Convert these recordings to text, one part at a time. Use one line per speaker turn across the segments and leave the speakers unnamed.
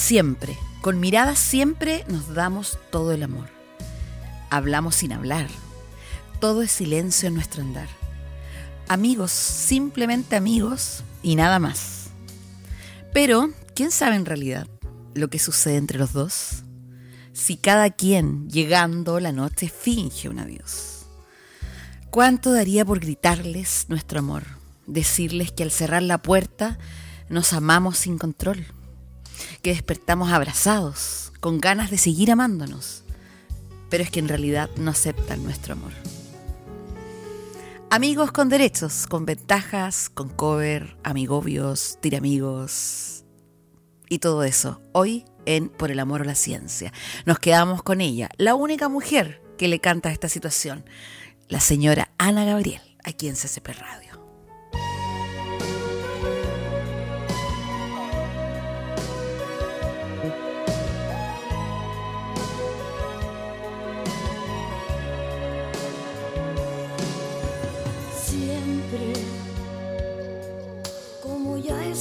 Siempre, con miradas siempre nos damos todo el amor. Hablamos sin hablar. Todo es silencio en nuestro andar. Amigos, simplemente amigos y nada más. Pero, ¿quién sabe en realidad lo que sucede entre los dos? Si cada quien, llegando la noche, finge un adiós. ¿Cuánto daría por gritarles nuestro amor? Decirles que al cerrar la puerta nos amamos sin control, que despertamos abrazados, con ganas de seguir amándonos, pero es que en realidad no aceptan nuestro amor. Amigos con derechos, con ventajas, con cover, amigobios, tiramigos y todo eso. Hoy en Por el Amor a la Ciencia. Nos quedamos con ella, la única mujer que le canta esta situación, la señora Ana Gabriel, aquí en CCP Radio.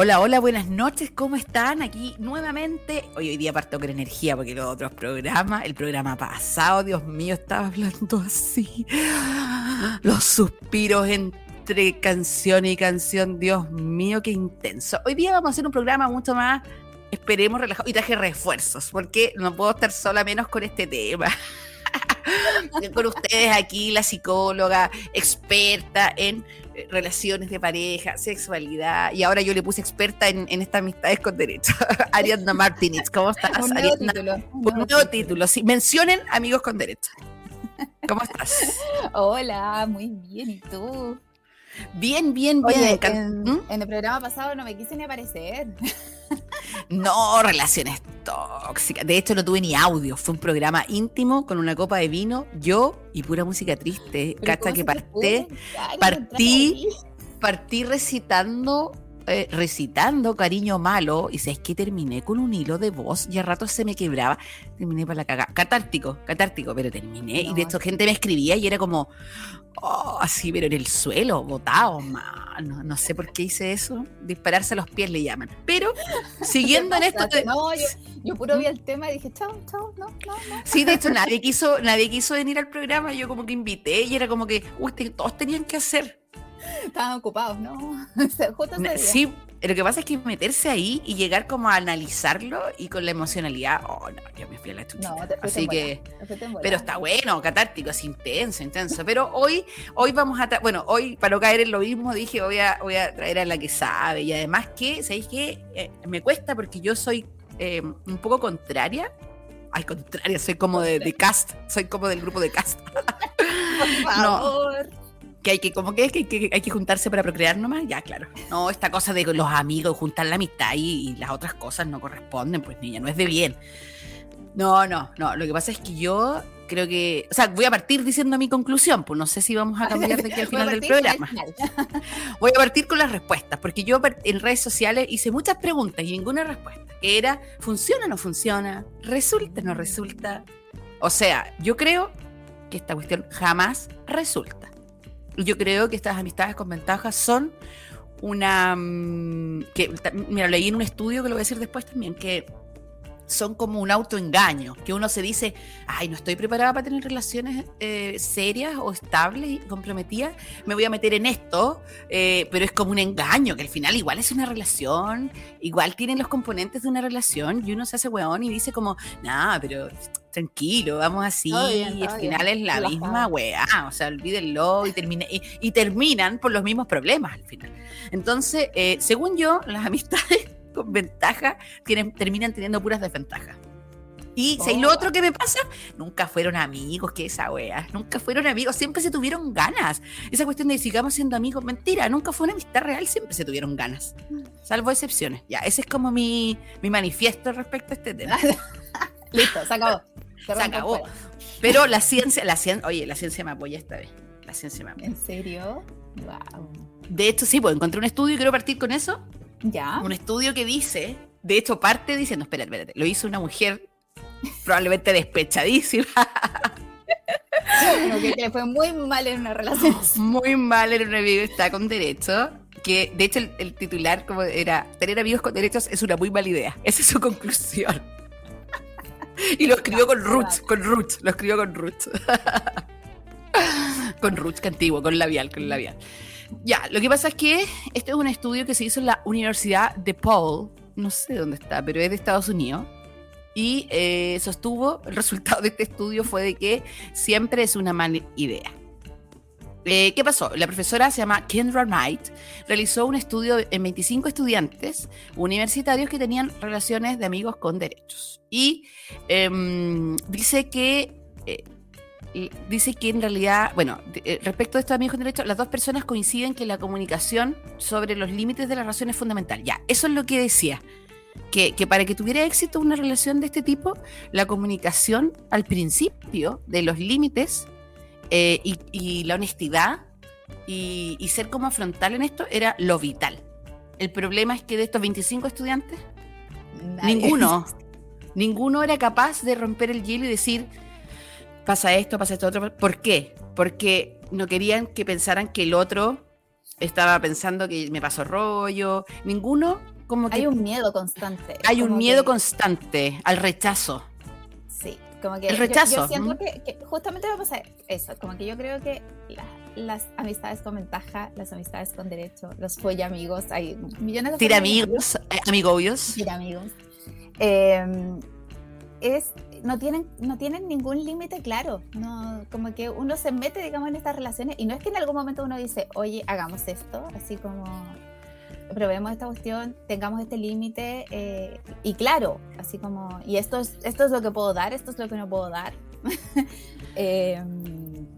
Hola, hola, buenas noches, ¿cómo están? Aquí nuevamente. Hoy, hoy día parto con energía porque los otros programas, el programa pasado, Dios mío, estaba hablando así. Los suspiros entre canción y canción, Dios mío, qué intenso. Hoy día vamos a hacer un programa mucho más, esperemos, relajado. Y traje refuerzos, porque no puedo estar sola menos con este tema. con ustedes aquí, la psicóloga experta en
relaciones de pareja, sexualidad, y ahora yo le puse experta en, en estas amistades con derecho. Ariadna Martínez, ¿cómo estás?
Un nuevo
Ariadna?
título.
Un nuevo título, sí. Mencionen amigos con derecho. ¿Cómo estás?
Hola, muy bien. ¿Y tú?
Bien, bien, bien.
Oye,
Encan-
en,
¿Mm?
en el programa pasado no me quise ni aparecer.
No, relaciones tóxicas. De hecho, no tuve ni audio. Fue un programa íntimo con una copa de vino, yo y pura música triste.
¿cómo
que partí-
ahí.
partí recitando, eh, recitando cariño malo, y sabes que terminé con un hilo de voz y a rato se me quebraba. Terminé para la cagada. Catártico, catártico, pero terminé. y de hecho, gente me escribía y era como, oh, así, pero en el suelo, botado, mano. No sé por qué hice eso. Dispararse a los pies le llaman. Pero, siguiendo en esto.
No, yo, yo puro vi el tema y dije, chao, chao, no, no, no.
Sí, de hecho, nadie quiso, nadie quiso venir al programa. Yo como que invité y era como que, uy, te- todos tenían que hacer.
Estaban ocupados, ¿no? Justo.
Sí, lo que pasa es que meterse ahí y llegar como a analizarlo y con la emocionalidad, oh no, yo me fui a la chucha.
No,
Así que, pero está bueno, catártico, es intenso, intenso. Pero hoy, hoy vamos a, bueno, hoy para no caer en lo mismo dije voy a, voy a traer a la que sabe y además que, ¿sabéis qué? Eh, me cuesta porque yo soy eh, un poco contraria. Ay, contraria, soy como de, de cast, soy como del grupo de cast.
Por
no. Que hay que, como que es que, que hay que juntarse para procrear nomás, ya claro. No, esta cosa de los amigos, juntar la amistad y, y las otras cosas no corresponden, pues niña, no es de bien. No, no, no. Lo que pasa es que yo creo que, o sea, voy a partir diciendo mi conclusión, pues no sé si vamos a cambiar de aquí al final del programa. Voy a partir con las respuestas, porque yo en redes sociales hice muchas preguntas y ninguna respuesta. Que era, ¿funciona o no funciona? ¿Resulta o no resulta? O sea, yo creo que esta cuestión jamás resulta. Yo creo que estas amistades con ventajas son una... mm, que, mira, leí en un estudio que lo voy a decir después también, que son como un autoengaño, que uno se dice, ay, no estoy preparada para tener relaciones eh, serias o estables y comprometidas, me voy a meter en esto, eh, pero es como un engaño, que al final igual es una relación, igual tienen los componentes de una relación y uno se hace weón y dice como, nah, pero tranquilo, vamos así
Todo bien,
y al final
bien,
es la misma weá, o sea, olvídenlo y, termina, y, y terminan por los mismos problemas al final. Entonces, eh, según yo, las amistades con ventaja tienen, terminan teniendo puras desventajas. Y si lo
Oh.
otro que me pasa, nunca fueron amigos, que esa wea, nunca fueron amigos, siempre se tuvieron ganas. Esa cuestión de sigamos siendo amigos, mentira, nunca fue una amistad real, siempre se tuvieron ganas. Salvo excepciones. Ya, ese es como mi, mi manifiesto respecto a este tema.
Listo, se acabó.
Se acabó. Pero la ciencia, la ciencia, oye, la ciencia me apoya esta vez. La ciencia me apoya.
¿En serio? Wow.
De hecho, sí, pues encontré un estudio y quiero partir con eso.
¿Ya?
Un estudio que dice, de hecho, parte diciendo, espérate, espérate, lo hizo una mujer probablemente despechadísima,
Como que le fue muy mal en una relación.
muy mal en una amigo está con derecho. Que de hecho el, el titular como era tener amigos con derechos es una muy mala idea. Esa es su conclusión. Y lo escribió con Ruth, con Ruth, lo escribió con Ruth. con Ruth, que antiguo, con labial, con labial. Ya, lo que pasa es que este es un estudio que se hizo en la Universidad de Paul, no sé dónde está, pero es de Estados Unidos. Y eh, sostuvo, el resultado de este estudio fue de que siempre es una mala idea. Eh, ¿Qué pasó? La profesora se llama Kendra Knight, realizó un estudio en 25 estudiantes universitarios que tenían relaciones de amigos con derechos. Y em, dice que eh, dice que en realidad, bueno, eh, respecto a estos amigos con derechos, las dos personas coinciden que la comunicación sobre los límites de la relación es fundamental. Ya, eso es lo que decía. Que, que para que tuviera éxito una relación de este tipo, la comunicación al principio de los límites eh, y, y la honestidad y, y ser como frontal en esto era lo vital. El problema es que de estos 25 estudiantes,
Nadie.
Ninguno. Ninguno era capaz de romper el hielo y decir, pasa esto, pasa esto otro. ¿Por qué? Porque no querían que pensaran que el otro estaba pensando que me pasó rollo. Ninguno, como que
Hay un miedo constante.
hay un miedo
que-
constante al rechazo.
Como que
El rechazo,
Yo, siento
¿mm?
que, que justamente va a pasar eso, como que yo creo que la- las amistades con ventaja, las amistades con derecho, los folla amigos, hay millones de
Tira amigos, eh, amigobios.
Tira amigos. Eh, es, no tienen, no tienen ningún límite claro. No, como que uno se mete, digamos, en estas relaciones y no es que en algún momento uno dice, oye, hagamos esto, así como probemos esta cuestión, tengamos este límite eh, y claro, así como, y esto es, esto es lo que puedo dar, esto es lo que no puedo dar. Em,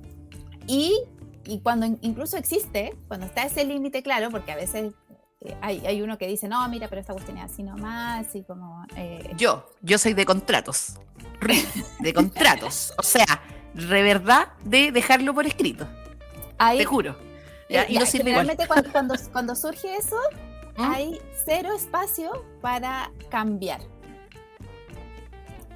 y, y, cuando incluso existe, cuando está ese límite claro, porque a veces eh, hay, hay, uno que dice, no, mira, pero esta cuestión es así nomás, y como...
Eh, yo, yo soy de contratos, de contratos, o sea, de verdad de dejarlo por escrito, te juro.
Ya, y generalmente cuando, cuando, cuando, surge eso, ¿Mm? hay cero espacio para cambiar.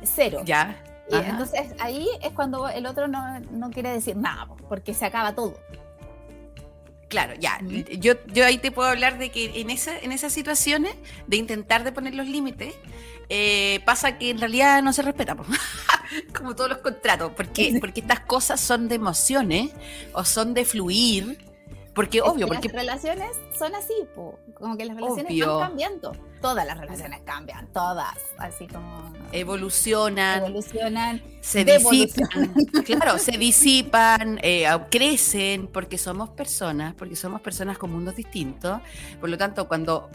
Cero.
Ya.
Y entonces ahí es cuando el otro no, no quiere decir nada, porque se acaba todo.
Claro, ya. Yo, yo ahí te puedo hablar de que en, esa, en esas situaciones de intentar de poner los límites, eh, pasa que en realidad no se respeta, como todos los contratos, porque, porque estas cosas son de emociones o son de fluir porque obvio, porque
las relaciones son así, como que las relaciones van cambiando. Todas las relaciones cambian, todas, así como
evolucionan,
evolucionan,
se disipan, claro, se disipan, eh, crecen, porque somos personas, porque somos personas con mundos distintos. Por lo tanto, cuando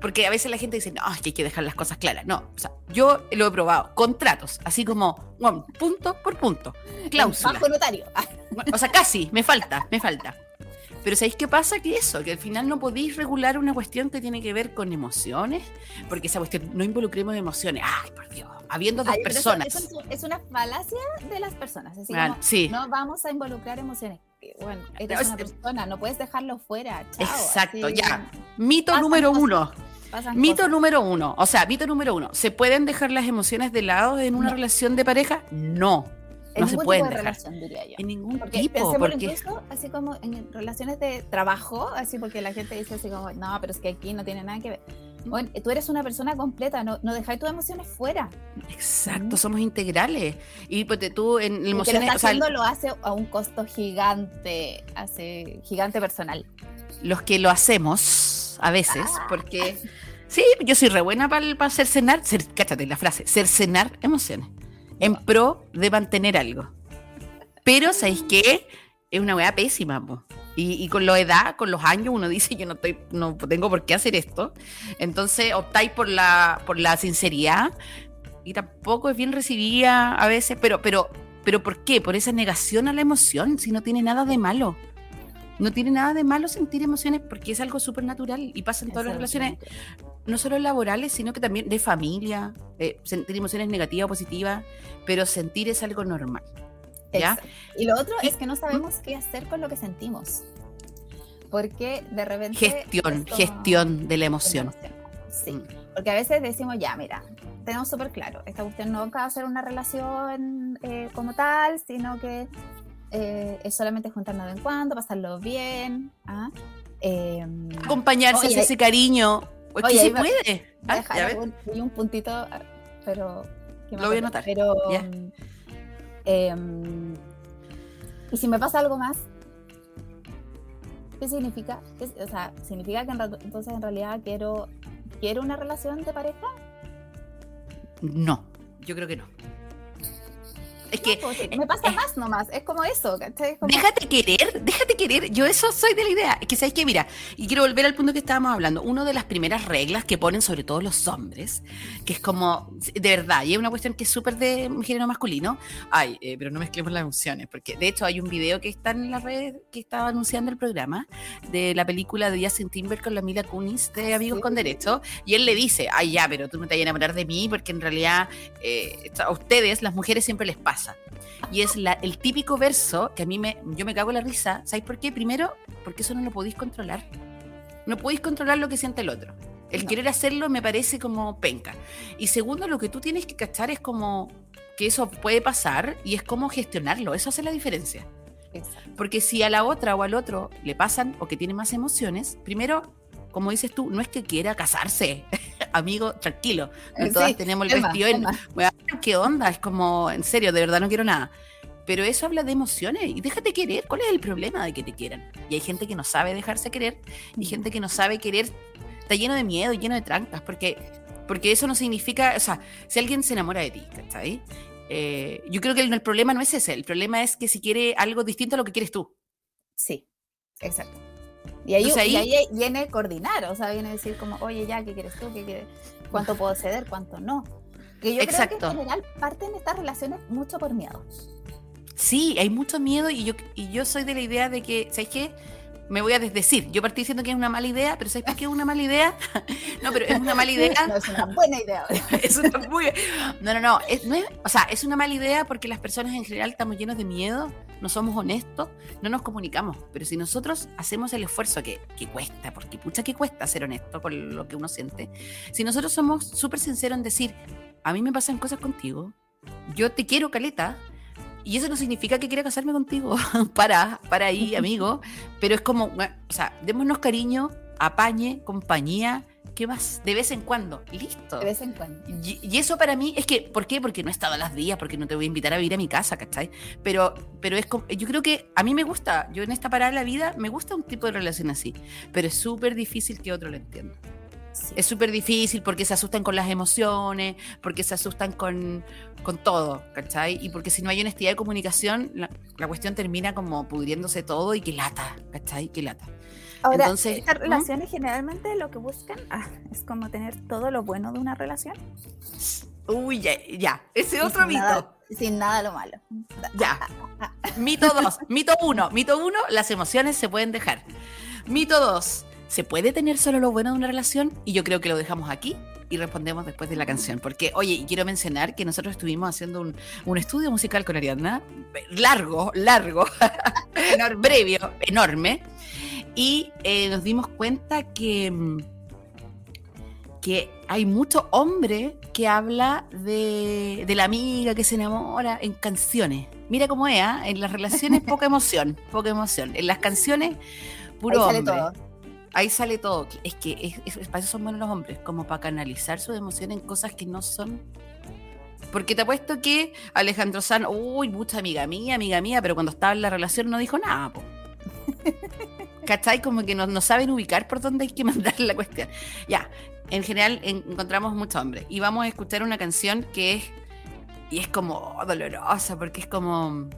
porque a veces la gente dice, no, es que hay que dejar las cosas claras. No, o sea, yo lo he probado, contratos, así como, bueno, punto por punto, cláusula.
Bajo notario.
o sea, casi, me falta, me falta. Pero ¿sabéis qué pasa? Que eso, que al final no podéis regular una cuestión que tiene que ver con emociones, porque esa cuestión, no involucremos emociones. Ay, por Dios, habiendo dos personas.
es una falacia de las personas. Así
sí.
no vamos a involucrar emociones. Bueno, eres una persona, no puedes dejarlo fuera. Chao,
Exacto, ya. Mito número uno. Mito número uno, o sea, mito número uno, ¿se pueden dejar las emociones de lado en una relación de pareja? No no se puede dejar. relación, diría yo. En ningún
porque
tipo.
Porque incluso así como en relaciones de trabajo, así porque la gente dice así como, no, pero es que aquí no tiene nada que ver. Bueno, tú eres una persona completa, no, no dejáis tus emociones fuera.
Exacto, somos integrales. Y pues tú en
emociones. lo, está haciendo, lo hace a un costo gigante, hace gigante personal.
Los que lo hacemos a veces, ah. porque. Sí, yo soy re buena para, para cercenar, cáchate la frase, cercenar emociones en pro de mantener algo. Pero, ¿sabéis qué? Es una weá pésima, Y, con la edad, con los años, uno dice, yo no, estoy, no tengo por qué hacer esto. Entonces optáis por la, por la sinceridad y tampoco es bien recibida a veces, pero, pero, pero ¿por qué? Por esa negación a la emoción, si no tiene nada de malo. No tiene nada de malo sentir emociones porque es algo súper natural y pasa en todas las relaciones, no solo laborales, sino que también de familia, sentir emociones negativas o positivas, pero sentir es algo normal. ¿ya?
Y lo otro es que no sabemos qué hacer con lo que sentimos. Porque de repente...
Gestión, gestión de la emoción.
Sí, mm. porque a veces decimos, ya, mira, tenemos súper claro, esta cuestión no va a ser una relación eh, como tal, sino que eh, es solamente juntarnos de vez en cuando, pasarlo bien. ¿ah?
Em, Acompañarse, ese cariño. Pues que se puede.
¿Ah? un, un, puntito, pero.
Lo voy a anotar.
Pero. Eh, y si me pasa algo más, ¿qué significa? o sea, ¿significa que entonces en realidad quiero, quiero una relación de pareja?
No, yo creo que no. Es que
pues, me pasa más nomás, es como eso.
Déjate querer, déjate querer. Yo eso soy de la idea. Es que sabes que, mira, y quiero volver al punto que estábamos hablando. Una de las primeras reglas que ponen sobre todo los hombres, que es como, de verdad, y es una cuestión que es súper de género masculino. Ay, eh, pero no mezclemos las emociones, porque de hecho hay un video que está en la red que estaba anunciando el programa de la película de Justin Timber con la Mila Kunis de Amigos con Derecho, y él le dice, ay, ya, pero tú me te vas a enamorar de mí, porque en realidad eh, a ustedes, las mujeres, siempre les pasa y es la, el típico verso que a mí me, yo me cago en la risa. ¿Sabéis por qué? Primero, porque eso no lo podéis controlar. No podéis controlar lo que siente el otro. El querer hacerlo me parece como penca. Y segundo, lo que tú tienes que cachar es como que eso puede pasar y es cómo gestionarlo. Eso hace la diferencia. Porque si a la otra o al otro le pasan o que tiene más emociones, primero, como dices tú, no es que quiera casarse. amigo, tranquilo. No todas tenemos el vestido en. ¿Qué onda? Es como, en serio, de verdad no quiero nada. Pero eso habla de emociones y déjate querer. ¿Cuál es el problema de que te quieran? Y hay gente que no sabe dejarse querer y mm. gente que no sabe querer. Está lleno de miedo, lleno de trancas, porque, porque eso no significa. O sea, si alguien se enamora de ti, ¿cachai? eh, yo creo que el, el problema no es ese, el problema es que si quiere algo distinto a lo que quieres tú.
Sí, exacto. Y ahí,
Entonces
y
ahí-
ahí viene coordinar, o sea, viene a decir como, oye, ya, ¿qué quieres tú? ¿Qué quieres? ¿Cuánto puedo ceder? ¿Cuánto no? Que yo creo que en general parten estas relaciones mucho por miedo.
Sí, hay mucho miedo y yo, y yo soy de la idea de que, ¿sabes qué? Me voy a desdecir. Yo partí diciendo que es una mala idea, pero ¿sabes por qué es una mala idea? no, pero es una mala idea.
No es una buena idea.
Está muy- No, no, no. Es, no es- o sea, es una mala idea porque las personas en general estamos llenos de miedo, no somos honestos, no nos comunicamos. Pero si nosotros hacemos el esfuerzo que, que cuesta, porque pucha que cuesta ser honesto con lo que uno siente, si nosotros somos súper sinceros en decir, a mí me pasan cosas contigo, yo te quiero, Caleta. Y eso no significa que quiera casarme contigo. para, para ahí, amigo. Pero es como, o sea, démonos cariño, apañe, compañía. ¿Qué más? De vez en cuando. Listo.
De vez en cuando.
Y, y eso para mí es que, ¿por qué? Porque no he estado a las días, porque no te voy a invitar a vivir a mi casa, ¿cachai? Pero, pero es como- yo creo que a mí me gusta, yo en esta parada de la vida, me gusta un tipo de relación así, pero es súper difícil que otro lo entienda.
Sí.
Es súper difícil porque se asustan con las emociones, porque se asustan con, con todo, ¿cachai? Y porque si no hay honestidad de comunicación, la, la cuestión termina como pudriéndose todo y que lata, ¿cachai? Que lata.
Ahora,
Entonces,
estas
¿mm?
relaciones generalmente lo que buscan ah, es como tener todo lo bueno de una relación.
Uy, ya, ya. ese otro
sin
mito.
nada- sin nada lo malo.
Ya. Mito 2. Mito 1. Mito 1. Las emociones se pueden dejar. Mito 2. ¿Se puede tener solo lo bueno de una relación? Y yo creo que lo dejamos aquí y respondemos después de la canción. Porque, oye, y quiero mencionar que nosotros estuvimos haciendo un, un estudio musical con Ariadna. Largo, largo. enorme. Previo, enorme. Y eh, nos dimos cuenta que. que hay mucho hombre que habla de, de la amiga que se enamora en canciones. Mira cómo es, ¿ah? en las relaciones poca emoción, poca emoción. En las canciones, puro
Ahí sale
hombre.
todo.
Ahí sale todo. Es que para eso son buenos los hombres, como para canalizar su emoción en cosas que no son. Porque te apuesto que Alejandro San, uy, mucha amiga mía, amiga mía, pero cuando estaba en la relación no dijo nada, po. ¿Cachai? Como que no, saben ubicar por dónde hay que mandar la cuestión. Ya, en general en- encontramos muchos hombres. Y vamos a escuchar una canción que es. Y es como dolorosa, porque es como.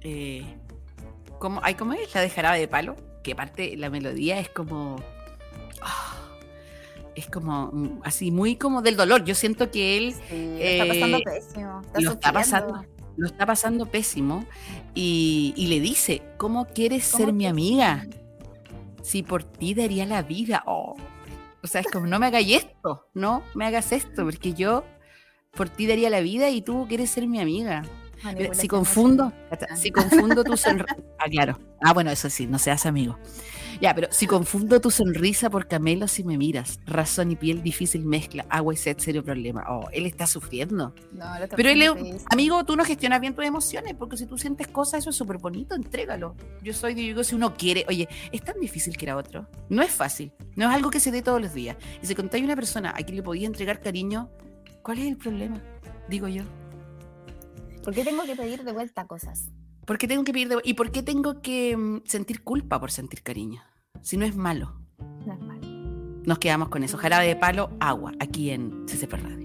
Eh, como ¿Cómo es? La de Jarabe de Palo. Que aparte la melodía es como. ah, es como mm, así, muy como del dolor. Yo siento que él
Sí, lo está pasando
Eh,
pésimo. Está
lo está pasando, lo está pasando pésimo y, y le dice, ¿cómo quieres
¿Cómo
ser mi amiga? Si por ti daría la vida. Oh. O sea, es como, no me hagas esto, no me hagas esto, porque yo por ti daría la vida y tú quieres ser mi amiga.
Manipulación
Si confundo, si confundo tu sonrisa. Ah, claro. Ah, bueno, eso sí, no seas amigo. Ya, pero si confundo tu sonrisa por Camelo si me miras, razón y piel, difícil mezcla, agua y sed, serio problema. Oh, él está sufriendo.
No, lo está
Pero él,
pésimo.
amigo, tú no gestionas bien tus emociones, porque si tú sientes cosas, eso es súper bonito, entrégalo. Yo soy digo, si uno quiere, oye, es tan difícil que era otro. No es fácil, no es algo que se dé todos los días. Y si contáis una persona a quien le podía entregar cariño, ¿cuál es el problema? Digo yo.
¿Por qué tengo que pedir de vuelta cosas?
¿Por qué tengo que pedir de- ¿Y por qué tengo que mm, sentir culpa por sentir cariño? Si no es malo.
No es malo.
Nos quedamos con eso. Jarabe de palo, agua, aquí en CCP Radio.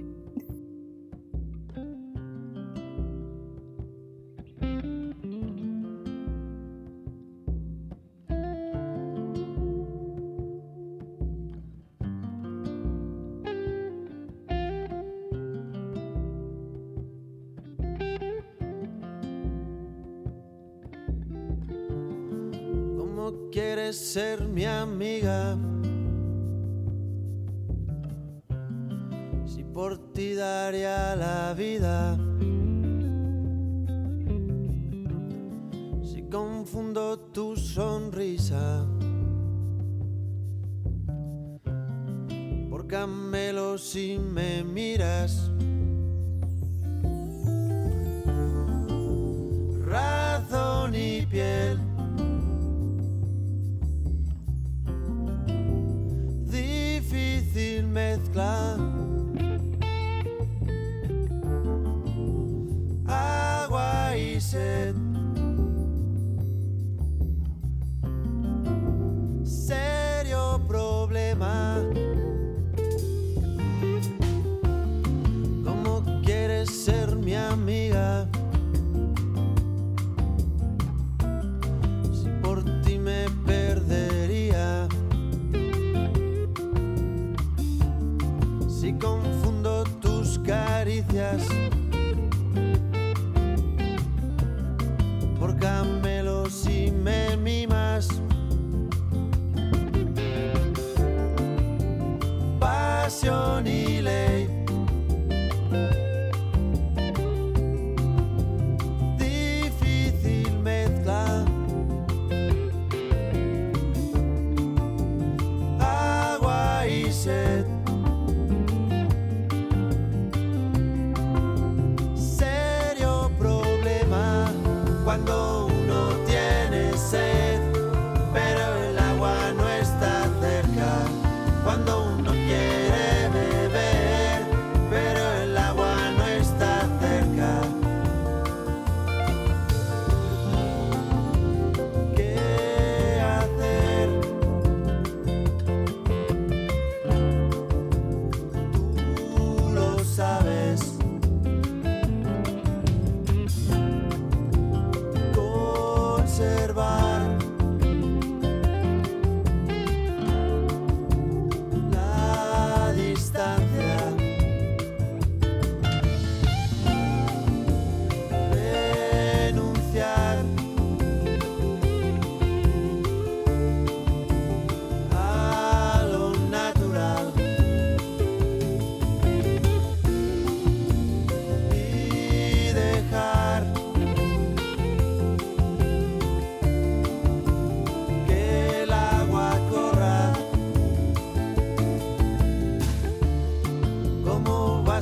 Vida.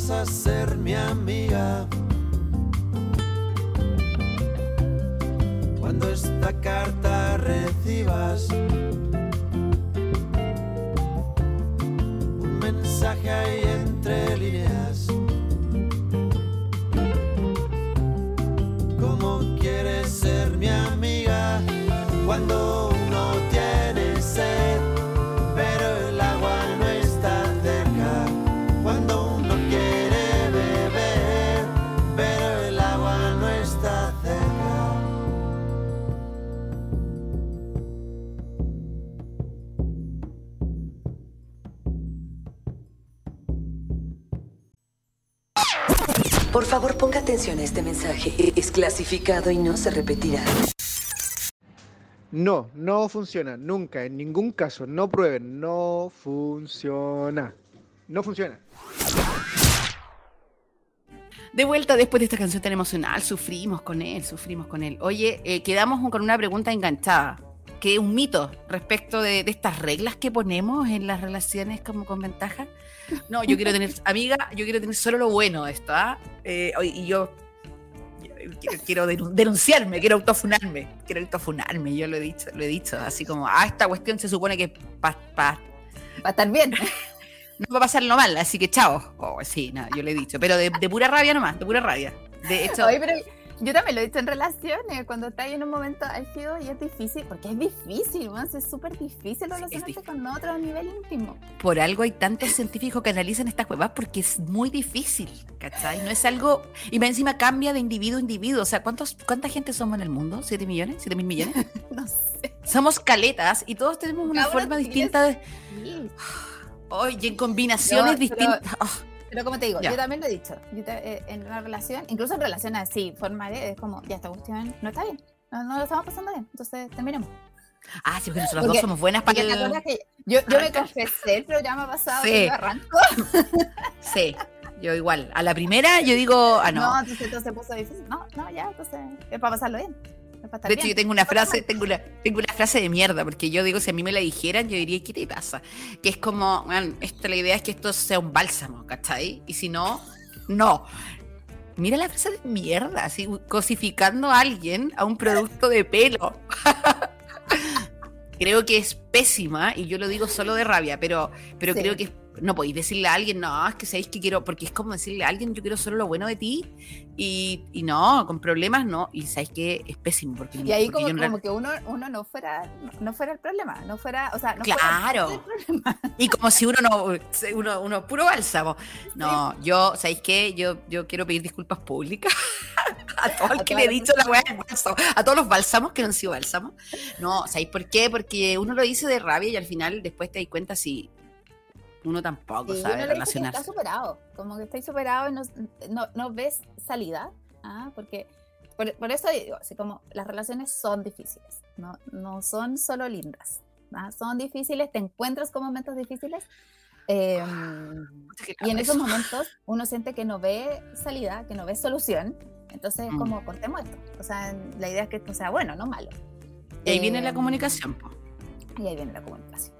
A ser mi amiga? Cuando esta carta recibas un mensaje ahí entre líneas.
Por favor, ponga atención a este mensaje. Es clasificado y no se repetirá.
No, no funciona, nunca, en ningún caso, no prueben, no funciona. No funciona.
De vuelta después de esta canción tan emocional, sufrimos con él, sufrimos con él. Oye, eh, quedamos con una pregunta enganchada, que es un mito respecto de, de estas reglas que ponemos en las relaciones como con ventaja. No, yo quiero tener, amiga, yo quiero tener solo lo bueno de esto, ¿ah? Eh, y yo, quiero, quiero denun- denunciarme, quiero autofunarme, quiero autofunarme, yo lo he dicho, lo he dicho, así como, ah, esta cuestión se supone que pa, pa-
Va a estar bien.
no va a pasarlo mal, así que chao. Oh, sí, nada, yo le he dicho, pero de, de pura rabia nomás, de pura rabia. De hecho,
Oye, pero yo también lo he visto en relaciones, cuando estás en un momento álgido y es difícil, porque es difícil, ¿no? es súper difícil relacionarte
difícil.
con otro a nivel íntimo.
por algo hay tantos científicos que analizan estas cuevas porque es muy difícil, ¿cachai? No es algo. Y más encima cambia de individuo a individuo. O sea, ¿cuántos, ¿cuánta gente somos en el mundo? ¿Siete millones? ¿Siete mil millones?
No sé.
Somos caletas y todos tenemos una forma distinta de.
Sí.
Oye, en combinaciones
No, pero-
distintas. Oh,
Pero como te digo,
Ya.
yo también lo he dicho. Yo te- eh, en una relación, incluso en relaciones así, formales, es como, ya esta cuestión no está bien. No, no lo estamos pasando bien. Entonces, terminemos.
Ah, sí, porque nosotros
Porque-
dos somos buenas para
acuerdas que yo, yo me confesé el programa pasado
Sí.
que yo arranco.
Sí, yo igual. A la primera yo digo, ah,
No,
no.
entonces, entonces se puso difícil. No, no, ya, entonces es para pasarlo bien. Es
De hecho,
bien.
yo tengo una frase, tengo una, tengo una frase de mierda, porque yo digo, si a mí me la dijeran, yo diría, ¿qué te pasa? Que es como, man, esto, la idea es que esto sea un bálsamo, ¿cachai? Y si no, no. Mira la frase de mierda, así, cosificando a alguien a un producto de pelo. creo que es pésima, y yo lo digo solo de rabia, pero, pero
Sí.
creo que no podéis decirle a alguien, no, es que sabéis que quiero, porque es como decirle a alguien, yo quiero solo lo bueno de ti, y, y no, con problemas no, y sabéis que es pésimo, porque,
Y ahí
porque
como,
yo en
como que uno, uno no fuera no fuera el problema, no fuera, o sea, no
Claro.
fuera el problema.
Y como si uno no, uno, uno puro bálsamo. No, yo, ¿sabéis qué? Yo, yo quiero pedir disculpas públicas a todo el
A
que le he dicho la weá del bálsamo, a todos los bálsamos que no han sido bálsamos. No, ¿sabéis por qué? Porque uno lo dice de rabia y al final después te das cuenta si Uno tampoco
Sí,
sabe
uno
relacionarse.
está superado, como que estoy superado y no, no, no ves salida, ¿ah? porque por, por eso digo, así como las relaciones son difíciles, no, no son solo lindas, ¿ah? son difíciles, te encuentras con momentos difíciles eh, y en esos momentos uno siente que no ve salida, que no ve solución, entonces es
Mm.
como cortemos esto, o sea, la idea es que esto sea bueno, no malo.
Y ahí viene la
Eh,
comunicación, po.
Y ahí viene la comunicación.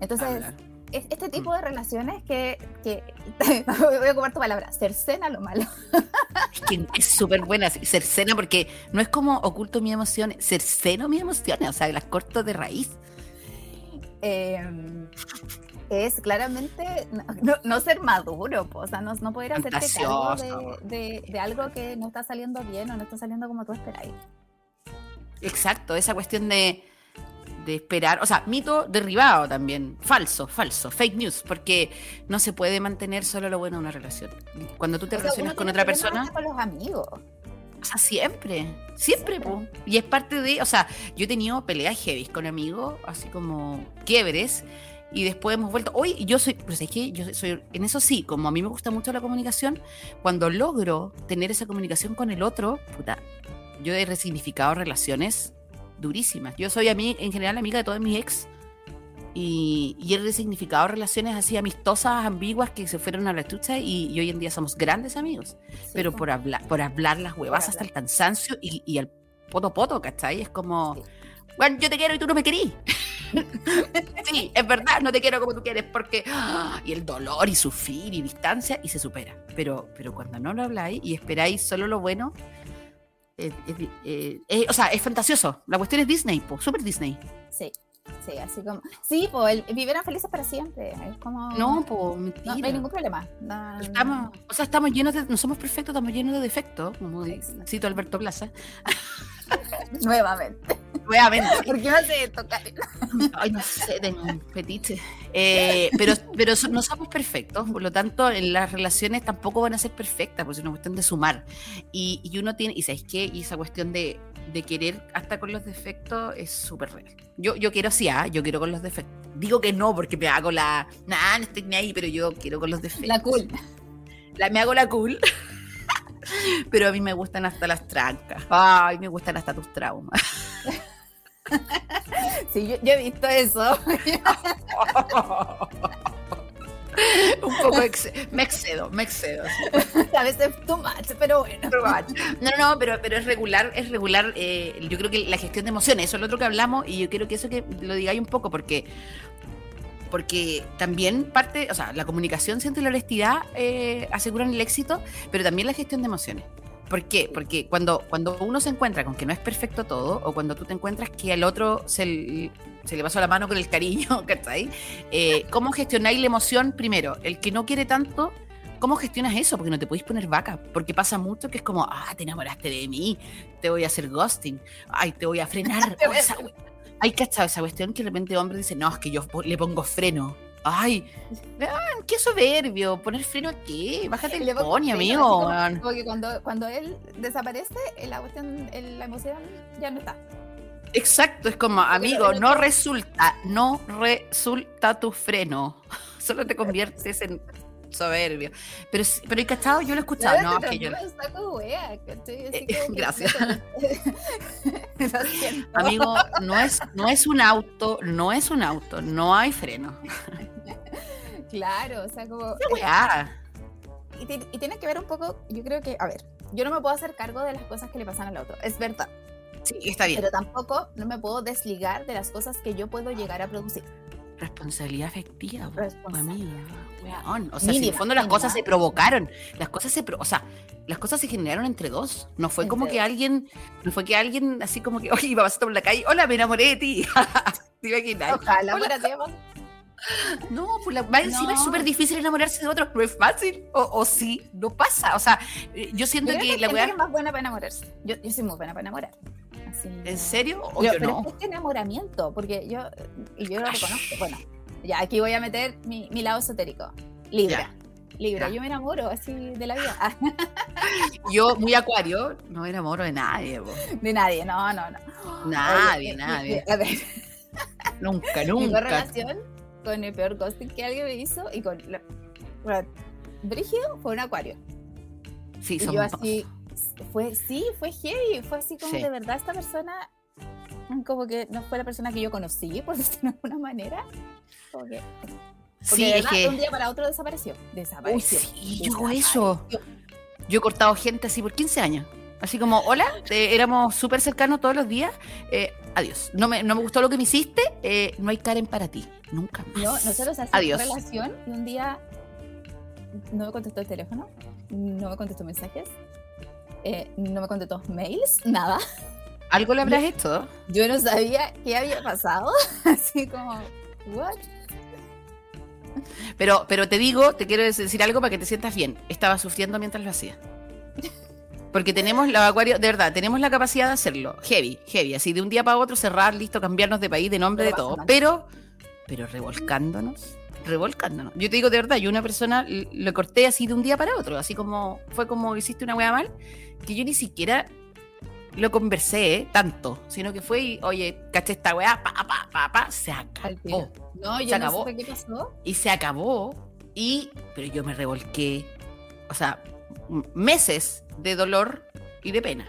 Entonces,
Hablar.
Es- este tipo
Mm.
de relaciones que, que voy a ocupar tu palabra, cercena lo malo.
Es que es súper buena, cercena, porque no es como oculto mis emociones, cerceno mis emociones, o sea, las corto de raíz.
Eh, es claramente no, no- no ser maduro, po, o sea, no, no poder hacerte cargo de- de algo que no está saliendo bien o no está saliendo como tú esperáis.
Exacto, esa cuestión de, de esperar, o sea, mito derribado también, falso, falso, fake news, porque no se puede mantener solo lo bueno de una relación. Cuando tú te
O
relacionas con otra persona,
con los amigos.
o sea, siempre, siempre, po. Y es parte de, o sea, yo he tenido peleas heavy con amigos, así como quiebres, y después hemos vuelto. Hoy yo soy, pues es que yo soy, en eso sí, como a mí me gusta mucho la comunicación, cuando logro tener esa comunicación con el otro, puta, yo he resignificado relaciones durísimas. Yo soy a mí, en general, amiga de todos mis ex. Y, y he resignificado relaciones así amistosas, ambiguas, que se fueron a la chucha y, y hoy en día somos grandes amigos
Sí,
pero
po.
por hablar, por hablar las huevas hasta el cansancio y, y el poto poto, ¿cachai? Es como,
Sí.
bueno, yo te quiero y tú no me querís. sí, es verdad, no te quiero como tú quieres, porque. ¡ah! Y el dolor y sufrir y distancia y se supera. Pero, pero cuando no lo habláis y esperáis solo lo bueno, eh, eh, eh, o sea, es fantasioso. La cuestión es Disney, po, super Disney.
Sí, sí, así como. Sí, pues vivieron felices para siempre. Es como.
No, po,
no,
mentira.
no hay ningún problema. No,
Estamos, o sea, estamos llenos de, no somos perfectos, estamos llenos de defectos, como
Exacto.
cito Alberto Plaza.
Nuevamente.
Nuevamente.
¿Por qué no se toca?
Ay, no sé, tengo un fetiche. Eh, pero pero no somos perfectos, por lo tanto, en las relaciones tampoco van a ser perfectas, porque es una cuestión de sumar. Y, y uno tiene, y ¿sabéis qué? Y esa cuestión de, de querer hasta con los defectos es súper real. Yo, yo quiero sí, ah, yo quiero con los defectos. Digo que no, porque me hago la. Nah, no estoy ni ahí, pero yo quiero con los defectos.
La cool.
La- me hago la cool. pero a mí me gustan hasta las trancas. Ay, me gustan hasta tus traumas.
Sí, yo, yo he visto eso.
Un poco ex- me excedo, me excedo.
A veces too much, pero bueno.
No, no, no, pero, pero es regular, es regular. eh, yo creo que la gestión de emociones, eso es lo otro que hablamos, y yo quiero que eso que lo digáis un poco, porque porque también parte, o sea, la comunicación, siento y la honestidad eh, aseguran el éxito, pero también la gestión de emociones. ¿Por qué? Porque cuando, cuando uno se encuentra con que no es perfecto todo, o cuando tú te encuentras que al otro se, le pasó la mano con el cariño, ¿cachai? Eh, ¿Cómo gestionáis la emoción primero? El que no quiere tanto, ¿cómo gestionas eso? Porque no te podéis poner vaca, porque pasa mucho que es como, ah, te enamoraste de mí, te voy a hacer ghosting, ay, te voy a frenar. Hay cachado esa cuestión que de repente hombre dice, no, es que yo le pongo freno. Ay, qué soberbio, poner freno a qué, bájate el
así
amigo.
como-. Porque cuando, cuando él desaparece, la cuestión, la emoción ya no está.
Exacto, es como, amigo, no resulta, no resulta tu freno. Solo te conviertes en soberbio. Pero, pero hay cachado, yo lo he escuchado. No, que yo, Eh, gracias. Amigo, no es, no es un auto, no es un auto, no hay freno.
Claro, o sea, como.
Qué weá.
Y, ti- y tiene que ver un poco, yo creo que, a ver, yo no me puedo hacer cargo de las cosas que le pasan al otro, es verdad,
Sí, está bien.
pero tampoco no me puedo desligar de las cosas que yo puedo llegar a producir.
Responsabilidad afectiva, po,
Responsabilidad
amiga. O sea, si en el fondo las cosas se provocaron, las cosas se, pro- o sea, las cosas se generaron entre dos. No fue como que alguien, no fue que alguien así como que, oye, iba pasando por la calle, hola, me enamoré de ti. ¿Te imaginas?
Ojalá
Hola.
fuera tiempo.
No, pues la, más encima es
No.
súper difícil enamorarse de otro. No es fácil. O, o sí, no pasa. O sea, yo siento
Yo
que
que
la weá.
es más buena para enamorarse. Yo, yo soy muy buena para enamorar. Así,
¿En serio? O
Yo-
yo
pero
no.
es este enamoramiento, porque yo, y yo lo reconozco, bueno, ya aquí voy a meter mi, mi lado esotérico. Libra. Libra,
Ya.
yo me enamoro así de la vida.
Yo, muy acuario, no me enamoro de nadie. po.
de nadie, no, no, no.
Nadie,
Oye, mi-
nadie.
mi- a ver,
Nunca,
mi
nunca.
correlación con el peor ghosting que alguien me hizo y con la, bueno, Brígido fue un acuario.
Sí,
Y
son
yo
dos.
así, fue, sí, fue heavy, fue así como
Sí.
de verdad esta persona, como que no fue la persona que yo conocí, por decirlo de alguna manera. Como que, porque
Sí,
de
es
verdad, de
que.
un día para otro desapareció.
Uy,
Desapareció.
sí, yo hago eso. Yo he cortado gente así por 15 años. Así como, hola, eh, éramos súper cercanos todos los días. eh, adiós. No me, no me gustó lo que me hiciste. eh, no hay Karen para ti. Nunca más.
No, nosotros hacíamos relación y un día no me contestó el teléfono, no me contestó mensajes, eh, no me contestó mails, nada.
Algo le habrás hecho.
Yo no sabía qué había pasado, así como, what?
Pero, pero te digo, te quiero decir algo para que te sientas bien. Estaba sufriendo mientras lo hacía. Porque tenemos la acuario, de verdad, tenemos la capacidad de hacerlo. Heavy, heavy. Así de un día para otro cerrar, listo, cambiarnos de país, de nombre,
Pero
de todo.
mal.
Pero, pero revolcándonos, revolcándonos. Yo te digo de verdad, yo una persona lo corté así de un día para otro. Así como fue como hiciste una wea mal, que yo ni siquiera lo conversé ¿eh? tanto, sino que fue y, oye, caché esta weá, pa, pa, pa, pa, se acabó.
No, yo
Se
no
acabó.
supe qué pasó.
y se acabó y pero yo me revolqué o sea meses de dolor y de pena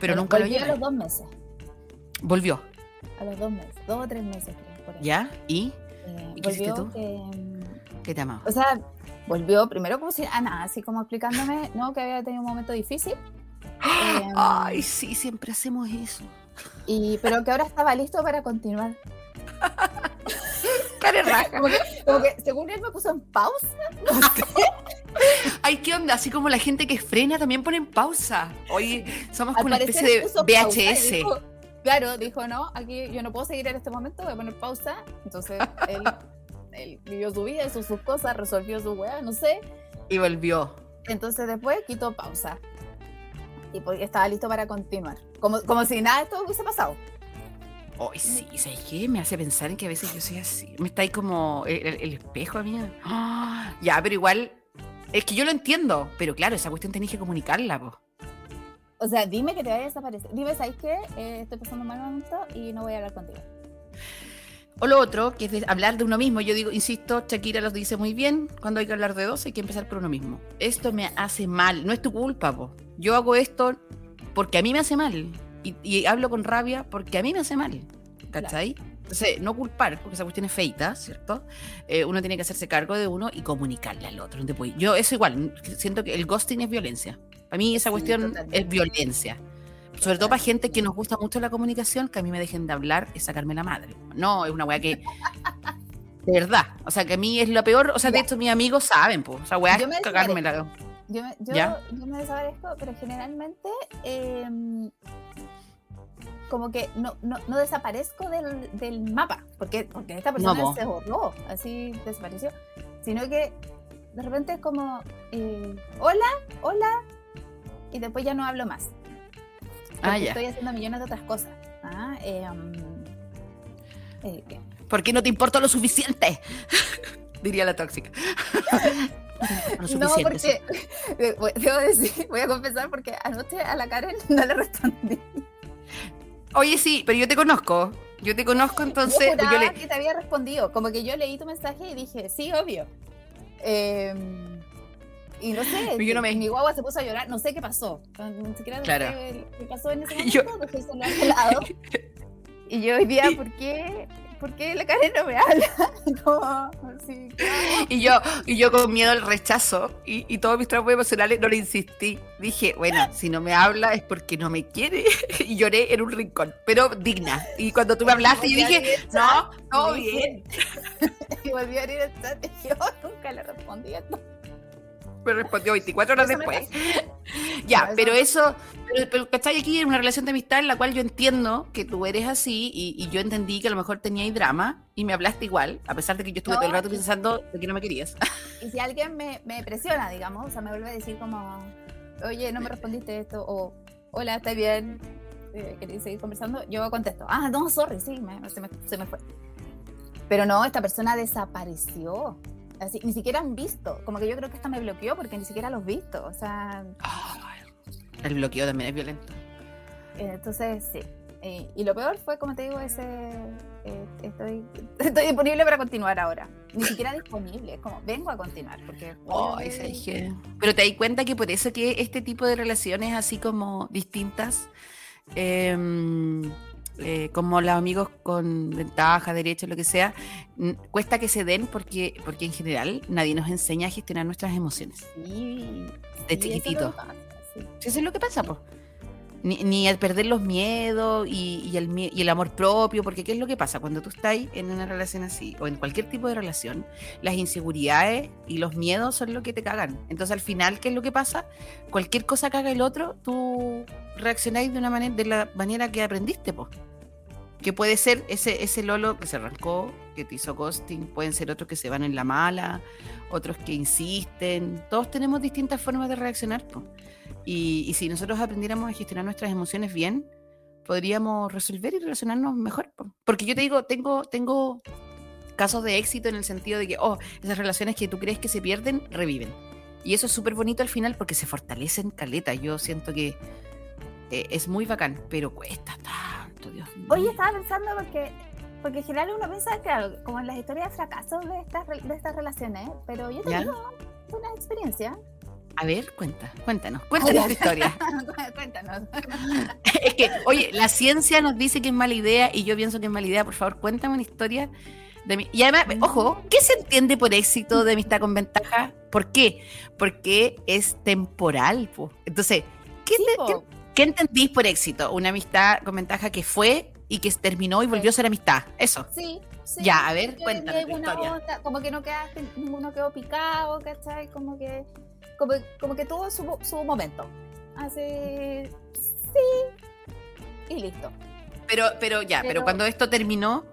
pero nunca lo
volvió a los dos meses,
volvió
a los dos meses, dos o tres meses creo, por ahí.
ya y
Eh,
¿Y qué hiciste
volvió
tú?
que,
qué te amaba
O sea, volvió primero como si a nada, así como explicándome, no, que había tenido un momento difícil. Em,
ay sí siempre hacemos eso
y, pero que ahora estaba listo para continuar.
Care raja.
Como que, como que según él me puso en pausa.
ay qué onda así como la gente que frena también pone en pausa oye somos
Al
como una especie de VHS
dijo- claro, dijo, no, aquí yo no puedo seguir en este momento, voy a poner pausa. Entonces él, él vivió su vida, hizo sus cosas, resolvió su weá, no sé.
y volvió
Entonces después quitó pausa. Y pues, estaba listo para continuar. Como, como si nada de esto hubiese pasado.
Ay, sí, ¿sabes qué? Me hace pensar en que a veces yo soy así. Me está ahí como el, espejo a mí. Ah, ya, pero igual. Es que yo lo entiendo. Pero claro, esa cuestión tenés que comunicarla, po.
O sea, dime que te vaya a desaparecer. Dime, ¿sabes qué? Eh, estoy pasando mal momento y no voy a hablar contigo.
O lo otro, que es de hablar de uno mismo. Yo digo, insisto, Shakira lo dice muy bien. Cuando hay que hablar de dos, hay que empezar por uno mismo. Esto me hace mal. No es tu culpa, po. Yo hago esto porque a mí me hace mal. Y, y hablo con rabia porque a mí me hace mal. ¿Cachai? Entonces, no culpar, porque esa cuestión es feita, ¿cierto? Eh, uno tiene que hacerse cargo de uno y comunicarle al otro. Yo, eso igual, siento que el ghosting es violencia. Para mí, esa
Sí,
cuestión
totalmente.
es violencia. Sobre todo para gente que nos gusta mucho la comunicación, que a mí me dejen de hablar es sacarme la madre. No, es una weá que. De verdad. O sea, que a mí es lo peor. O sea, de
Ya.
hecho, mis amigos saben, pues. O sea, weá, es
me
cagarme la.
Yo me, yo,
¿Ya?
yo me desaparezco, pero generalmente em, como que no, no, no desaparezco del, del mapa, porque, porque esta persona se borró, así desapareció, sino que de repente es como, eh, hola, hola, y después ya no hablo más.
Ah, ya.
Estoy haciendo millones de otras cosas. Ah, em, eh.
¿Por qué no te importa lo suficiente? Diría la tóxica.
No, porque debo decir, voy a confesar porque anoche a la Karen no le respondí.
Oye, sí, pero yo te conozco. Yo te conozco, entonces.
yo
yo le-
que te había respondido. Como que yo leí tu mensaje y dije, sí, obvio. Em, y no sé,
yo no me-
mi guagua se puso a llorar, no sé qué pasó. Ni siquiera
Claro.
sé qué pasó en ese
Yo-
momento, de lado. Y yo hoy día, ¿por qué? ¿Por qué la Karen no me habla?
Y yo, y yo con miedo al rechazo y, y todos mis traumas emocionales no le insistí. Dije, bueno, si no me habla es porque no me quiere. Y lloré en un rincón, pero digna. Y cuando tú me hablaste, yo dije, no, todo bien.
Y volví a abrir el chat y oh, nunca le respondí.
Me respondió 24 horas después. Ya, pero eso, pero, pero ¿cachai? Aquí en una relación de amistad en la cual yo entiendo que tú eres así y, y yo entendí que a lo mejor teníais drama y me hablaste igual, a pesar de que yo estuve
No,
todo el rato pensando de que no me querías.
Y si alguien me, me presiona, digamos, o sea, me vuelve a decir como, oye, no me respondiste esto, o hola, ¿estás bien? Eh, ¿Querés seguir conversando? Yo contesto, ah, no, sorry, sí, me- se, me, se me fue. Pero no, esta persona desapareció. Así, ni siquiera han visto. Como que yo creo que esta me bloqueó porque ni siquiera los visto. O sea,
El bloqueo también es violento.
eh, entonces sí. Eh, y lo peor fue, como te digo, ese. eh, estoy, estoy disponible para continuar ahora. Ni siquiera disponible, es como vengo a continuar. Porque
Ay, ¿sabes qué? Pero te das cuenta que por eso que este tipo de relaciones así como distintas, em, eh, como los amigos con ventaja, derecho, lo que sea, cuesta que se den porque, porque en general nadie nos enseña a gestionar nuestras emociones.
Sí,
De
sí,
chiquitito.
Sí,
Eso es lo que pasa, pues. Ni, ni al perder los miedos y, y el, y el amor propio, porque ¿qué es lo que pasa? Cuando tú estás en una relación así, o en cualquier tipo de relación, las inseguridades y los miedos son lo que te cagan. Entonces, al final, ¿qué es lo que pasa? Cualquier cosa haga el otro, tú reaccionáis de una manera, de la manera que aprendiste, pues. Que puede ser ese, ese Lolo que se arrancó, que te hizo ghosting, pueden ser otros que se van en la mala, otros que insisten. Todos tenemos distintas formas de reaccionar, pues. Y, y si nosotros aprendiéramos a gestionar nuestras emociones bien, podríamos resolver y relacionarnos mejor. po. Porque yo te digo, tengo, tengo casos de éxito en el sentido de que, oh, esas relaciones que tú crees que se pierden, reviven. Y eso es súper bonito al final porque se fortalecen caleta. Yo siento que eh, es muy bacán, pero cuesta tanto, Dios mío.
Oye, estaba pensando porque, porque en general uno piensa, claro, como en las historias de fracaso de estas, de estas relaciones, pero yo tengo una experiencia.
A ver, cuenta, cuéntanos, cuéntanos tu historia.
Cuéntanos.
es que, oye, la ciencia nos dice que es mala idea y yo pienso que es mala idea. Por favor, cuéntame una historia de mi... Y además, ojo, ¿qué se entiende por éxito de amistad con ventaja? ¿Por qué? Porque es temporal. po. Entonces, ¿qué,
Sí,
te-
po.
qué- qué entendís por éxito? Una amistad con ventaja que fue y que terminó y volvió a ser amistad. Eso.
Sí, sí.
Ya, a ver, tu historia.
onda, como que no quedaste, ninguno quedó picado, ¿cachai? Como que, como, como que tuvo su, su momento. Así, sí, y listo.
Pero, pero ya, pero,
Pero-
cuando esto terminó,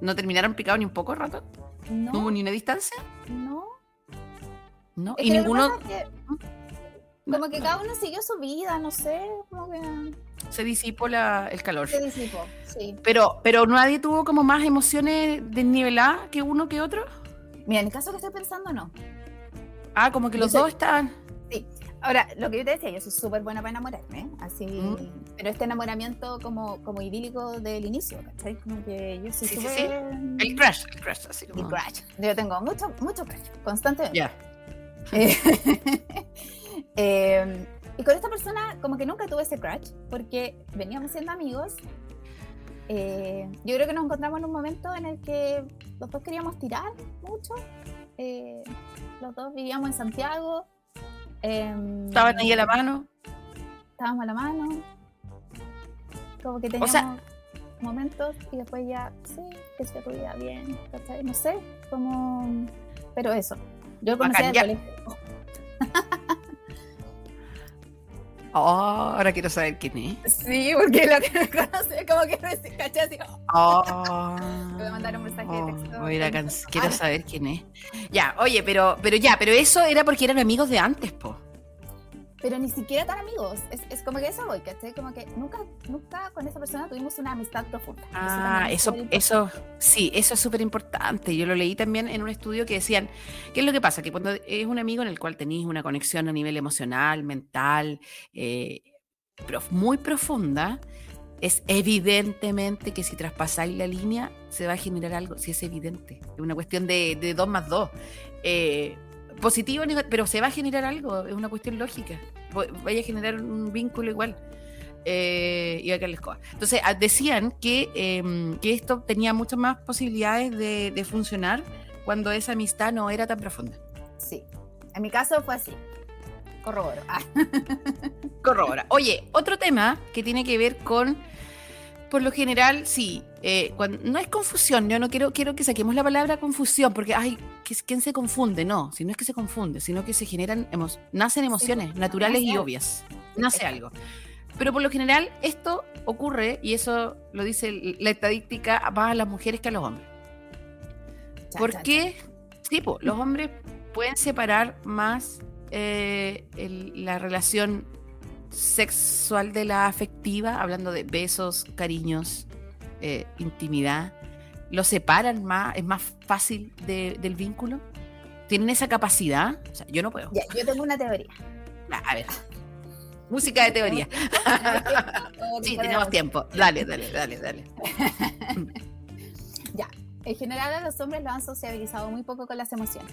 ¿no terminaron picados ni un poco rato? ¿No,
No,
hubo ni una distancia?
no.
¿No?
Es
Y ninguno
es que como que cada uno siguió su vida, no sé, como que
se disipó la- el calor.
se disipó, sí.
Pero, pero nadie tuvo como más emociones desniveladas que uno que otro.
Mira, en el caso que estoy pensando, no.
Ah, como que los dos estaban.
Ahora, lo que yo te decía, yo soy súper buena para enamorarme, así,
Mm.
pero este enamoramiento como, como idílico del inicio, ¿cachai? Como que yo soy
Sí, sí,
súper...
sí. El crash, el crash, así
El
como.
crush. Yo tengo mucho, mucho crush, constantemente.
Ya.
Eh, eh, y con esta persona como que nunca tuve ese crush, porque veníamos siendo amigos. Eh, yo creo que nos encontramos en un momento en el que los dos queríamos tirar mucho. Eh, los dos vivíamos en Santiago. em,
Estaban ahí a la mano.
estábamos a la mano. Como que
O
teníamos
sea-
momentos y después ya, sí, que se podía bien. No sé, como... Pero eso, yo conocí al colegio.
Oh, ahora quiero saber quién es.
Sí, porque lo que me conoce, como que me caché así,
Oh.
Te voy a mandar un mensaje de
Oh,
texto.
voy a ir a can- Quiero saber quién es. Ya, oye, pero, pero ya, pero eso era porque eran amigos de antes, po.
Pero ni siquiera tan amigos. Es, es como que eso voy, ¿cachai? Como que nunca, nunca con esa persona tuvimos una amistad profunda.
Ah, eso, eso, sí, eso es súper importante. Yo lo leí también en un estudio que decían, ¿qué es lo que pasa? Que cuando es un amigo en el cual tenéis una conexión a nivel emocional, mental, eh, prof- muy profunda, es evidentemente que si traspasáis la línea se va a generar algo, si es evidente. Es una cuestión de, de dos más dos. Eh, positivo, pero se va a generar algo, es una cuestión lógica. Vaya a generar un vínculo igual. Eh, y a escoba. Entonces, ah, decían que, em, que esto tenía muchas más posibilidades de, de funcionar cuando esa amistad no era tan profunda.
Sí. En mi caso fue así. Corroboro. Ah,
Corrobora. Oye, otro tema que tiene que ver con, por lo general, sí, eh, cuando, no es confusión, yo no quiero, quiero que saquemos la palabra confusión, porque, ay, ¿qué- ¿quién se confunde? No, si no es que se confunde, sino que se generan, emo- nacen emociones
pues,
naturales y
nace
obvias. Nace algo. Pero por lo general, esto ocurre, y eso lo dice la estadística, más a las mujeres que a los hombres.
chan,
¿Por
chan,
qué? Sí, po, los hombres pueden separar más eh, el- la relación sexual de la afectiva, hablando de besos, cariños, eh, intimidad. Lo separan más, es más fácil de- del vínculo. Tienen esa capacidad. O sea, yo no puedo.
Ya, yo tengo una teoría.
A ver, Música de teoría. Sí, tenemos tiempo. Dale, dale, dale, dale.
Ya. En general a los hombres lo han sociabilizado muy poco con las emociones.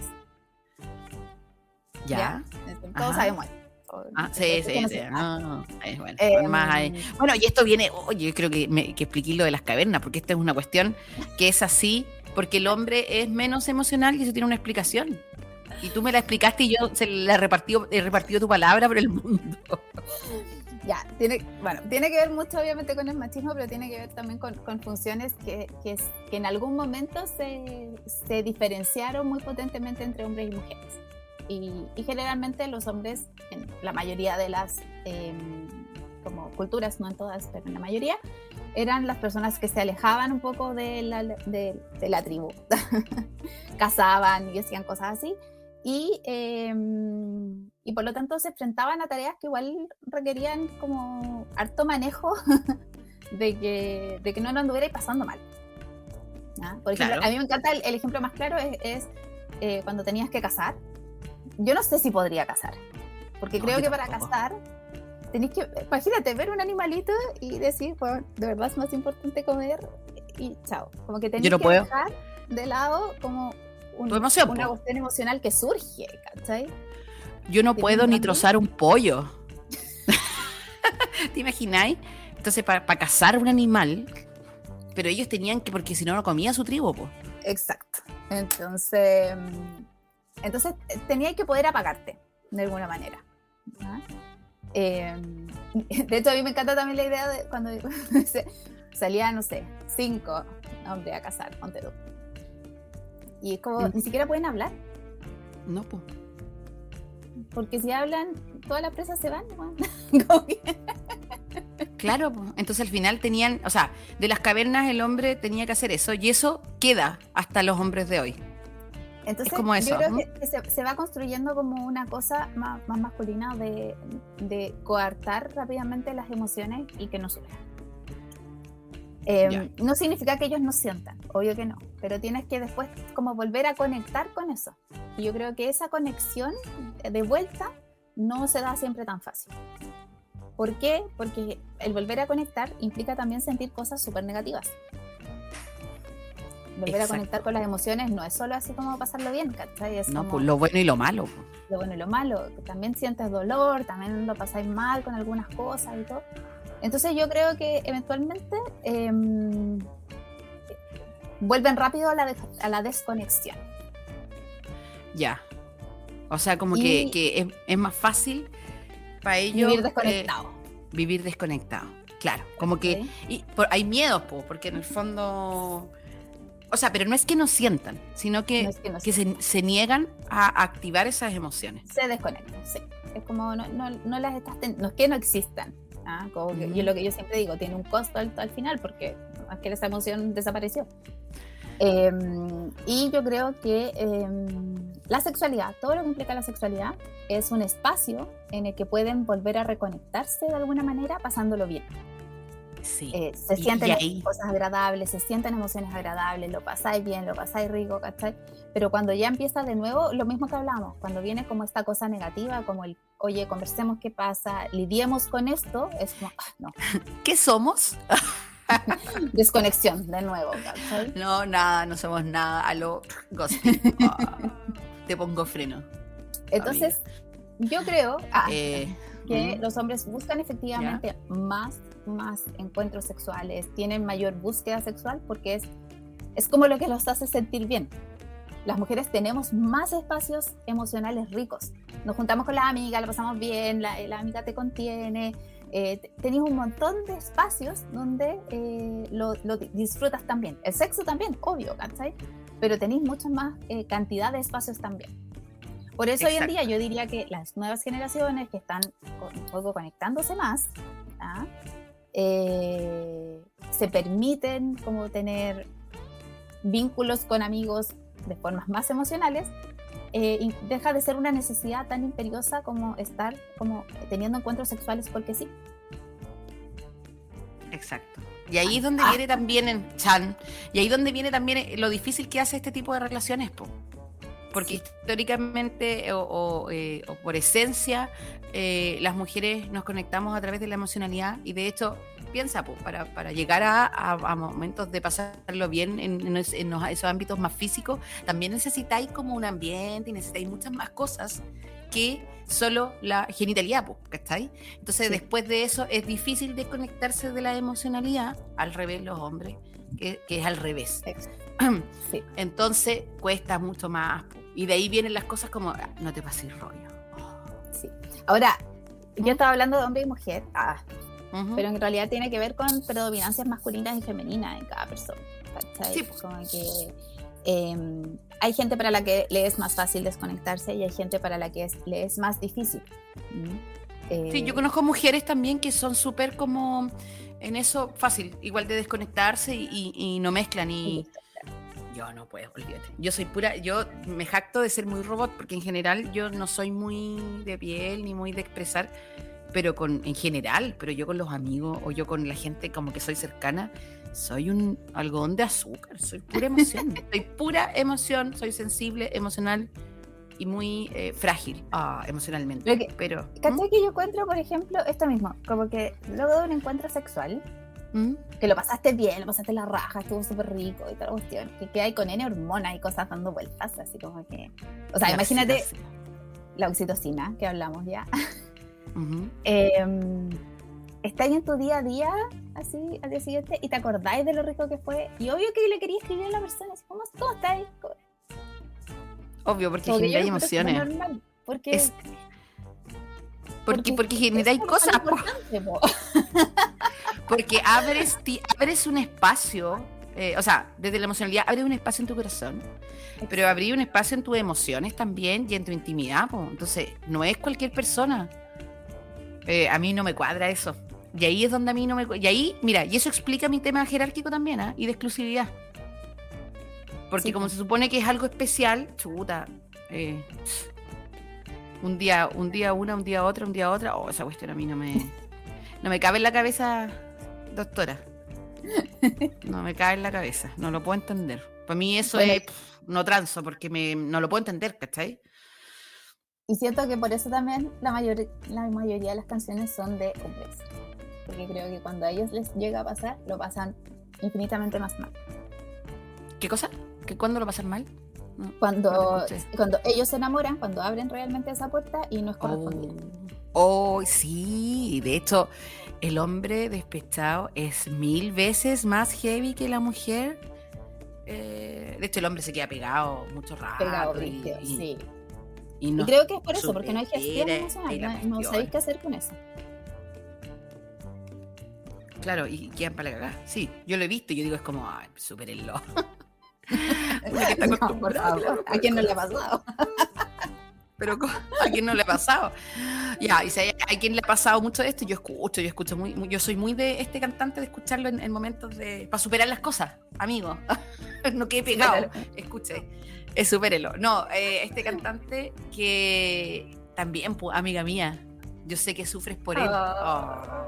Ya.
Todos
Ajá.
sabemos.
Ah, sí, sí, sí. No, no, es bueno.
Eh,
más hay- Bueno, y esto viene, oye, yo creo que, me, que expliqué lo de las cavernas, porque esta es una cuestión que es así, porque el hombre es menos emocional y eso tiene una explicación. Y tú me la explicaste y yo se la he repartido, he repartido tu palabra por el mundo.
Ya, tiene, bueno, tiene que ver mucho obviamente con el machismo, pero tiene que ver también con, con funciones que, que, que en algún momento se, se diferenciaron muy potentemente entre hombres y mujeres. Y, y generalmente los hombres, en la mayoría de las em, como culturas, no en todas, pero en la mayoría, eran las personas que se alejaban un poco de la, de, de la tribu. Cazaban y hacían cosas así. Y, em, y por lo tanto se enfrentaban a tareas que igual requerían como harto manejo de que, de que no lo anduvierais pasando mal. ¿Ah? Por ejemplo,
Claro.
a mí me encanta el, el ejemplo más claro es, es, eh, cuando tenías que cazar. Yo no sé si podría cazar, porque
No,
creo que para cazar tenéis que, imagínate, ver un animalito y decir, bueno, de verdad es más importante comer y chao. Como que tenéis
no
que
puedo.
dejar de lado como un-
Tu emoción,
una cuestión emocional que surge, ¿cachai?
Yo no
¿Te
puedo ni trozar un pollo. ¿Te imagináis? Entonces, para cazar un animal, pero ellos tenían que, porque si no, no comía su tribu, pues.
Exacto. Entonces, mm, entonces eh, tenía que poder apagarte de alguna manera. ¿ah? Eh, de hecho, a mí me encanta también la idea de cuando salía, no sé, cinco hombres a cazar, ponte tú. Y es como,
Mm.
ni siquiera pueden hablar,
No, pues.
porque si hablan, todas las presas se van.
Claro, po. entonces al final tenían, o sea, de las cavernas el hombre tenía que hacer eso y eso queda hasta los hombres de hoy.
Entonces,
como eso,
yo creo que, se, se va construyendo como una cosa más, más masculina de, de coartar rápidamente las emociones y que no surjan. Eh,
Ya.
no significa que ellos no sientan, obvio que no, pero tienes que después como volver a conectar con eso. Y yo creo que esa conexión de vuelta no se da siempre tan fácil. ¿Por qué? Porque el volver a conectar implica también sentir cosas súper negativas. Volver
Exacto.
a conectar con las emociones no es solo así como pasarlo bien, ¿cachai? Es
No,
como
pues lo bueno y lo malo.
lo bueno y lo malo. También sientes dolor, también lo pasáis mal con algunas cosas y todo. Entonces yo creo que eventualmente em, vuelven rápido a la, a la desconexión.
Ya. O sea, como
Y-
que, que es, es más fácil para ellos
Vivir
eh,
desconectado.
vivir desconectado. Claro, como que y por- hay miedos, po, porque en el fondo... O sea, pero no es que no sientan, sino que,
No es que no
que se, se niegan a activar esas emociones.
Se desconectan, sí. Es como no, no, las estás no es que no existan. ¿ah? Como que- y es lo que yo siempre digo, tiene un costo alto al final porque es que esa emoción desapareció. Em, y yo creo que em, la sexualidad, todo lo que implica la sexualidad, es un espacio en el que pueden volver a reconectarse de alguna manera pasándolo bien.
Sí.
Eh, se
Y-
sienten
y ahí-
cosas agradables, se sienten emociones agradables, lo pasáis bien, lo pasáis rico, ¿cachai? Pero cuando ya empieza de nuevo, lo mismo que hablamos, cuando viene como esta cosa negativa, como el, oye, conversemos qué pasa, lidiemos con esto, es como, ah, no,
¿Qué somos?
desconexión de nuevo, ¿cachai?
No, nada, no somos nada. A lo. Ah, te pongo freno.
Entonces, yo creo ah,
Eh,
que
mm,
los hombres buscan efectivamente más, más encuentros sexuales, tienen mayor búsqueda sexual porque es, es como lo que los hace sentir bien. Las mujeres tenemos más espacios emocionales ricos. Nos juntamos con la amiga, la pasamos bien, la, la amiga te contiene. Eh, te- tenéis un montón de espacios donde eh, lo, lo di- disfrutas también. El sexo también, obvio, ¿cachai? Pero tenéis mucha más eh, cantidad de espacios también. Por eso hoy en
Exacto.
día yo diría que las nuevas generaciones que están un poco conectándose más, ¿ah? Eh, se permiten como tener vínculos con amigos de formas más emocionales, eh, y deja de ser una necesidad tan imperiosa como estar como teniendo encuentros sexuales porque sí.
Exacto. Y ahí es donde
Ah.
viene también en Chan. Y ahí donde viene también lo difícil que hace este tipo de relaciones, po. Porque históricamente o, o, eh, o por esencia, eh, las mujeres nos conectamos a través de la emocionalidad y de hecho, piensa, pues, para, para llegar a, a- a momentos de pasarlo bien en, en en esos ámbitos más físicos, también necesitáis como un ambiente y necesitáis muchas más cosas que solo la genitalidad, pues, ¿cachai? Entonces,
Sí.
después de eso, es difícil desconectarse de la emocionalidad, al revés los hombres, que, que es al revés.
Sí.
Entonces, cuesta mucho más. Y de ahí vienen las cosas como, "Ah, no te pases rollo.
Sí. Ahora, yo estaba hablando de hombre y mujer, ah, pero en realidad tiene que ver con predominancias masculinas y femeninas en cada persona. ¿cachai?
Sí, pues.
Como que eh, hay gente para la que le es más fácil desconectarse y hay gente para la que es- le es más difícil. Eh,
Sí, yo conozco mujeres también que son súper como en eso fácil, igual de desconectarse y, y- y no mezclan y yo no puedo, olvídate. Yo soy pura, yo me jacto de ser muy robot porque en general yo no soy muy de piel ni muy de expresar, pero con en general, pero yo con los amigos o yo con la gente como que soy cercana, soy un algodón de azúcar, soy pura emoción, soy pura emoción, soy sensible, emocional y muy eh, frágil ah, emocionalmente.
Pero que-
pero.
¿Cachai que yo encuentro, por ejemplo, esto mismo? Como que luego de un encuentro sexual,
¿Mm?
que lo pasaste bien, lo pasaste la raja, estuvo súper rico y toda la cuestión, que, que hay con N hormonas y cosas dando vueltas, así como que... O sea,
La
imagínate
oxitocina.
la oxitocina, que hablamos ya.
Ujú.
Eh, estáis en tu día a día, así, al día siguiente, y te acordáis de lo rico que fue, y obvio que le quería escribir a la persona, así, ¿cómo, cómo estáis?
Obvio, porque
súper
emociones.
normal, porque,
Es- porque, porque generáis
es
cosas, po. porque abres, ti- abres un espacio, eh, o sea, desde la emocionalidad abres un espacio en tu corazón, pero abrir un espacio en tus emociones también y en tu intimidad, po. entonces no es cualquier persona. Eh, a mí no me cuadra eso. Y ahí es donde a mí no me... cu- Y ahí, mira, y eso explica mi tema jerárquico también, ¿ah? Y de exclusividad. Porque
Sí,
como se supone que es algo especial, chuta, eh, un día, un día una, un día otra, un día otra, oh, esa cuestión a mí no me, no me cabe en la cabeza, doctora. No me cabe en la cabeza, no lo puedo entender. Para mí eso
Bueno.
es, no transo, porque me, no lo puedo entender, ¿cachai?
Y siento que por eso también la, mayor, la mayoría de las canciones son de hombres. Porque creo que cuando a ellos les llega a pasar, lo pasan infinitamente más mal.
¿Qué cosa? ¿Que cuándo lo pasan mal? No,
Cuando,
no
cuando ellos se enamoran, cuando abren realmente esa puerta y no es correspondido.
Oh, oh, sí, de hecho, el hombre despechado es mil veces más heavy que la mujer. Eh, de hecho, el hombre se queda pegado mucho rato.
Pegado,
y-
sí.
y no-
y creo que es por eso, porque no hay gestión emocional. No, sabéis qué hacer con eso.
Claro, y quedan para la cagada. Sí, yo lo he visto y yo digo, es como, ay, supérenlo. Uno que está
No, por
acostumbrado,
favor,
claro,
¿a quién no le ha pasado?
Pero a quién no le ha pasado. Ya, y si hay, hay quien le ha pasado mucho esto, yo escucho, yo escucho muy, muy- yo soy muy de este cantante de escucharlo en, en momentos de para superar las cosas, amigo. no quede pegado. Escuche, eh, supérelo. No, eh, este cantante que también, amiga mía, yo sé que sufres por él.
Ah.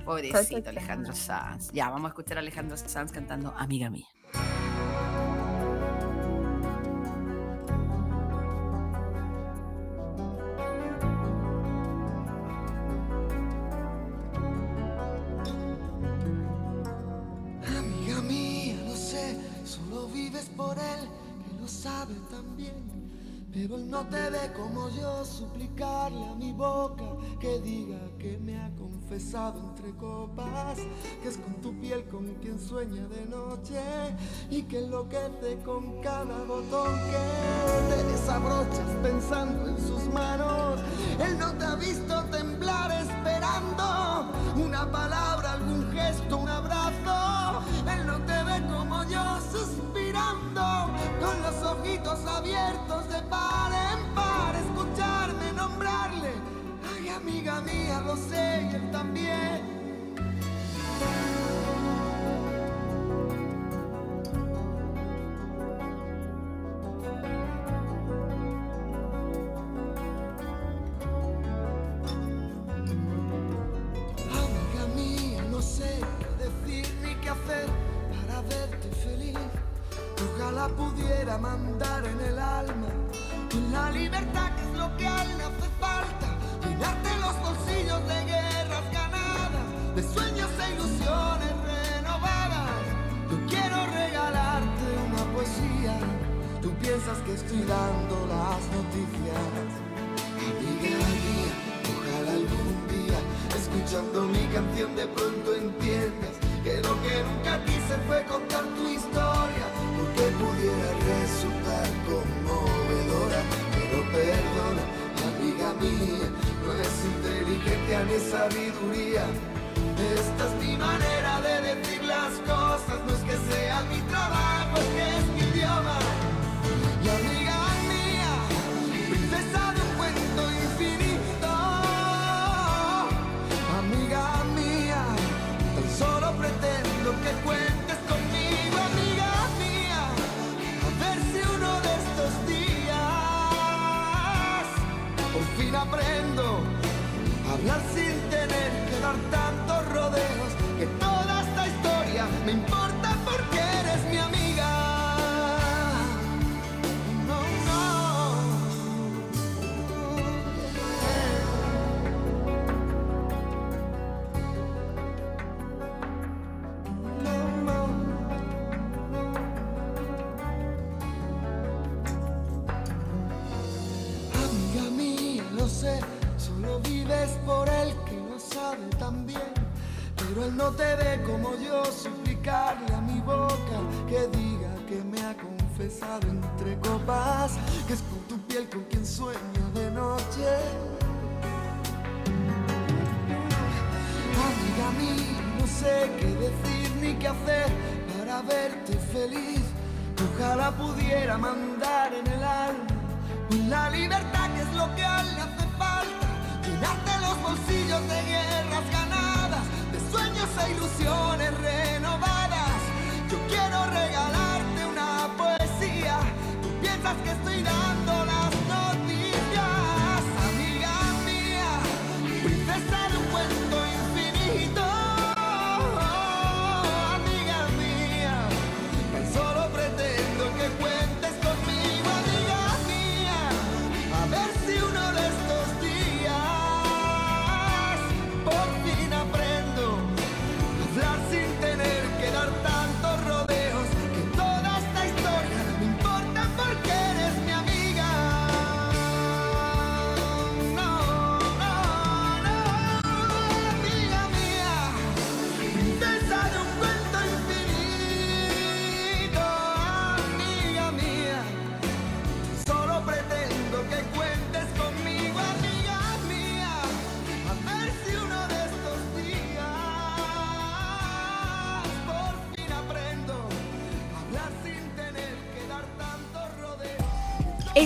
Oh, pobrecito. Alejandro Sanz. Ya, vamos a escuchar a Alejandro Sanz cantando Amiga mía.
Sabe también. Pero él no te ve como yo, suplicarle a mi boca que diga que me ha confesado entre copas, que es con tu piel con quien sueña de noche y que enloquece con cada botón que te desabrochas pensando en sus manos. Él no te ha visto temblar esperando una palabra, algún gesto, un abrazo. Él no te ve como yo con los ojitos abiertos de par en par, escucharme nombrarle. Ay, amiga mía, lo sé, y él también. Que estoy dando las noticias. Amiga mía, ojalá algún día, escuchando mi canción, de pronto entiendas que lo que nunca quise fue contar tu historia, porque pudiera resultar conmovedora. Pero perdona, amiga mía, no es inteligencia ni sabiduría. Esta es mi manera de decir las cosas, no es que sea mi trabajo, es mi a hablar sin tener que dar tantos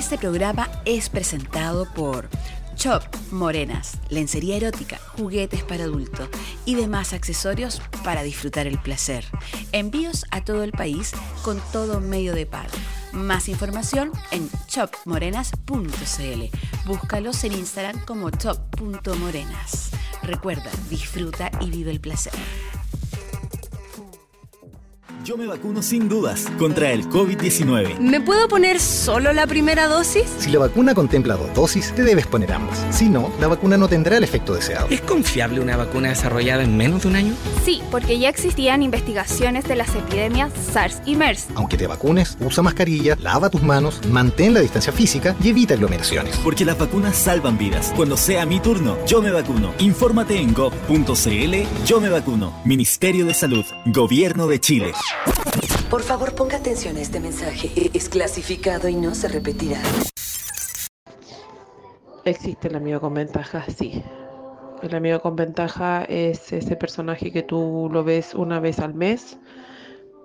Este programa es presentado por Chop Morenas, lencería erótica, juguetes para adultos y demás accesorios para disfrutar el placer. Envíos a todo el país con todo medio de pago. Más información en chopmorenas.cl. Búscalos en Instagram como chop.morenas. Recuerda, disfruta y vive el placer.
Yo me vacuno sin dudas contra el COVID-19.
¿Me puedo poner solo la primera dosis?
Si la vacuna contempla dos dosis, te debes poner ambas. Si no, la vacuna no tendrá el efecto deseado.
¿Es confiable una vacuna desarrollada en menos de un año?
Sí, porque ya existían investigaciones de las epidemias SARS y MERS.
Aunque te vacunes, usa mascarilla, lava tus manos, mantén la distancia física y evita aglomeraciones.
Porque las vacunas salvan vidas. Cuando sea mi turno, yo me vacuno. Infórmate en gov.cl Yo me vacuno. Ministerio de Salud. Gobierno de Chile.
Por favor, ponga atención a este mensaje. Es clasificado y no se repetirá.
¿Existe el amigo con ventaja? Sí. El amigo con ventaja es ese personaje que tú lo ves una vez al mes,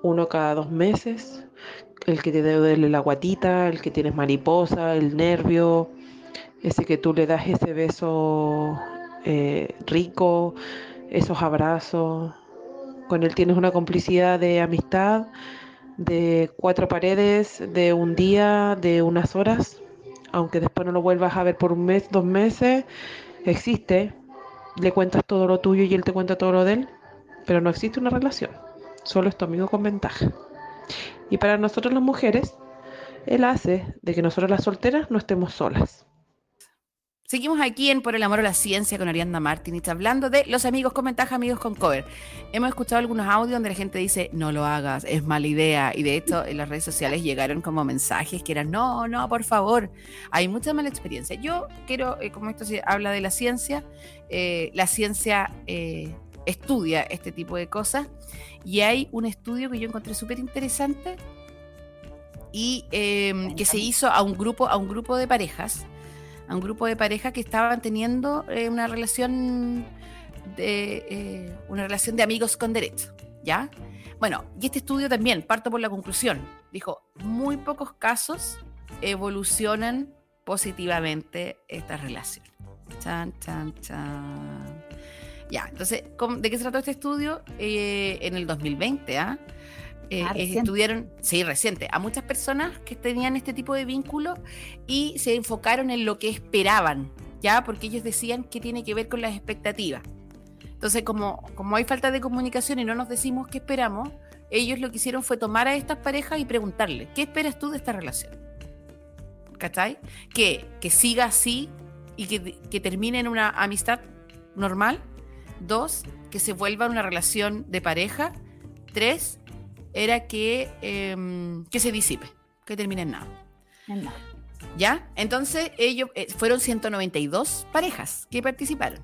uno cada dos meses, el que te duele la guatita, el que tienes mariposa, el nervio, ese que tú le das ese beso eh, rico, esos abrazos. Con él tienes una complicidad de amistad, de cuatro paredes, de un día, de unas horas, aunque después no lo vuelvas a ver por un mes, dos meses, existe. Le cuentas todo lo tuyo y él te cuenta todo lo de él, pero no existe una relación. Solo es tu amigo con ventaja. Y para nosotros las mujeres, él hace de que nosotros las solteras no estemos solas.
Seguimos aquí en Por el Amor a la Ciencia con Arianda Martínez, hablando de los amigos con ventaja, amigos con cover. Hemos escuchado algunos audios donde la gente dice, no lo hagas, es mala idea. Y de hecho, en las redes sociales llegaron como mensajes que eran, no, no, por favor. Hay mucha mala experiencia. Yo quiero, eh, como esto se habla de la ciencia, eh, la ciencia eh, estudia este tipo de cosas. Y hay un estudio que yo encontré súper interesante y em, que se hizo a un grupo, a un grupo de parejas a un grupo de parejas que estaban teniendo eh, una relación de eh, una relación de amigos con derecho, ¿ya? Bueno, y este estudio también parto por la conclusión. Dijo, muy pocos casos evolucionan positivamente esta relación. Chan, chan, chan. Ya, entonces, ¿de qué se trató este estudio? Eh, en el 2020, ¿ah? Eh,
reciente.
estudiaron, sí, reciente, a muchas personas que tenían este tipo de vínculo y se enfocaron en lo que esperaban, ¿ya? Porque ellos decían que tiene que ver con las expectativas. Entonces, como, como hay falta de comunicación y no nos decimos qué esperamos, ellos lo que hicieron fue tomar a estas parejas y preguntarle, ¿qué esperas tú de esta relación? ¿Cachai? Que, que siga así y que, que termine en una amistad normal. Dos, que se vuelva una relación de pareja. Tres, era que, em, que se disipe, que termine en nada.
No.
¿Ya? Entonces, ellos eh, fueron 192 parejas que participaron.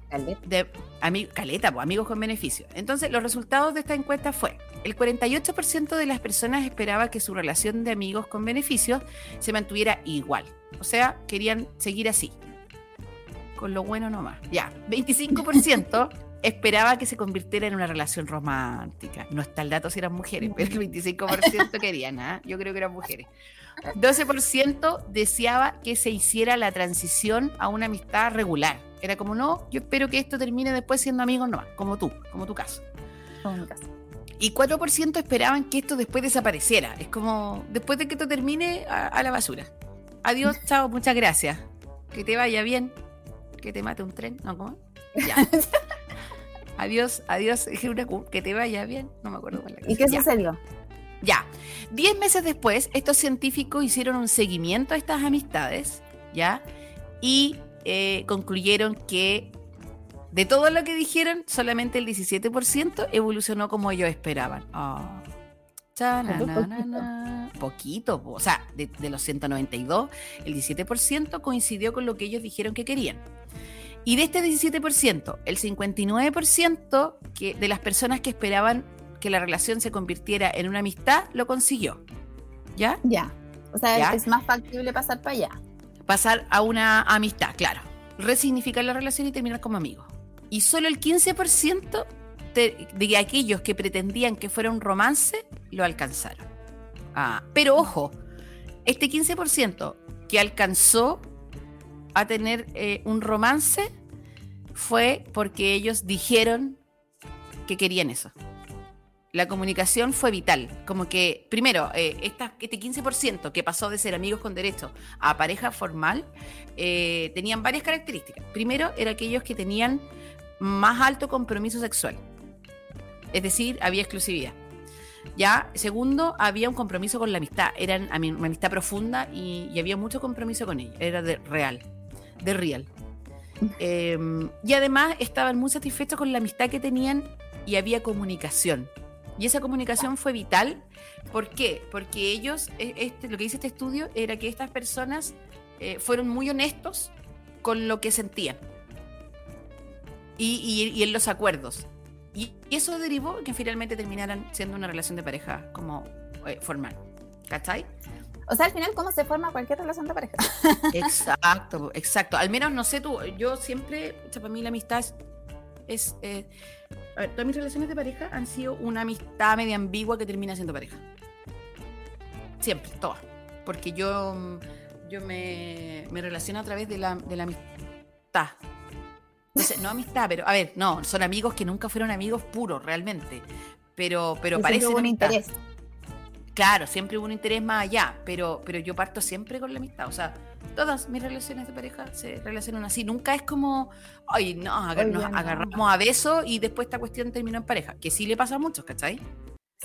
De ami- caleta, pues, amigos con beneficio. Entonces, los resultados de esta encuesta fue: el 48% de las personas esperaba que su relación de amigos con beneficios se mantuviera igual. O sea, querían seguir así. Con lo bueno nomás. Ya. 25% esperaba que se convirtiera en una relación romántica. No está el dato si eran mujeres, pero el 25% querían, ¿ah? Yo creo que eran mujeres. 12% deseaba que se hiciera la transición a una amistad regular. Era como, no, yo espero que esto termine después siendo amigos nomás, como tú, como tu caso.
Como mi caso.
Y 4% esperaban que esto después desapareciera. Es como, después de que esto termine, a, a la basura. Adiós, chao, muchas gracias. Que te vaya bien. Que te mate un tren. No, ¿cómo? Ya. adiós, adiós, que te vaya bien. No me acuerdo cuál la
¿Y qué.
Ya.
sucedió?
Ya. Diez meses después, estos científicos hicieron un seguimiento a estas amistades, ¿ya? Y eh, concluyeron que de todo lo que dijeron, solamente el 17% evolucionó como ellos esperaban. Chananana. Poquito, po. o sea, de, de los 192, el 17% coincidió con lo que ellos dijeron que querían. Y de este 17%, el 59% que, de las personas que esperaban que la relación se convirtiera en una amistad lo consiguió. ¿Ya?
Ya. O sea,
Ya.
es más factible pasar para allá.
Pasar a una amistad, claro. Resignificar la relación y terminar como amigos. Y solo el 15% de, de aquellos que pretendían que fuera un romance lo alcanzaron. Ah, pero ojo, este 15% que alcanzó a tener eh, un romance fue porque ellos dijeron que querían eso. La comunicación fue vital. Como que, primero, eh, este 15% que pasó de ser amigos con derecho a pareja formal, eh, tenían varias características. Primero, era aquellos que tenían más alto compromiso sexual. Es decir, había exclusividad. Ya, segundo, había un compromiso con la amistad. Eran una amistad profunda y, y había mucho compromiso con ella. Era de real, de real. Eh, y además estaban muy satisfechos con la amistad que tenían y había comunicación. Y esa comunicación fue vital. ¿Por qué? Porque ellos, e- este, lo que dice este estudio era que estas personas eh, fueron muy honestos con lo que sentían. Y en los acuerdos. Y, y eso derivó que finalmente terminaran siendo una relación de pareja como eh, formal. ¿Cachai?
O sea, al final, ¿cómo se forma cualquier relación de pareja?
Exacto, exacto. Al menos, no sé tú, yo siempre, pucha, para mí la amistad es... es, eh, a ver, todas mis relaciones de pareja han sido una amistad media ambigua que termina siendo pareja. Siempre, todas. Porque yo, yo me, me relaciono a través de la, de la amistad. Entonces, no amistad, pero a ver, no, son amigos que nunca fueron amigos puros realmente. Pero, pero
hubo un
amistad.
interés.
Claro, siempre hubo un interés más allá, pero, pero yo parto siempre con la amistad. O sea, todas mis relaciones de pareja se relacionan así. Nunca es como, ay, no, agar- nos
no.
agarramos a besos y después esta cuestión terminó en pareja. Que sí le pasa a muchos, ¿cachai?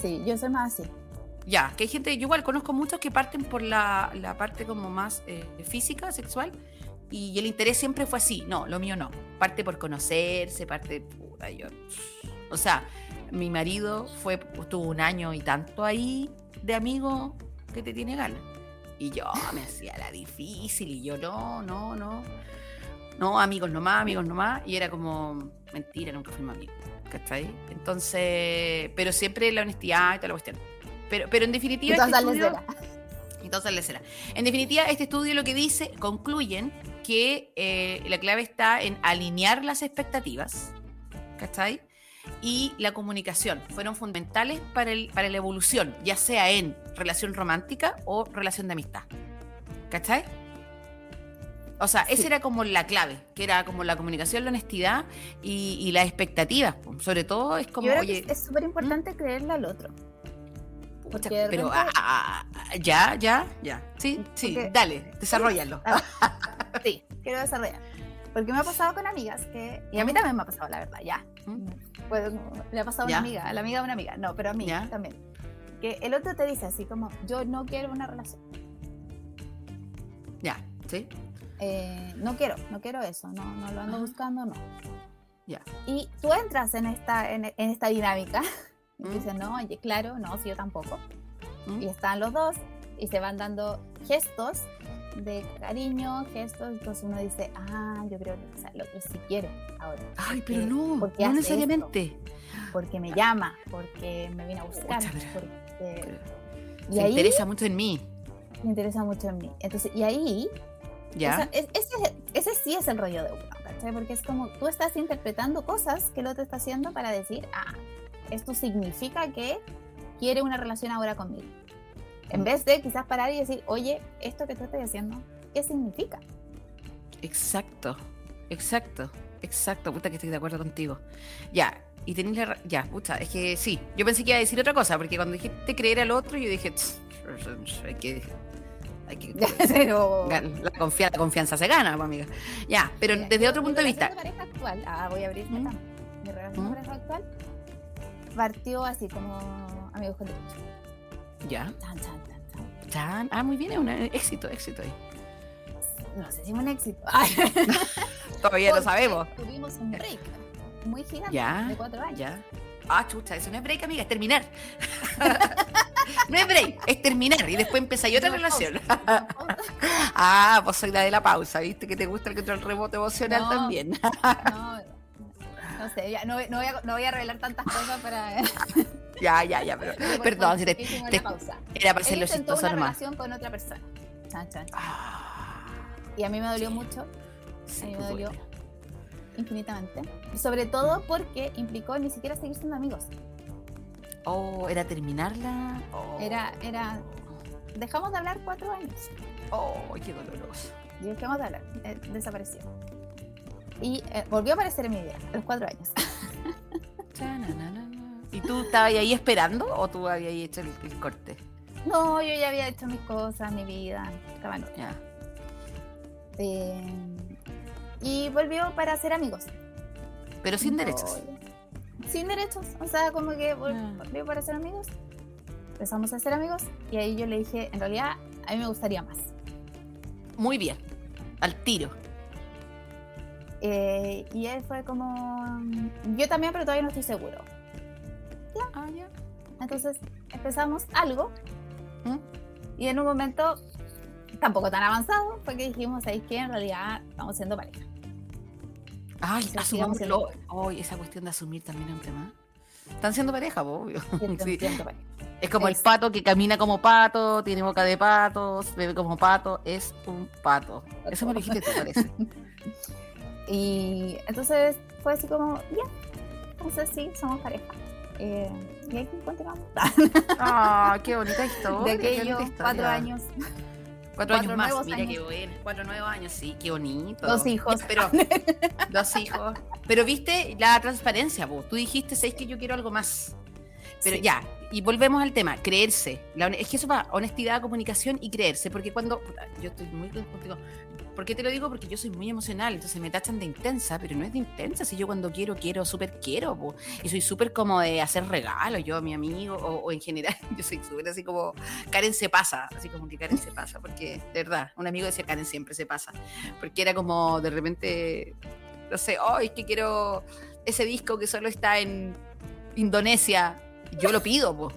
Sí, yo soy más así.
Ya, que hay gente, yo igual conozco muchos que parten por la, la parte como más eh, física, sexual, y el interés siempre fue así. No, lo mío no. Parte por conocerse, parte. Puta, yo. O sea, mi marido fue, tuvo un año y tanto ahí de amigo que te tiene ganas. Y yo me hacía la difícil y yo no, no, no. No, amigos nomás, amigos nomás. Y era como, mentira, nunca fuimos amigos. ¿Cachai? Entonces, pero siempre la honestidad y toda la cuestión. Pero, pero en definitiva.
Entonces,
este estudio- entonces le será. En definitiva, este estudio lo que dice, concluyen que eh, la clave está en alinear las expectativas, ¿cachai? Y la comunicación fueron fundamentales para, el, para la evolución, ya sea en relación romántica o relación de amistad, ¿cachai? O sea, esa
Sí.
era como la clave, que era como la comunicación, la honestidad y, y las expectativas. Sobre todo es como,
Yo creo
oye,
que es súper importante creerle al otro.
pucha, pero
repente-
ah, ah, ah, ya, ya, ya. Sí, sí, dale, desarrollalo.
Sí, quiero desarrollar. Porque me ha pasado con amigas que. Y a mí también me ha pasado, la verdad, ya.
¿Mm?
Pues, le ha pasado a una amiga, a la amiga de una amiga. No, pero a mí
Ya.
también. Que el otro te dice así como: Yo no quiero una relación.
Ya, ¿sí?
Eh, no quiero, no quiero eso. No, no lo ando
Ajá.
buscando, no.
Ya.
Y tú entras en esta, en, en esta dinámica. Y
¿Mm?
dices, no, oye, claro, no, si yo tampoco.
¿Mm?
Y están los dos y se van dando gestos de cariño, gestos. Entonces uno dice, ah, yo creo que o sea, el otro sí quiere ahora.
Ay, pero
porque-
no,
porque
no necesariamente.
Porque me llama, porque me viene a buscar, porque... Y
Se
ahí
interesa mucho en mí.
me interesa mucho en mí. Entonces, y ahí,
Ya.
ese, ese sí es el rollo de uno, ¿cachai? Porque es como tú estás interpretando cosas que el otro está haciendo para decir, ah, esto significa que quiere una relación ahora conmigo. En vez de quizás parar y decir, oye, esto que tú estás haciendo, ¿qué significa?
Exacto, exacto, exacto. Puta que estoy de acuerdo contigo. Ya, y tenés la. Ya, puta, es que sí. Yo pensé que iba a decir otra cosa, porque cuando dijiste creer al otro, yo dije, "Tss, hay que. Hay que
Pero...
la, la confianza se gana, amiga. Ya, pero
Mira,
desde
yo-
otro
mi
punto de vista.
pareja actual, ah, voy a abrir
¿Mm?
Mi relación
¿Mm?
de pareja actual partió así como amigos con derecho.
Ya,
chan, chan, chan. chan.
Ah, muy bien, es un éxito, éxito ahí.
No sé si fue un éxito.
Todavía lo sabemos.
Tuvimos un break muy gigante
Ya,
de cuatro años.
Ya. Ah, chucha, eso no es break, amiga, es terminar. no es break, es terminar y después empezáis otra relación.
pausa,
ah, pues soy la de la pausa, ¿viste? Que te gusta el control remoto emocional
No.
también.
No, no sé, ya no, no voy a, no voy a revelar tantas cosas para.
Ya, ya, ya, pero perdón, si te- te-
pausa.
era para hacerlo chistoso
una
nomás.
relación con otra persona. Chan, chan, chan.
Ah,
Y a mí me dolió
Sí.
mucho,
sí,
a mí me
pues,
dolió infinitamente. Sobre todo porque implicó ni siquiera seguir siendo amigos.
Oh, era terminarla. Oh.
Era, era. Dejamos de hablar cuatro años.
Oh, qué doloroso.
Y dejamos de hablar. eh, desapareció. Y eh, volvió a aparecer en mi vida a los cuatro años.
¿Y tú estabas ahí esperando o tú habías hecho el, el corte?
No, yo ya había hecho mis cosas, mi vida. Estaba en.
Ya.
Eh, y volvió para ser amigos.
Pero sin derechos.
Sin derechos. O sea, como que
Ah.
volvió para ser amigos. Empezamos a ser amigos. Y ahí yo le dije, en realidad, a mí me gustaría más.
Muy bien. Al tiro.
Eh, y él fue como, "Mm, yo también, pero todavía no estoy seguro.
Ah, ya.
Entonces empezamos algo.
¿Mm?
Y en un momento, tampoco tan avanzado, fue que dijimos, ahí que en realidad estamos siendo pareja.
Ay,
sigamos
asumámoslo.
siendo
Ay, esa cuestión de asumir también es un tema. Están siendo pareja, obvio. Sí.
siendo pareja.
Es como el pato que camina como pato, tiene boca de pato, bebe como pato, es un pato. Eso me lo dijiste tú, parece.
Y entonces fue así como, ya, entonces sí, somos pareja. Eh, y ahí continuamos.
Ah, qué bonita historia.
de aquellos cuatro años,
Cuatro, años más. Mira
años.
qué bueno. Cuatro nuevos años, sí, qué bonito.
dos hijos.
Pero, dos hijos. Pero viste la transparencia, vos. Tú dijiste, ¿sabes que yo quiero algo más? Pero
Sí.
ya, y volvemos al tema, creerse. La es que eso va, honestidad, comunicación y creerse, porque cuando, yo estoy muy contigo, ¿por qué te lo digo? Porque yo soy muy emocional, entonces me tachan de intensa, pero no es de intensa, si yo cuando quiero, quiero, súper quiero, po. y soy súper como de hacer regalos, yo a mi amigo, o, o en general, yo soy súper así como, Karen se pasa, así como que Karen se pasa, porque de verdad, un amigo decía Karen siempre se pasa, porque era como de repente, no sé, oh, es que quiero ese disco que solo está en Indonesia, yo lo pido, po.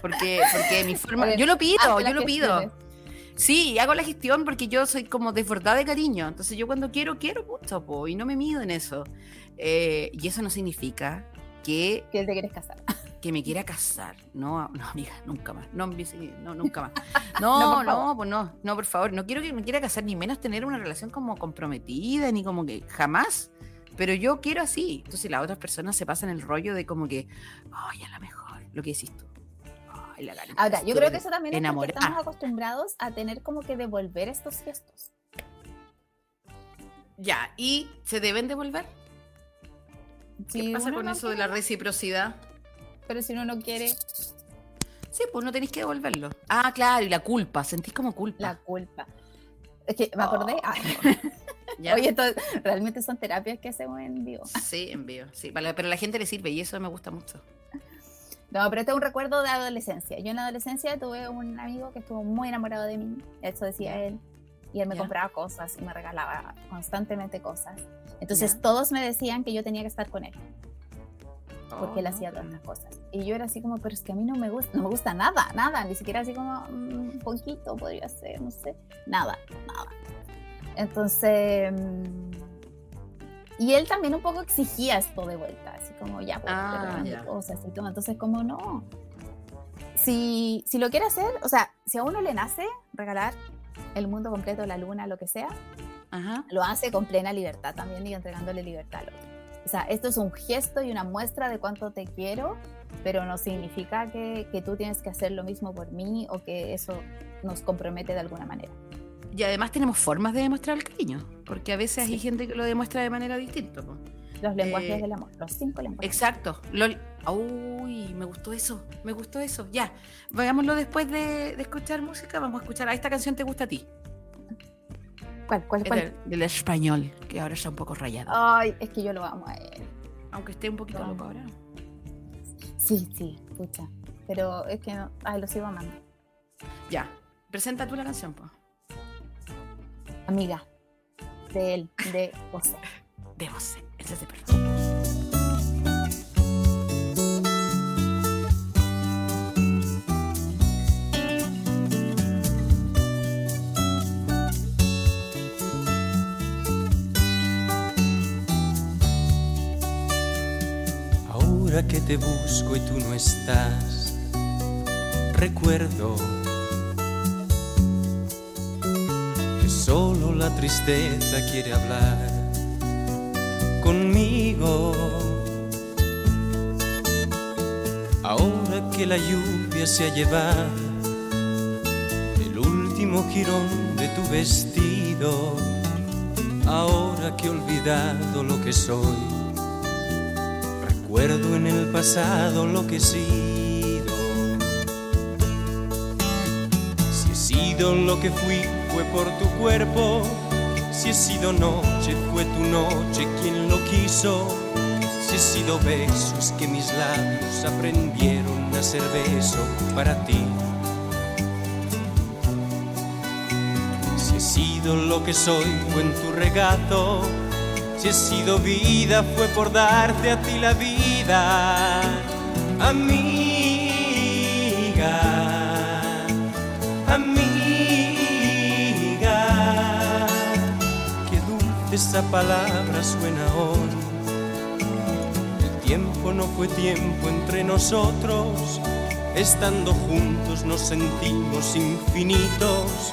Porque, porque mi forma.
Ver,
Yo lo pido, yo lo pido. Sí, hago la gestión porque yo soy como desbordada de cariño. Entonces yo cuando quiero, quiero mucho, po, y no me mido en eso. Eh, y eso no significa que,
Que te quieres casar.
que me quiera casar. No, no, amiga, nunca más. No, no nunca más.
No,
No,
por
no, pues no, no, por favor. No quiero que me quiera casar, ni menos tener una relación como comprometida, ni como que jamás. Pero yo quiero así. Entonces las otras personas se pasan el rollo de como que, ay, a lo mejor, lo que decís tú. Ay, la Karen
Ahora, yo creo que eso también es porque estamos acostumbrados a tener como que devolver estos gestos.
Ya, ¿y se deben devolver? ¿Qué pasa con
no
eso de
quiere,
la reciprocidad?
Pero si uno no quiere,
Sí, pues no tenéis que devolverlo. Ah, claro, y la culpa, sentís como culpa.
la culpa. Es que me acordé. ah,
¿ya?
Oye, esto realmente son terapias que hacemos en vivo.
Sí, envío, sí, para- pero a la gente le sirve y eso me gusta mucho.
No, pero este es un recuerdo de adolescencia. Yo en la adolescencia tuve un amigo que estuvo muy enamorado de mí, eso decía él, y él me
Ya.
compraba cosas y me regalaba constantemente cosas. Entonces
Ya.
todos me decían que yo tenía que estar con él, porque él
Oh,
hacía todas las cosas. Y yo era así como, pero es que a mí no me gusta, no me gusta nada, nada, ni siquiera así como mm, un poquito podría ser, no sé, nada, nada. Entonces, mm, y él también un poco exigía esto de vuelta, así como ya, pues,
Ah, ya.
cosas y todo. Entonces, como no. Si, si lo quiere hacer, o sea, si a uno le nace regalar el mundo completo, la luna, lo que sea,
Ajá.
lo hace con plena libertad también y entregándole libertad al otro. O sea, esto es un gesto y una muestra de cuánto te quiero, pero no significa que, que tú tienes que hacer lo mismo por mí o que eso nos compromete de alguna manera.
Y además tenemos formas de demostrar el cariño, porque a veces hay gente que lo demuestra de manera distinta.
Los lenguajes
Eh,
del amor, los cinco lenguajes.
Exacto. Lol. Uy, me gustó eso, me gustó eso. Ya, hagámoslo después de, de escuchar música. Vamos a escuchar, a esta canción te gusta a ti.
¿Cuál, cuál,
Es
cuál?
del, del español, que ahora está un poco rayado.
Ay, es que yo lo amo a él.
Aunque esté un poquito loco ahora.
Sí, sí, pucha. Pero es que no, ay, lo sigo amando.
Ya, presenta tú la canción, pues.
Amiga de él, de José.
De José, ese es de perdón.
Ahora que te busco y tú no estás, recuerdo solo la tristeza quiere hablar conmigo. Ahora que la lluvia se ha llevado el último jirón de tu vestido, ahora que he olvidado lo que soy. Recuerdo en el pasado lo que he sido. Si he sido lo que fui, fue por tu cuerpo. Si he sido noche, fue tu noche quien lo quiso. Si he sido besos que mis labios aprendieron a ser beso para ti. Si he sido lo que soy, fue en tu regazo. Si he sido vida fue por darte a ti la vida, amiga. Esa palabra suena hoy. El tiempo no fue tiempo entre nosotros. Estando juntos nos sentimos infinitos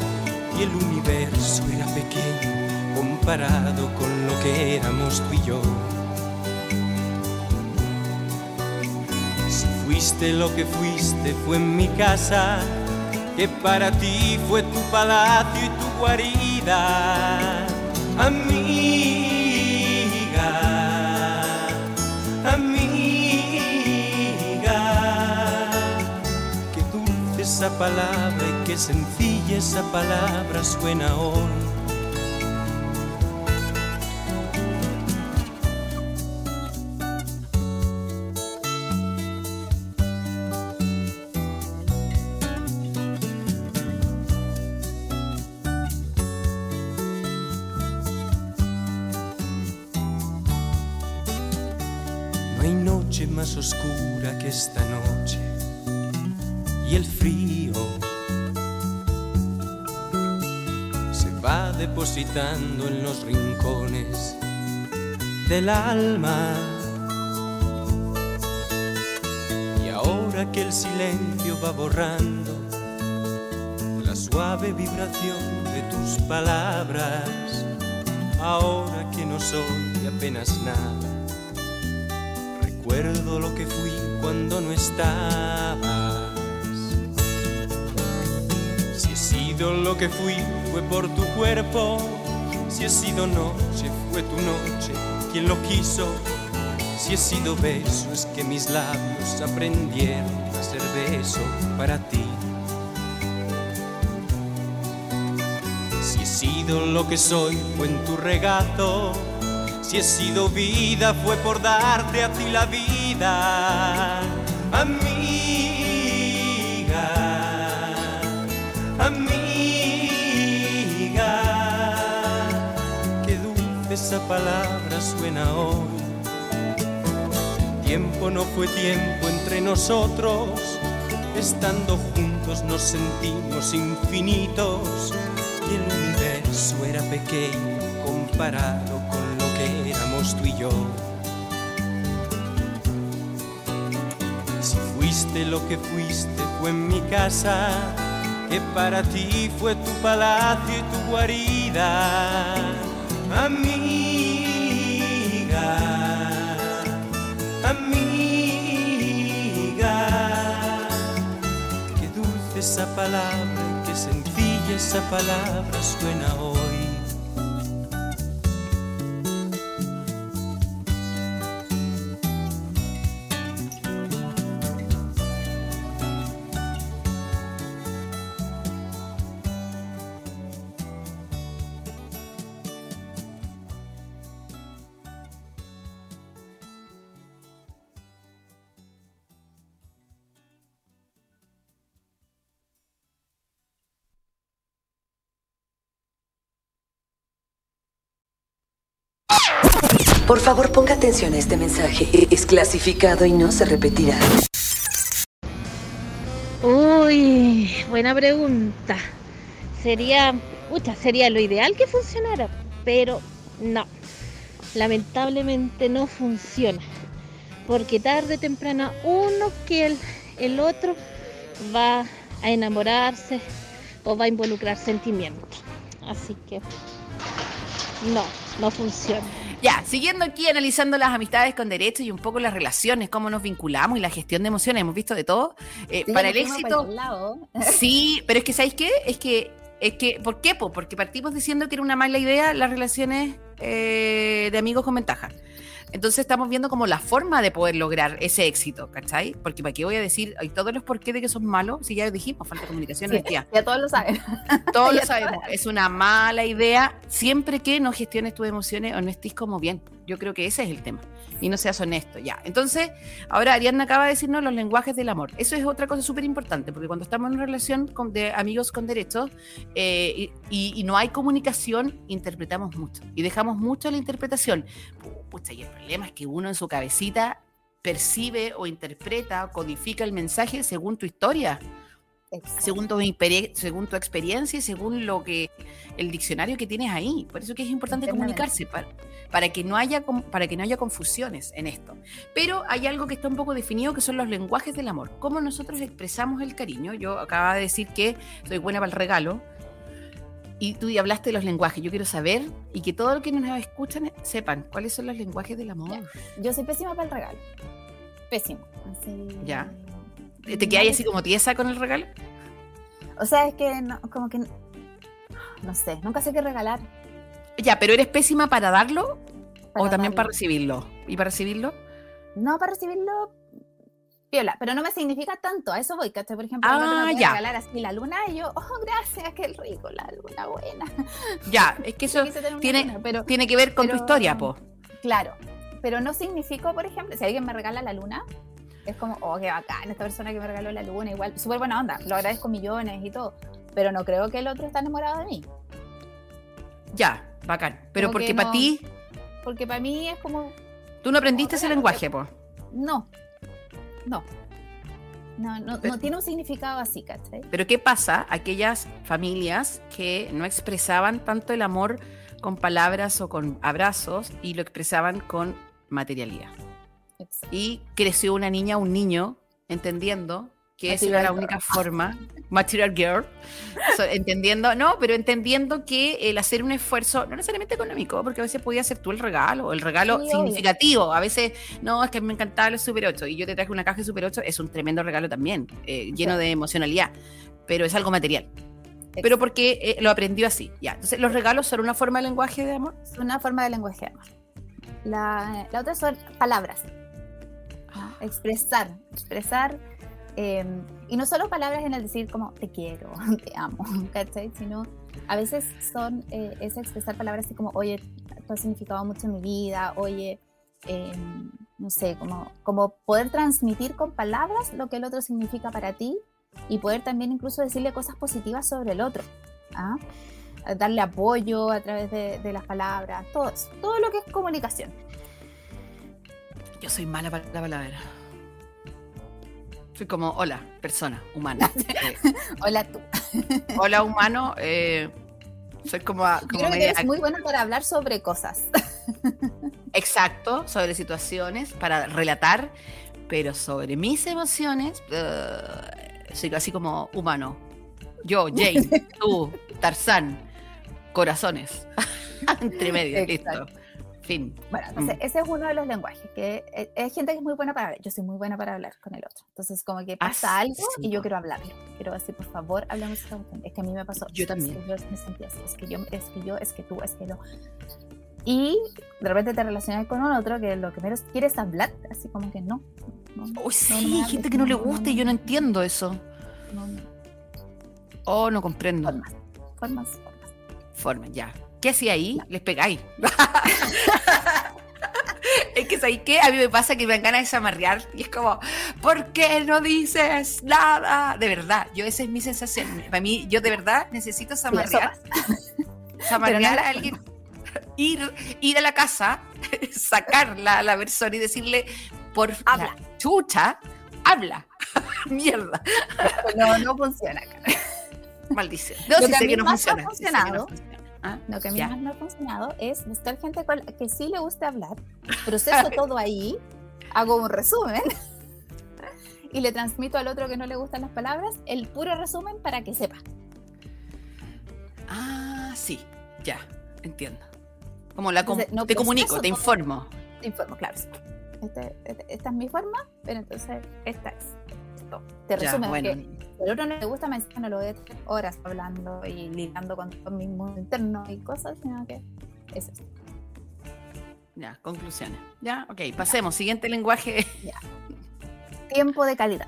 y el universo era pequeño comparado con lo que éramos tú y yo. Si fuiste lo que fuiste fue en mi casa, que para ti fue tu palacio y tu guarida, amiga, esa palabra y qué sencilla esa palabra suena hoy. En los rincones del alma. Y ahora que el silencio va borrando la suave vibración de tus palabras, ahora que no soy apenas nada recuerdo lo que fui cuando no estabas. Si he sido lo que fui fue por tu cuerpo, si he sido noche fue tu noche quien lo quiso. Si he sido beso es que mis labios aprendieron a ser beso para ti. Si he sido lo que soy fue en tu regazo. Si he sido vida fue por darte a ti la vida, amiga, amiga. Palabra suena hoy. Tiempo no fue tiempo entre nosotros, estando juntos nos sentimos infinitos y el universo era pequeño comparado con lo que éramos tú y yo. Si fuiste lo que fuiste fue en mi casa, que para ti fue tu palacio y tu guarida, amiga, amiga. Qué dulce esa palabra y qué sencilla esa palabra suena hoy.
Por favor, ponga atención a este mensaje. Es clasificado y no se repetirá.
Uy, buena pregunta. Sería, pucha, sería lo ideal que funcionara, pero no. Lamentablemente no funciona. Porque tarde o temprano uno que el, el otro va a enamorarse o va a involucrar sentimientos. Así que no, no funciona.
Ya, siguiendo aquí analizando las amistades con derechos y un poco las relaciones, cómo nos vinculamos y la gestión de emociones, hemos visto de todo. Eh,
Sí,
para el éxito.
para.
Sí, pero es que, ¿sabéis qué? Es que, es que, ¿por qué? po? Porque partimos diciendo que era una mala idea las relaciones eh, de amigos con ventaja. Entonces estamos viendo como la forma de poder lograr ese éxito, ¿cachai? Porque para qué voy a decir hay todos los por qué de que son malos, si ya dijimos, falta de comunicación,
Sí, ya todos lo saben.
Todos lo sabemos. Es una mala idea siempre que no gestiones tus emociones o no estés como bien. Yo creo que ese es el tema. Y no seas honesto, ya. Entonces, ahora Ariadna acaba de decirnos los lenguajes del amor. Eso es otra cosa súper importante, porque cuando estamos en una relación con, de amigos con derechos eh, y, y- no hay comunicación, interpretamos mucho. Y dejamos mucho la interpretación. Pucha, y el problema es que uno en su cabecita percibe o interpreta o codifica el mensaje según tu historia según tu, según tu experiencia y según lo que el diccionario que tienes ahí. Por eso que es importante comunicarse para, para que no haya para que no haya confusiones en esto. Pero hay algo que está un poco definido que son los lenguajes del amor. Cómo nosotros expresamos el cariño. Yo acababa de decir que soy buena para el regalo. Y tú ya hablaste de los lenguajes. Yo quiero saber y que todos los que nos escuchan sepan cuáles son los lenguajes del amor.
Yo soy pésima para el regalo. Pésimo. Así.
¿Ya? ¿Te quedas así como tiesa con el regalo?
O sea, es que no, como que. No sé, nunca sé qué regalar.
Ya, pero eres pésima para darlo o también
darlo.
para recibirlo. ¿Y para recibirlo?
No, para recibirlo. piola, pero no me significa tanto, a eso voy, ¿cachai? Por ejemplo, me
Ah,
puede
ya.
regalar así la luna y yo, oh, gracias, qué rico, la luna buena.
Ya, es que eso tiene,
luna, pero-
tiene que ver con tu historia, po.
Claro, pero no significó, por ejemplo, si alguien me regala la luna, es como, oh, qué bacán, esta persona que me regaló la luna, igual, súper buena onda, lo agradezco millones y todo, pero no creo que el otro está enamorado de mí,
Ya, bacán. Pero
Como
porque
que
para
no-
ti,
porque para mí es como,
tú no aprendiste ese lenguaje, po.
no, no, no, no,
Pero-
no tiene un significado así, ¿cachai?
Pero ¿qué pasa? Aquellas familias que no expresaban tanto el amor con palabras o con abrazos y lo expresaban con materialidad. Y creció una niña, un niño, entendiendo que esa era la única forma, material girl, so, entendiendo, no, pero entendiendo que el hacer un esfuerzo, no necesariamente económico, porque a veces podía ser tú el regalo, el regalo
Sí, obvio.
significativo, a veces, no, es que me encantaba el Super 8 y yo te traje una caja de Super 8, es un tremendo regalo también, eh, lleno
Sí.
de emocionalidad, pero es algo material. Pero porque eh, lo aprendió así, ya. Entonces, ¿los regalos son una forma de lenguaje de amor?
Es una forma de lenguaje de amor. La, la otra son palabras. ¿No? Expresar, expresar. eh, y no solo palabras en el decir como te quiero, te amo, ¿cachai? Sino a veces son, eh, es expresar palabras así como, oye, esto ha significado mucho en mi vida, oye, eh, no sé, como, como poder transmitir con palabras lo que el otro significa para ti y poder también incluso decirle cosas positivas sobre el otro. ¿ah? darle apoyo a través de, de las palabras, todo todo lo que es comunicación.
Yo soy mala para la palabra. Soy como, hola, persona, humana. Eh,
Hola tú.
hola, humano. eh, soy como, a-
Yo
como
creo que eres muy buena para hablar sobre cosas.
Exacto, sobre situaciones, para relatar, pero sobre mis emociones, eh, soy así como humano. Yo, Jane, tú, Tarzán, corazones. Entre medio, listo. Fin.
Bueno, entonces
Mm.
ese es uno de los lenguajes, que eh, hay gente que es muy buena para hablar. Yo soy muy buena para hablar con el otro. Entonces, como que pasa
Ah,
algo
sí,
y yo quiero hablarlo. Quiero decir, por favor, hablemos. Es que a mí me pasó.
Yo
es
también.
que yo me sentí así. Es que yo, es que yo, es que tú, es que yo. Y de repente te relacionas con un otro que lo que menos quieres hablar, así como que no. no, no,
Uy,
no
sí,
hables,
gente que no le gusta y yo no
no,
entiendo eso.
no, no.
Oh, no comprendo.
Formas, formas, formas.
Forma, ya. ¿Qué hacía ahí? Les pegáis. es que ¿sabéis qué? A mí me pasa que me dan ganas de zamarrear y es como, ¿por qué no dices nada? De verdad, yo esa es mi sensación. Para mí, yo de verdad necesito
Pero no-
a alguien. Ir, ir a la casa, sacar la, la persona y decirle, por habla, chucha, habla. Mierda.
No, no funciona.
Maldición. No, sí
a
sé que no
ha
funciona. sí sé que no
funcionado,
funciona. Ah,
Lo que a mí
ya.
más me ha funcionado es buscar gente con la que sí le guste hablar, proceso todo ahí, hago un resumen y le transmito al otro que no le gustan las palabras el puro resumen para que sepa.
Ah, sí, ya, entiendo. Como la com-
Entonces, no
te comunico, te informo.
Te informo, claro. Este- este- esta es mi forma, pero entonces esta es. Esto. Te
Ya,
resumen,
bueno.
porque si al otro no le gusta, me que no lo voy a tener horas hablando y ligando con, con mi mundo interno y cosas, sino que es esto.
Ya, conclusiones. Ya, ok, pasemos. Siguiente lenguaje.
Tiempo de calidad.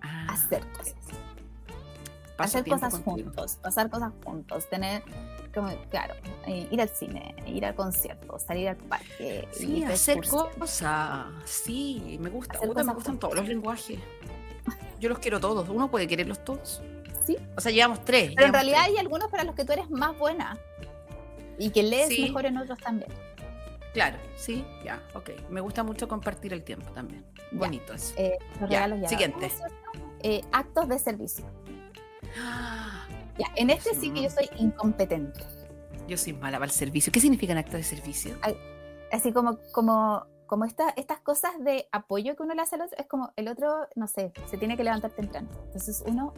Ah,
hacer cosas.
Paso
hacer cosas
contigo.
juntos, pasar cosas juntos, tener, como, claro, eh, ir al cine, ir al concierto, salir al parque,
Sí, hacer cosas. Sí, me gusta. Me gustan
juntos.
todos los lenguajes. Yo los quiero todos. Uno puede quererlos todos.
Sí.
O sea, llevamos tres.
Pero en realidad
tres.
hay algunos para los que tú eres más buena y que lees
Sí.
mejor en otros también.
Claro, sí, ya, ok. Me gusta mucho compartir el tiempo también.
Ya.
Bonito eso.
Eh, los
Ya,
regalos ya.
siguiente.
Eh, actos de servicio. Ya, en este sí que yo soy incompetente.
Yo soy mala para el servicio. ¿Qué significan actos de servicio?
Así como, como, como esta, estas cosas de apoyo que uno le hace al otro, es como el otro, no sé, se tiene que levantar temprano. Entonces uno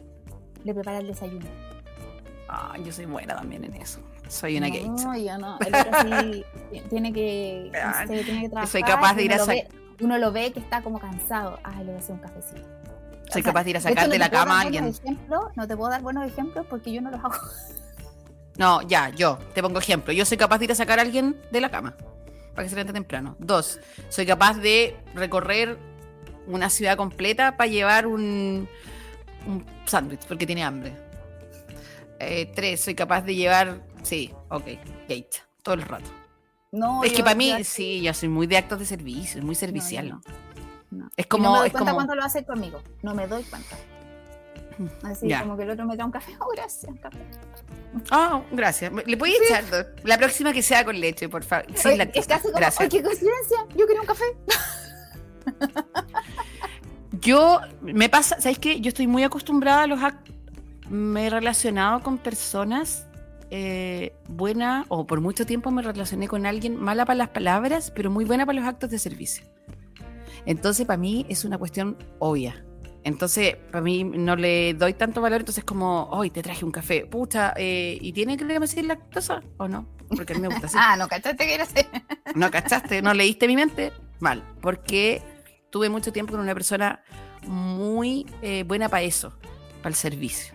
le prepara el desayuno.
Ah, yo soy buena también en eso. Soy una gay.
No, yo no. El otro sí ti- tiene que, no sé, tiene que trabajar.
Soy capaz de ir
uno
a
lo
sac-
ve- Uno lo ve que está como cansado. Ah, le voy a hacer un cafecito.
Soy
O sea,
capaz de ir a
hecho,
sacar
no
de
te
la cama a alguien.
ejemplos, no te puedo dar buenos ejemplos porque yo no los hago.
No, ya, yo, te pongo ejemplo. Yo soy capaz de ir a sacar a alguien de la cama para que se levante temprano. Dos, soy capaz de recorrer una ciudad completa para llevar un, un sándwich porque tiene hambre. Eh, tres, soy capaz de llevar, sí, ok, gate, todo el rato.
No,
es que para mí, sí, yo soy muy de actos de servicio, es muy servicial.
no. no.
Es
Y
como,
no me doy cuenta
como,
cuando lo hace conmigo. No me doy cuenta. Así
Ya.
como que el otro me trae un café. Oh, gracias, café.
ah, gracias. ¿Le puedes echar dos? La próxima que sea con leche, por favor. Sin
Oye,
lactosa.
es casi como,
Gracias.
¡ay, qué coincidencia! Yo quería un café.
Yo, me pasa, ¿sabes qué? Yo estoy muy acostumbrada a los actos. Me he relacionado con personas eh, buenas, o por mucho tiempo me relacioné con alguien mala para las palabras, pero muy buena para los actos de servicio. Entonces, para mí es una cuestión obvia. Entonces, para mí no le doy tanto valor, entonces como, hoy te traje un café, pucha, eh, ¿y tiene que decir lactosa o no? Porque a mí me gusta así.
Ah, no, ¿cachaste que era así?
No cachaste, no leíste mi mente. Mal, porque tuve mucho tiempo con una persona muy eh, buena para eso, para el servicio.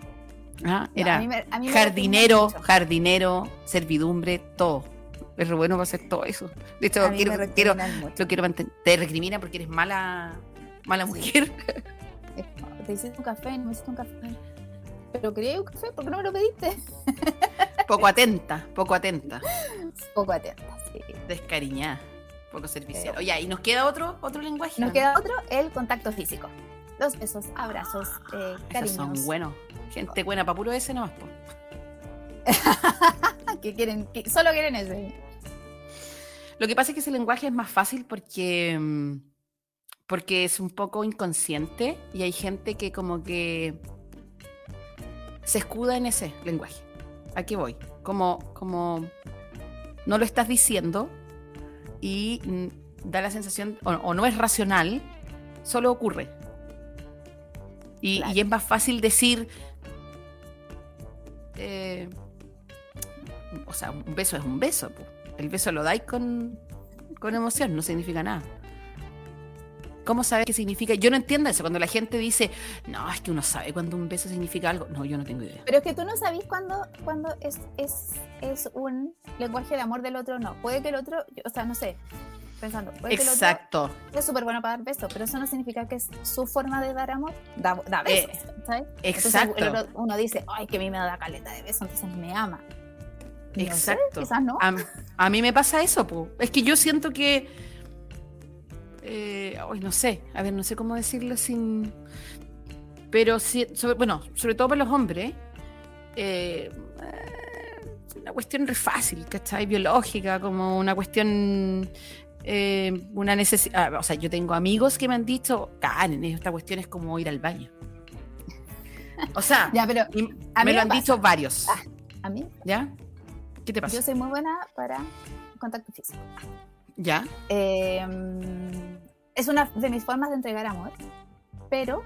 Ah,
No,
Era
a mí me- a mí me
jardinero, jardinero, servidumbre, todo. Es re bueno para hacer todo eso. De hecho, quiero, lo quiero mantener. Te recrimina porque eres mala, mala mujer.
Te hiciste un café, no me hiciste un café. Pero quería un café, ¿por qué no me lo pediste?
poco atenta, poco atenta.
Poco atenta, sí.
Descariñada, poco servicial. Oye, ¿y nos queda otro, otro lenguaje?
Nos
¿no?
queda otro, el contacto físico. Los besos, abrazos, eh,
Esos
cariños.
son buenos. Gente buena para puro ese nomás, po.
que quieren, que solo quieren ese.
Lo que pasa es que ese lenguaje es más fácil porque, mm, porque es un poco inconsciente y hay gente que como que se escuda en ese lenguaje. Aquí voy. Como, como no lo estás diciendo y mm, da la sensación, o, o no es racional, solo ocurre. Y, y es más fácil decir, eh, o sea, un beso es un beso. po. El beso lo dais con, con emoción, no significa nada. ¿Cómo sabes qué significa? Yo no entiendo eso. Cuando la gente dice, no, es que uno sabe cuando un beso significa algo. No, yo no tengo idea.
Pero es que tú no sabes cuándo, cuándo es, es, es un lenguaje de amor del otro no. Puede que el otro, o sea, no sé, pensando, puede que el
Exacto.
otro es súper bueno para dar besos, pero eso no significa que es su forma de dar amor. Da, da
Eh,
besos, ¿sabes?
exacto.
Entonces, uno dice, ay, que a mí me da caleta de besos, entonces me ama. No sé,
Exacto.
quizás no.
A, a mí me pasa eso, po. Es que yo siento que. eh, ay, no sé. A ver, no sé cómo decirlo sin. Pero sobre- bueno, sobre todo para los hombres. eh, es una cuestión re fácil, ¿cachai? Biológica, como una cuestión. eh, una necesidad. O sea, yo tengo amigos que me han dicho, Karen, esta cuestión es como ir al baño. O sea,
Ya, pero a
me
mí
lo
me
han
pasa.
dicho varios.
a mí,
¿Ya? ¿Qué te pasa?
yo soy muy buena para contacto físico.
¿Ya?
Eh, es una de mis formas de entregar amor, pero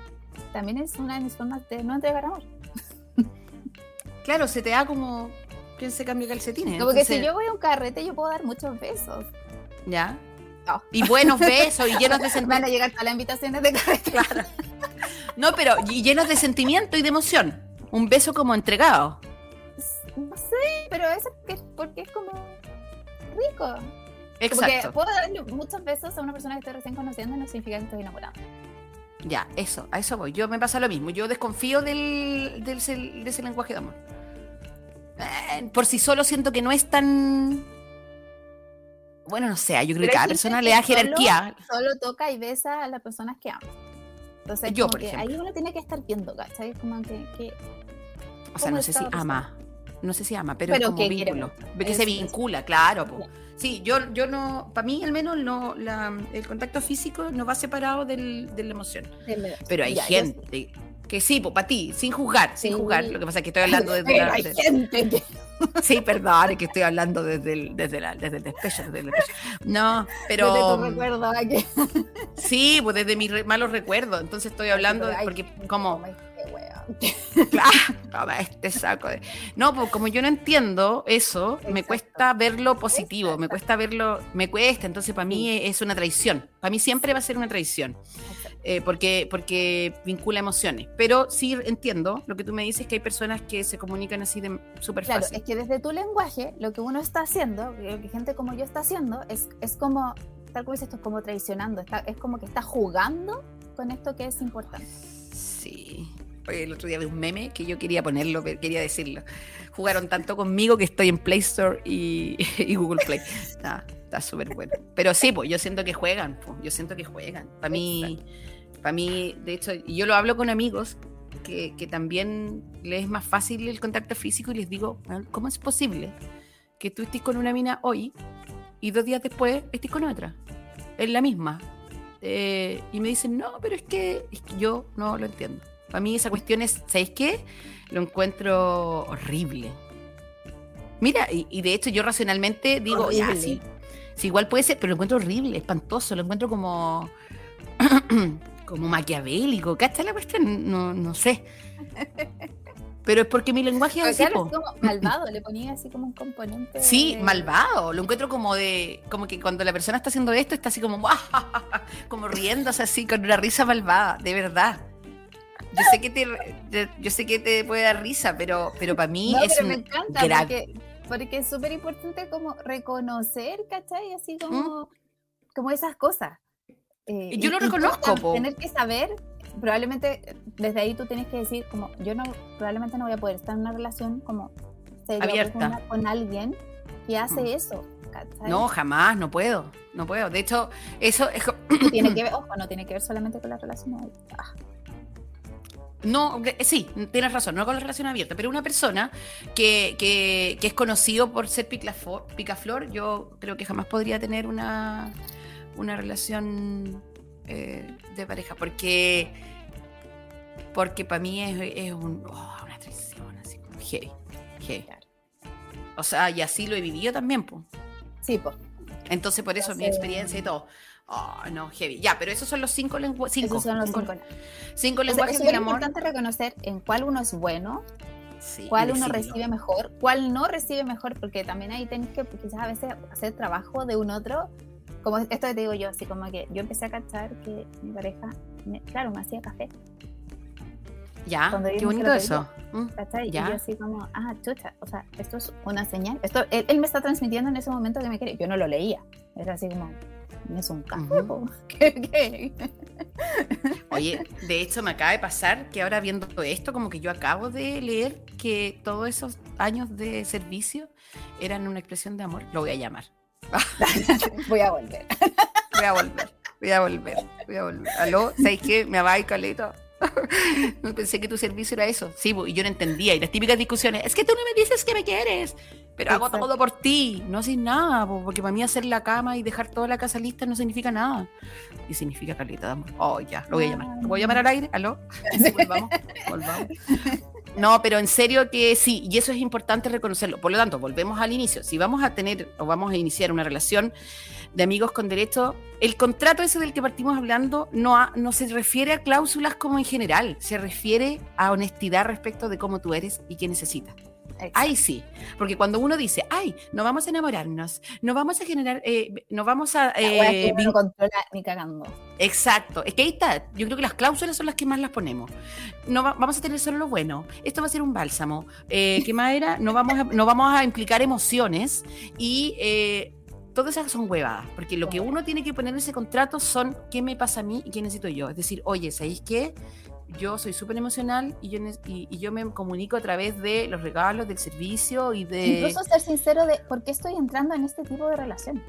también es una de mis formas de no entregar amor.
Claro, se te da como. ¿Quién se cambia calcetines?
Como que si yo voy a un carrete, yo puedo dar muchos besos.
¿Ya?
No.
Y buenos besos y llenos de
Van a
sentimiento.
llegar todas las invitaciones de carrete.
Claro. No, pero y llenos de sentimiento y de emoción. Un beso como entregado.
No sé, pero eso es que- porque es como rico. Porque
Exacto.
puedo darle muchos besos a una persona que estoy recién conociendo y no significa que estoy enamorada.
Ya, eso, a eso voy. Yo me pasa lo mismo. Yo desconfío del, del cel- de ese lenguaje de amor. Eh, por sí solo siento que no es tan. Bueno, no sé, yo creo
Pero
que cada persona
que
le da
solo-
jerarquía.
Solo toca y besa a las personas que ama. Entonces,
Yo, por
que
ejemplo.
ahí uno tiene que estar viendo, ¿cachai? Como que, que
O sea,
¿Cómo
no sé si ama. No sé si ama, pero,
Pero
es como vínculo. que
Es-
se vincula, claro. po. Sí, yo, yo no, para mí al menos no, la- el contacto físico no va separado del, de la emoción. Pero hay
Ya,
gente que sí, para ti, sin juzgar, sin juzgar. Lo que pasa es que estoy hablando desde la-
hay gente que...
Sí, perdón, es que estoy hablando desde el, desde la, desde el despecho, desde el despecho. No, pero.
Desde tu recuerdo, ¿a qué?
Sí, pues desde mis re- malos recuerdos. Entonces estoy hablando, de- porque como. Claro, este saco de. No, pues como yo no entiendo eso, me cuesta verlo positivo, me cuesta verlo, me cuesta, entonces para mí es una traición. Para mí siempre va a ser una traición. eh, porque, porque vincula emociones. Pero sí entiendo lo que tú me dices, que hay personas que se comunican así de súper
Claro,
fácil.
es que desde tu lenguaje, lo que uno está haciendo, lo que gente como yo está haciendo, es, es como, tal como dices esto, es como traicionando, está, es como que está jugando con esto que es importante.
Sí. Oye, el otro día vi un meme que yo quería ponerlo, quería decirlo. Jugaron tanto conmigo que estoy en Play Store y, Google Play. Está, está súper bueno. Pero sí, pues yo siento que juegan, pues, yo siento que juegan. Para mí, para mí, de hecho, yo lo hablo con amigos que, que también les es más fácil el contacto físico y les digo, "Ah, ¿cómo es posible que tú estés con una mina hoy y dos días después estés con otra? Es la misma. Eh, y me dicen, no, pero es que yo no lo entiendo. Para mí esa cuestión es, ¿sabéis qué? Lo encuentro horrible. Mira, y, y de hecho yo racionalmente digo, ya, sí, sí, igual puede ser, pero lo encuentro horrible, espantoso, lo encuentro como, como maquiavélico, ¿cachai la cuestión? No, no sé. Pero es porque mi lenguaje es así,
claro, como malvado, le ponía así como un componente.
Sí,
de-
malvado. Lo encuentro como de. Como que cuando la persona está haciendo esto, está así como. como riéndose así, con una risa malvada, de verdad. Yo sé que te, yo- yo sé que te puede dar risa, pero, pero para mí
No,
es
pero
un
me encanta porque, porque es súper importante como reconocer, ¿cachai? Así como, como esas cosas. Eh,
Y yo lo
tú
reconozco, po.
Tener que saber, probablemente desde ahí tú tienes que decir, como, yo no, probablemente no voy a poder estar en una relación como
Abierta.
con alguien que hace eso, ¿cachai?
No, jamás, no puedo. No puedo. De hecho, eso es.
Y tiene que ver, ojo, no tiene que ver solamente con la relación. ah,
No, sí, tienes razón, no con la relación abierta, pero una persona que, que- que es conocido por ser picaflor, picaflor, yo creo que jamás podría tener una, una relación eh, de pareja, porque porque para mí es, es un, oh, una traición, así como heavy, heavy. O sea, y así lo he vivido también, pues.
Sí, pues.
Entonces, por eso mi
Entonces-
experiencia y todo. Oh, no, heavy. Ya, pero esos son los cinco lenguajes. Cinco,
Esos son los
cinco,
cinco. O sea,
lenguajes
es
del amor.
importante reconocer en cuál uno es bueno,
Sí,
cuál
y
uno recibe mejor, cuál no recibe mejor, porque también ahí tenés que quizás a veces hacer trabajo de un otro. Como esto que te digo yo, así como que yo empecé a cachar que mi pareja, me- claro, me hacía café.
Ya,
Cuando
qué bonito eso. Mm,
¿cachai? Y
ya.
yo así como, ah, chucha, o sea, esto es una señal. Esto, él, él me está transmitiendo en ese momento que me quiere. Yo no lo leía. Era así como, me es un. ¿Qué, qué?
Oye, de hecho me acaba de pasar que ahora viendo esto, como que yo acabo de leer que todos esos años de servicio eran una expresión de amor. Lo voy a llamar.
Voy a volver.
Voy a volver. Voy a volver. Voy a volver. ¿Aló? ¿Sabes qué? Me va caleta. No pensé que tu servicio era eso. Sí, y yo no entendía. Y las típicas discusiones, es que tú no me dices que me quieres, pero hago todo por ti. No haces nada, porque para mí hacer la cama y dejar toda la casa lista no significa nada. Y significa caleta de amor. Oh, ya, lo voy a llamar. ¿Lo voy a llamar al aire? ¿Aló? Volvamos, volvamos. No, pero en serio que sí, y eso es importante reconocerlo. Por lo tanto, volvemos al inicio. Si vamos a tener o vamos a iniciar una relación de amigos con derecho, el contrato ese del que partimos hablando no, ha- no se refiere a cláusulas como en general, se refiere a honestidad respecto de cómo tú eres y qué necesitas. Ahí sí, porque cuando uno dice, ay, no vamos a enamorarnos, no vamos a generar, eh, no vamos a...
Que
eh,
uno no controla ni cagando.
Exacto, es que ahí está. Yo creo que las cláusulas son las que más las ponemos. No va- vamos a tener solo lo bueno. Esto va a ser un bálsamo. Eh, ¿Qué más era? No vamos a, no vamos a implicar emociones y eh, todas esas son huevadas, porque lo que uno tiene que poner en ese contrato son qué me pasa a mí y qué necesito yo. Es decir, oye, ¿sabéis qué? Yo soy súper emocional y yo, y, y yo me comunico a través de los regalos, del servicio y de...
Incluso ser sincero de por qué estoy entrando en este tipo de relación.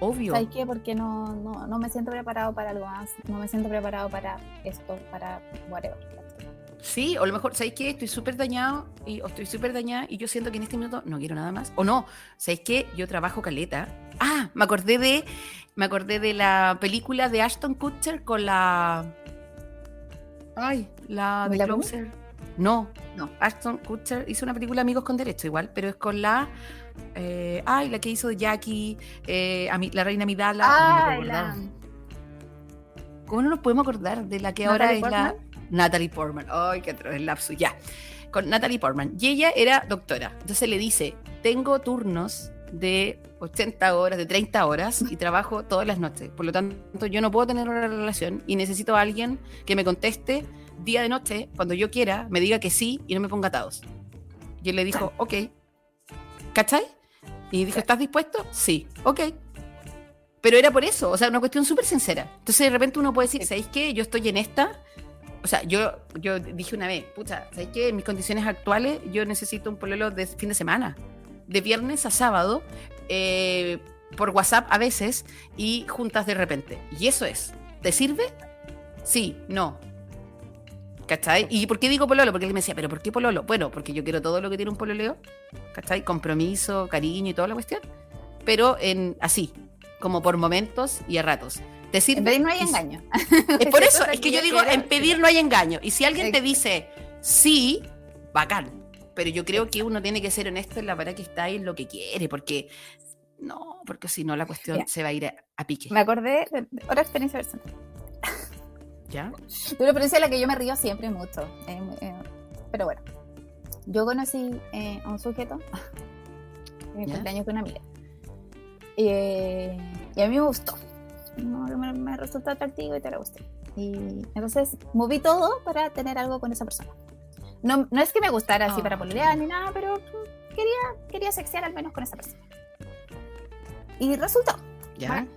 Obvio.
¿Sabes qué? Porque no, no, no me siento preparado para algo más, no me siento preparado para esto, para whatever.
Sí, o a lo mejor, ¿sabéis qué? Estoy súper dañado y, o estoy súper dañada y yo siento que en este minuto no quiero nada más. O no, ¿sabéis qué? Yo trabajo caleta. Ah, me acordé de, me acordé de la película de Ashton Kutcher con la... Ay, la de. Closer. No, no. Ashton Kutcher hizo una película Amigos con Derecho igual, pero es con la... eh, ay, la que hizo de Jackie, eh, Ami- la reina Midala.
Ah,
no me
la-.
¿Cómo no nos podemos acordar de la que ahora es la Natalie Portman? Ay, qué atroz el lapsus. Ya. Con Natalie Portman. Y ella era doctora. Entonces le dice, tengo turnos de 80 horas, de 30 horas y trabajo todas las noches. Por lo tanto, yo no puedo tener una relación y necesito a alguien que me conteste día de noche, cuando yo quiera, me diga que sí y no me ponga atados. Y él le dijo, ok. ¿Cachai? Y dijo, ¿estás dispuesto? Sí, ok. Pero era por eso, o sea, una cuestión súper sincera. Entonces de repente uno puede decir, ¿sabéis qué? Yo estoy en esta. O sea, yo, yo dije una vez, pucha, ¿sabéis qué? En mis condiciones actuales yo necesito un pololo de fin de semana. De viernes a sábado, eh, por WhatsApp a veces y juntas de repente. Y eso es. ¿Te sirve? Sí, no. ¿Cachai? ¿Y por qué digo pololo? Porque él me decía, ¿pero por qué pololo? Bueno, porque yo quiero todo lo que tiene un pololeo. ¿Cachai? Compromiso, cariño y toda la cuestión. Pero en así, como por momentos y a ratos. ¿Te sirve?
En pedir no hay engaño.
Es por eso, es que yo digo, en pedir no hay engaño. Y si alguien te dice sí, bacán. Pero yo creo que uno tiene que ser honesto en la para que está y en lo que quiere, porque no, porque si no la cuestión
Ya.
se va a ir a, a pique.
Me acordé de otra experiencia personal.
¿Ya?
De una experiencia de la que yo me río siempre mucho. eh, eh, pero bueno, yo conocí eh, a un sujeto en mi cumpleaños con una amiga. Y a mí me gustó. No, me, me resultó atractivo y te la gusté. Y entonces moví todo para tener algo con esa persona. No, no es que me gustara así
Ah,
para pololear ni nada, pero quería, quería sexear al menos con esa persona. Y resultó.
¿Ya?
¿vale?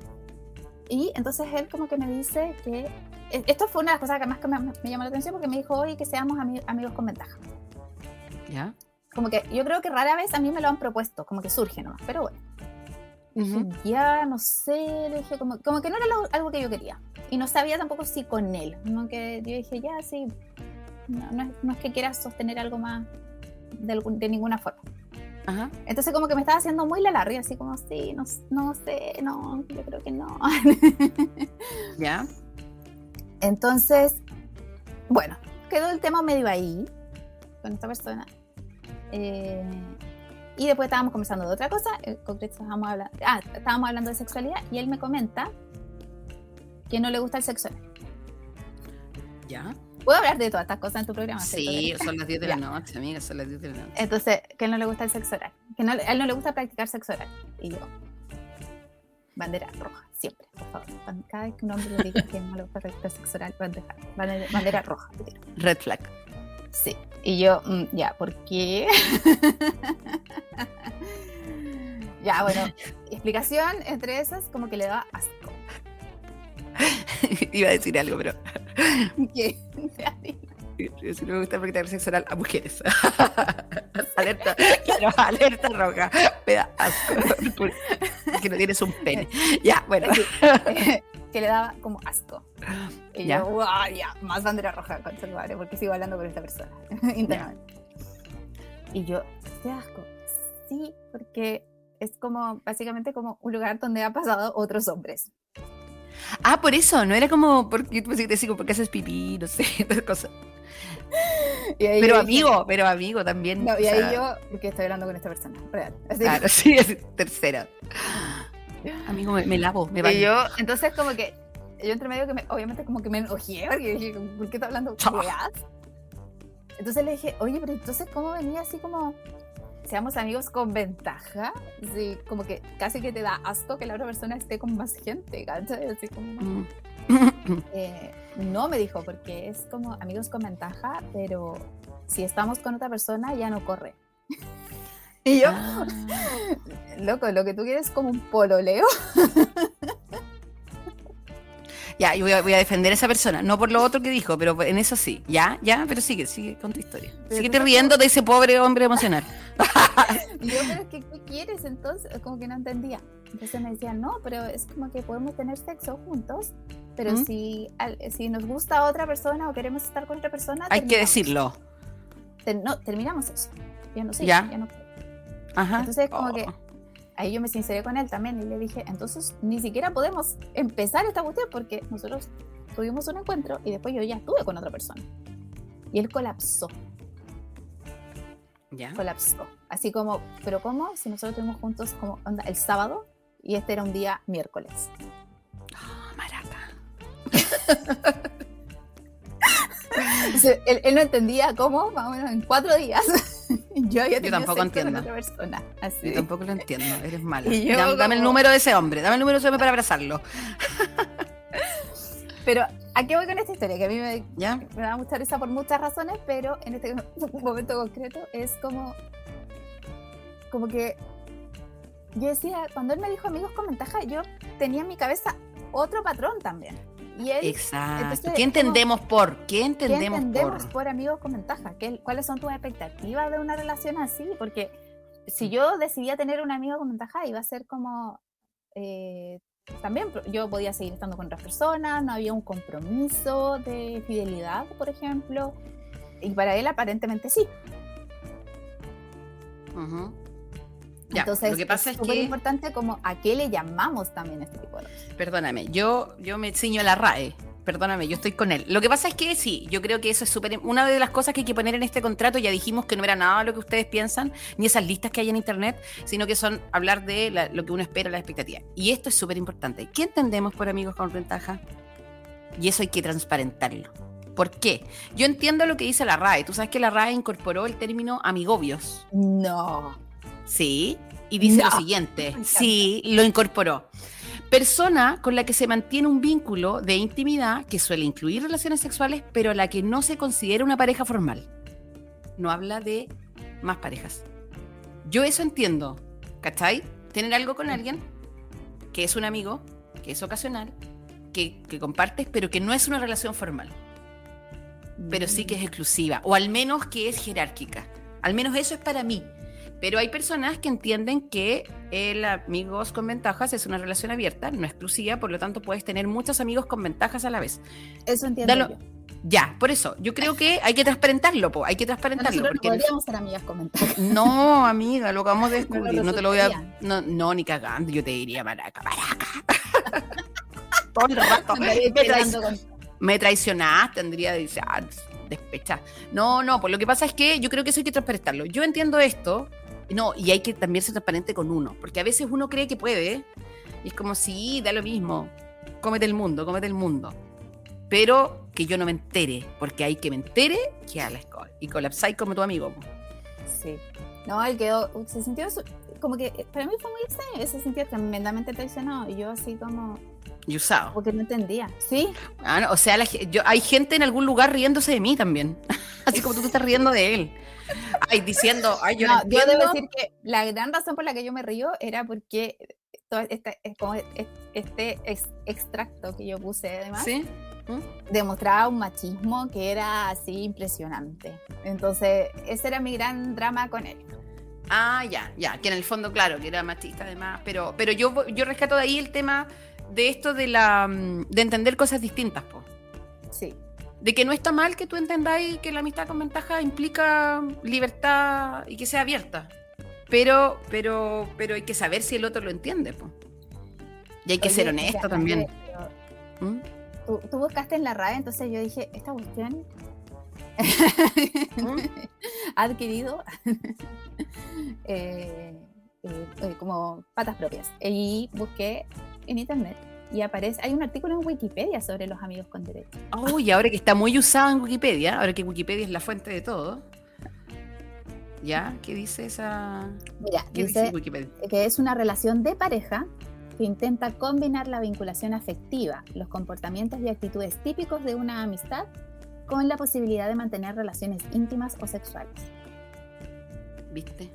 Y entonces él como que me dice que... e- Esto fue una de las cosas que más que me, me llamó la atención porque me dijo, oye, que seamos ami- amigos con ventaja.
¿Ya?
Como que yo creo que rara vez a mí me lo han propuesto, como que surge nomás, pero bueno. Dije, ya, no sé, le dije, como, como que no era lo- algo que yo quería. Y no sabía tampoco si con él. Como que yo dije, ya, sí, no, no es, no es que quiera sostener algo más de, algún- de ninguna forma.
Ajá.
Entonces como que me estaba haciendo muy la larga, así como, sí, no, no sé, no, yo creo que no.
¿Ya?
Entonces, bueno, quedó el tema medio ahí con esta persona. Eh, y después estábamos conversando de otra cosa, en concreto estábamos hablando, ah, estábamos hablando de sexualidad y él me comenta que no le gusta el sexo.
¿Ya?
¿Puedo hablar de todas estas cosas en tu programa?
Sí, son las 10 de la noche, amiga, son las 10 de la noche.
Entonces, que él no le gusta el sexo oral. Que no, a él no le gusta practicar sexo oral. Y yo, bandera roja, siempre, por favor. Cada vez que un hombre le diga que no le gusta practicar sexo oral, bandera, bandera, bandera roja.
Red flag.
Sí. Y yo, mm, ya, ¿por qué? ya, bueno, explicación entre esas, como que le da asco.
Iba a decir algo, pero.
¿Qué?
Si no me gusta practicar sexo oral a mujeres. alerta, claro, alerta roja. Me da asco. Que no tienes un pene. Ya, bueno.
que le daba como asco. Y
Ya.
yo, "Guau, ya, más bandera roja, con su madre, porque sigo hablando con esta persona. internamente. Y yo, ¿qué asco? Sí, porque es como, básicamente como un lugar donde ha pasado otros hombres.
Ah, por eso, no era como porque que te como porque haces pipí, no sé, esas cosas. Pero
dije-
amigo, pero amigo también.
No, y ahí
sea,
yo, porque estoy hablando con esta persona, real. Así
Claro,
que-
sí, es tercera. Amigo, me, me lavo, me baño.
Y yo, entonces como que, yo entre medio que me, obviamente como que me enojé, porque dije, ¿por qué está hablando? Entonces le dije, oye, pero entonces ¿cómo venía así como, seamos amigos con ventaja? Sí, como que casi que te da asco que la otra persona esté con más gente, ¿cachai? Así como...
Mm.
Eh, no me dijo, porque es como amigos con ventaja, pero si estamos con otra persona ya no corre. Y yo,
Ah.
loco, lo que tú quieres es como un pololeo.
Ya, yo voy a, voy a defender a esa persona, no por lo otro que dijo, pero en eso sí. Ya, ya, pero sigue, sigue con tu historia. Sigue riendo de ese pobre hombre emocional.
Yo, pero es que, ¿qué quieres entonces? Como que no entendía. Entonces me decían, no, pero es como que podemos tener sexo juntos, pero
¿Mm?
si, al- si nos gusta otra persona o queremos estar con otra persona,
Hay que decirlo.
No, terminamos eso. Ya no sé,
Ya.
ya no
Ajá.
Entonces, como
Oh.
que ahí yo me sinceré con él también y le dije, entonces ni siquiera podemos empezar esta cuestión porque nosotros tuvimos un encuentro y después yo ya estuve con otra persona. Y él colapsó,
Ya.
colapsó. Así como, pero ¿cómo? Si nosotros estuvimos juntos como onda, el sábado y este era un día miércoles. Entonces, él, él no entendía cómo, más o menos en cuatro días, yo había
Yo tampoco entiendo.
otra persona. Así.
Yo tampoco lo entiendo, eres mala.
Yo
Dame, dame el número de ese hombre, dame el número de ese hombre para abrazarlo.
Pero, ¿a qué voy con esta historia? Que a mí me,
¿Ya?
me da mucha risa por muchas razones, pero en este momento concreto es como. Como que. yo decía, cuando él me dijo amigos con ventaja, yo tenía en mi cabeza otro patrón también. Y él,
Exacto.
entonces,
¿Qué
como,
entendemos por? ¿Qué
¿qué
entendemos,
entendemos
por?
por amigos con ventaja? ¿Qué- ¿Cuáles son tus expectativas de una relación así? Porque si yo decidía tener un amigo con ventaja, iba a ser como... eh, también yo podía seguir estando con otras personas, no había un compromiso de fidelidad, por ejemplo. Y para él aparentemente sí.
Ujú. Ya,
Entonces
lo que pasa es
súper
que,
importante como a qué le llamamos también este tipo de cosas.
perdóname, yo, yo me ciño a la RAE. Perdóname, yo estoy con él. Lo que pasa es que sí, yo creo que eso es súper. Una de las cosas que hay que poner en este contrato, ya dijimos que no era nada lo que ustedes piensan, ni esas listas que hay en internet, sino que son hablar de la- lo que uno espera, las expectativas. Y esto es súper importante. ¿Qué entendemos por amigos con ventaja? Y eso hay que transparentarlo. ¿Por qué? Yo entiendo lo que dice la RAE. Tú sabes que la RAE incorporó el término amigobios.
No.
Sí, y dice lo siguiente. Sí, lo incorporó. Persona con la que se mantiene un vínculo de intimidad que suele incluir relaciones sexuales, pero a la que no se considera una pareja formal. No habla de más parejas. Yo eso entiendo, ¿cachai? Tener algo con alguien que es un amigo, que es ocasional, que, que compartes, pero que no es una relación formal. Pero sí que es exclusiva, o al menos que es jerárquica. Al menos eso es para mí. Pero hay personas que entienden que el amigos con ventajas es una relación abierta, no exclusiva, por lo tanto puedes tener muchos amigos con ventajas a la vez.
Eso entiendo
Dalo-
yo.
Ya, por eso, yo creo que hay que transparentarlo, po, hay que transparentarlo.
No
porque el-
podríamos ser amigas con
no, amiga, lo acabamos de
No
descubrir. No, te lo voy a. No, no, ni cagando, yo te diría maraca, maraca. Todo el rato. Me, traic-
con-
me traicionaste, tendría de decir, ah, despecha. No, no, pues lo que pasa es que yo creo que eso hay que transparentarlo. Yo entiendo esto, no, y hay que también ser transparente con uno, porque a veces uno cree que puede, y es como, sí, da lo mismo, cómete el mundo, cómete el mundo. Pero que yo no me entere, porque hay que me entere, que a la escuela. Y colapsáis como tu amigo.
Sí. No, él quedó, se sintió como que eh, para mí fue muy extraño, se sintió tremendamente traicionado y yo así como,
Y usado.
porque no entendía. Sí,
Ah, no, o sea, la yo, hay gente en algún lugar riéndose de mí también. Así como tú te estás riendo de él. Ay, diciendo, ay, yo
no, yo debo decir que la gran razón por la que yo me río era porque todo este, este ex- extracto que yo puse además
¿Sí?
demostraba un machismo que era así impresionante. Entonces, ese era mi gran drama con él.
Ah, ya, ya, que en el fondo, claro, que era machista además, pero, pero yo, yo rescato de ahí el tema de esto de la mm, de entender cosas distintas, po.
Sí.
De que no está mal que tú entendáis que la amistad con ventaja implica libertad y que sea abierta. Pero, pero, pero hay que saber si el otro lo entiende, po. Y hay que
Oye,
ser honesto
ya,
también.
pero
¿Mm?
Tú, tú buscaste en la RAE, entonces yo dije, esta cuestión
¿Mm?
ha adquirido eh, eh, eh, como patas propias. Y busqué en internet y aparece, hay un artículo en Wikipedia sobre los amigos con derecho.
Uy, ahora que está muy usado en Wikipedia, ahora que Wikipedia es la fuente de todo. ¿Ya? ¿Qué dice esa...?
Mira,
¿Qué
dice
dice Wikipedia?
que es una relación de pareja que intenta combinar la vinculación afectiva, los comportamientos y actitudes típicos de una amistad con la posibilidad de mantener relaciones íntimas o sexuales.
¿Viste?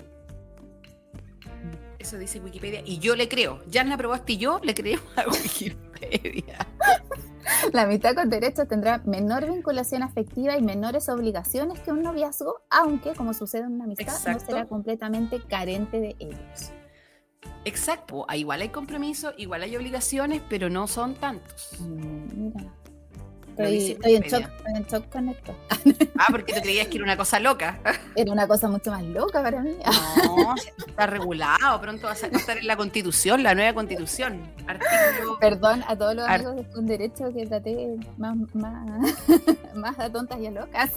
Eso dice Wikipedia y yo le creo. Ya la probaste y yo le creemos a Wikipedia.
La amistad con derechos tendrá menor vinculación afectiva y menores obligaciones que un noviazgo, aunque, como sucede en una amistad, no será completamente carente de ellos.
Exacto. Igual hay compromiso, igual hay obligaciones, pero no son tantos.
Mm, Mira. Estoy, en shock, estoy en shock con esto.
Ah, porque tú creías que era una cosa loca.
Era una cosa mucho más loca para mí.
No, está regulado. Pronto va a estar en la constitución, la nueva constitución. Artículo
Perdón a todos los
Ar-
amigos de con derecho que traté más, más, más a tontas y a locas.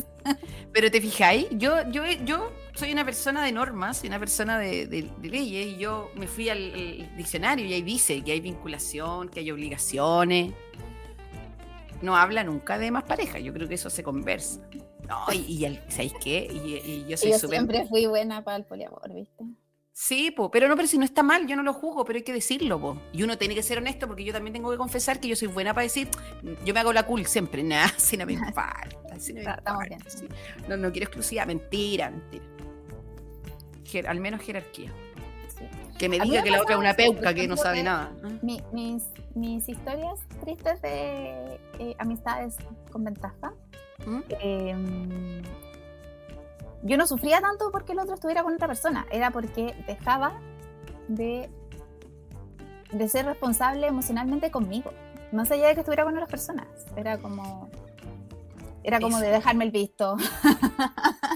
Pero te fijáis, yo, yo, yo soy una persona de normas, soy una persona de, de- de leyes, y yo me fui al, al diccionario y ahí dice que hay vinculación, que hay obligaciones. No habla nunca de más pareja, yo creo que eso se conversa. No, y, y el- ¿sabéis qué? Y, y yo soy
yo siempre fui buena para el poliamor, ¿viste?
Sí, po, pero no, pero si no está mal, yo no lo juzgo, pero hay que decirlo, po. Y uno tiene que ser honesto porque yo también tengo que confesar que yo soy buena para decir, yo me hago la cool siempre, nada, si no me importa, si no me sí. No, no quiero exclusiva, mentira, mentira. Jer- al menos jerarquía. Que me diga
me
que la otra es una peuca que no sabe nada.
mi- mis, mis historias tristes de eh, amistades con ventaja.
¿Mm?
eh, yo no sufría tanto porque el otro estuviera con otra persona, era porque dejaba de, de ser responsable emocionalmente conmigo, más allá de que estuviera con otras personas. Era como. Era como
Eso.
de dejarme el visto.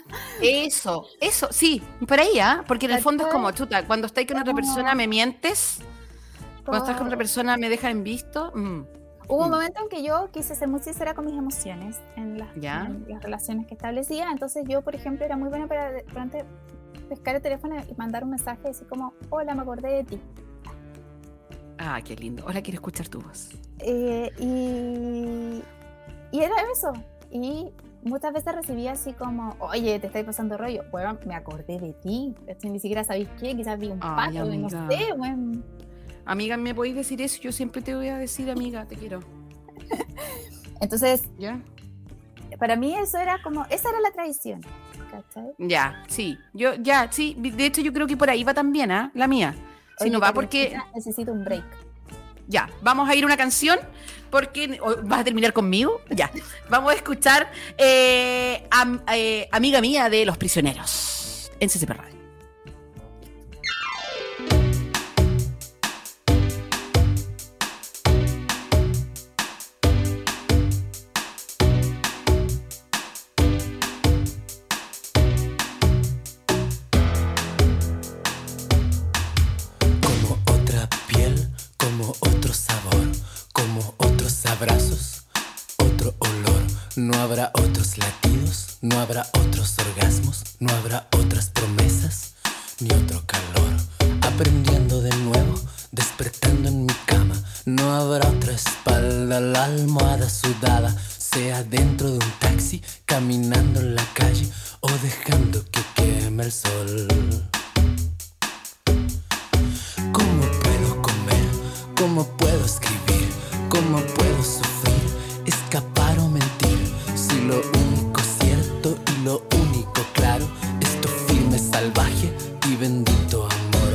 Eso, eso, sí, por ahí, ¿ah? Porque en el fondo es como, chuta, cuando estáis con otra persona me mientes, cuando estás con otra persona me dejas en visto. mm.
Hubo un
Mm.
momento en que yo quise ser muy sincera con mis emociones en las,
Ya.
en las relaciones que establecía. Entonces yo, por ejemplo, era muy buena para de pronto pescar el teléfono y mandar un mensaje así como, hola, me acordé de ti.
Ah, qué lindo. Ahora quiero escuchar tu voz.
Eh, y, y era eso. Y muchas veces recibía así como, oye, te estáis pasando rollo. Bueno, me acordé de ti. Ni siquiera sabéis qué, quizás vi un
Ay,
pato, no sé, bueno.
Amiga, ¿me podéis decir eso? Yo siempre te voy a decir, amiga, te quiero.
Entonces,
¿Ya?
para mí eso era como, esa era la tradición. ¿Cachai?
Ya, sí. Yo, ya, sí. De hecho, yo creo que por ahí va también, ¿ah? La mía. Si
Oye,
no va porque...
Necesito un break.
Ya, vamos a ir a una canción porque vas a terminar conmigo. Ya, vamos a escuchar eh, eh, Amiga Mía de Los Prisioneros en CCP.
No habrá otros orgasmos, no habrá otras promesas, ni otro calor. Aprendiendo de nuevo, despertando en mi cama. No habrá otra espalda, la almohada sudada, sea dentro de un taxi, caminando en la calle o dejando que queme el sol. ¿Cómo puedo comer? ¿Cómo puedo escribir? ¿Cómo puedo sufrir? Escapar o mentir. Si lo salvaje y bendito amor.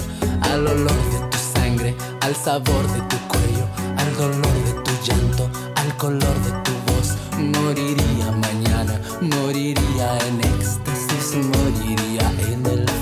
Al olor de tu sangre, al sabor de tu cuello, al dolor de tu llanto, al color de tu voz. Moriría mañana, moriría en éxtasis, moriría en el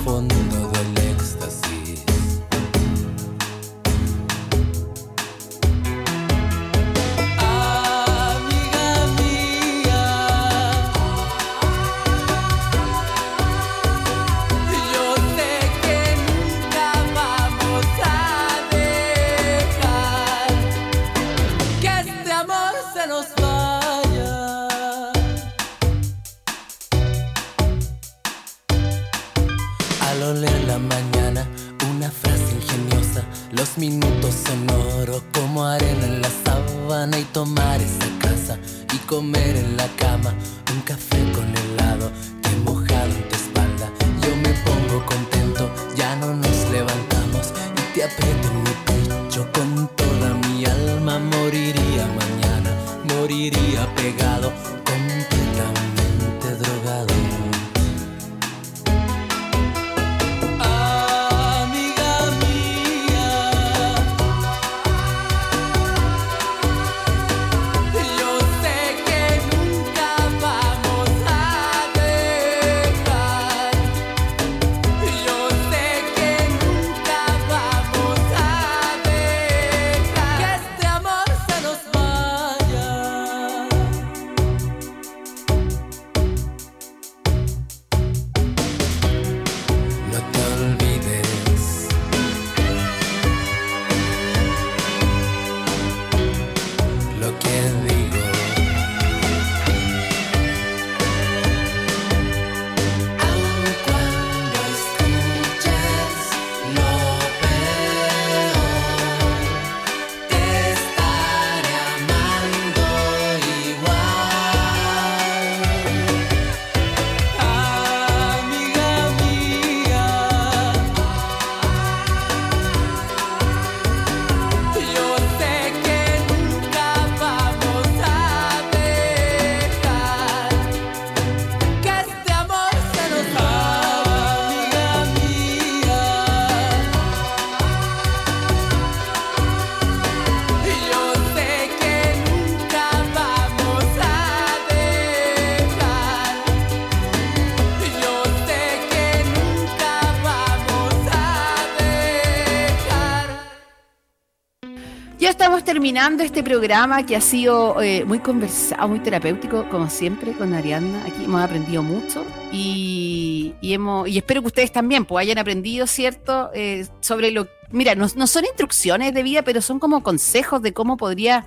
terminando este programa que ha sido eh, muy conversado, muy terapéutico, como siempre, con Ariadna. Aquí hemos aprendido mucho y, y hemos, y espero que ustedes también pues, hayan aprendido, ¿cierto? Eh, sobre lo. Mira, no, no son instrucciones de vida, pero son como consejos de cómo podría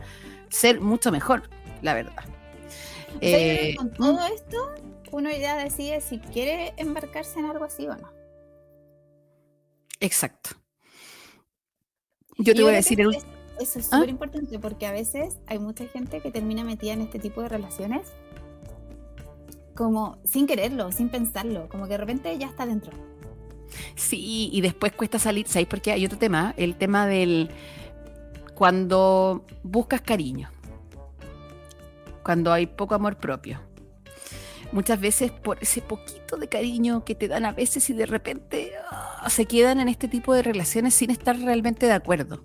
ser mucho mejor, la verdad. Eh,
con todo esto, uno ya decide si quiere embarcarse en algo así o no.
exacto. Yo te
Y
voy a decir el
es- Eso es
¿Ah?
súper importante porque a veces hay mucha gente que termina metida en este tipo de relaciones como sin quererlo, sin pensarlo, como que de repente ya está dentro.
Sí, y después cuesta salir, ¿sabéis por qué? Hay otro tema, el tema del cuando buscas cariño, cuando hay poco amor propio. Muchas veces por ese poquito de cariño que te dan a veces y de repente ah, se quedan en este tipo de relaciones sin estar realmente de acuerdo.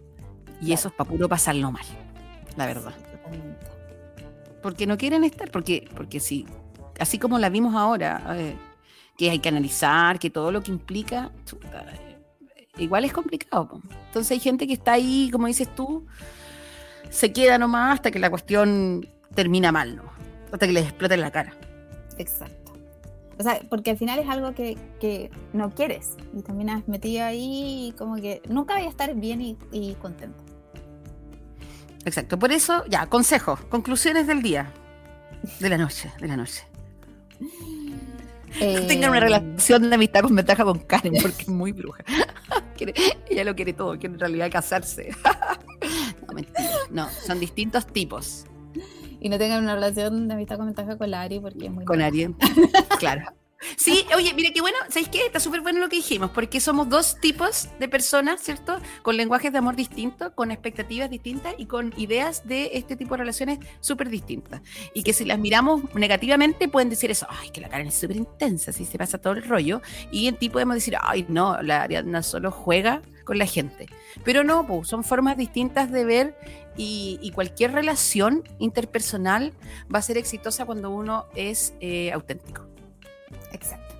Y eso es para puro pasarlo mal, la verdad. Porque no quieren estar, porque, porque sí, así como la vimos ahora, eh, que hay que analizar, que todo lo que implica, chuta, eh, igual es complicado. po. Entonces hay gente que está ahí, como dices tú, se queda nomás hasta que la cuestión termina mal, ¿no? hasta que les explota en la cara.
Exacto. O sea, porque al final es algo que, que no quieres y también has metido ahí y como que nunca voy a estar bien y, y contento.
Exacto, por eso, ya, consejos, conclusiones del día, de la noche, de la noche.
Eh,
Tengan una relación de amistad con ventaja con Karen, porque es muy bruja. Quiere- ella lo quiere todo, quiere en realidad casarse. no, mentira. No, son distintos tipos.
Y no tengan una relación de amistad con ventaja con la Ari porque es muy
Con. Ariel. Claro. Sí, oye, mira qué bueno, ¿sabéis qué? Está súper bueno lo que dijimos, porque somos dos tipos de personas, ¿cierto? Con lenguajes de amor distintos, con expectativas distintas y con ideas de este tipo de relaciones súper distintas. Y que si las miramos negativamente pueden decir eso, ay, que la Karen es súper intensa, así se pasa todo el rollo. Y en ti podemos decir, ay, no, la Ariadna solo juega con la gente. Pero no, son formas distintas de ver y, y cualquier relación interpersonal va a ser exitosa cuando uno es eh, auténtico
Exacto.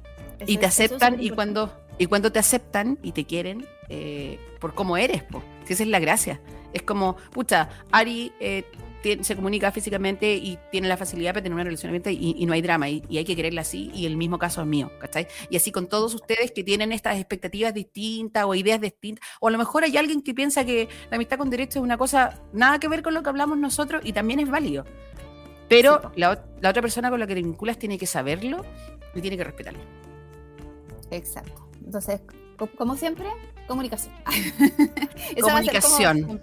y te
es- eso es
aceptan y cuando y cuando te aceptan y te quieren eh, por cómo eres po. Si esa es la gracia es como pucha Ari eh, tien- se comunica físicamente y tiene la facilidad para tener una relación abierta y, y no hay drama y, y hay que quererla así y el mismo caso es mío ¿cachai? y así con todos ustedes que tienen estas expectativas distintas o ideas distintas o a lo mejor hay alguien que piensa que la amistad con derecho es una cosa nada que ver con lo que hablamos nosotros y también es válido pero la, ot- la otra persona con la que te vinculas tiene que saberlo y tiene que respetarlo
Exacto. Entonces, co- como siempre, comunicación.
Comunicación.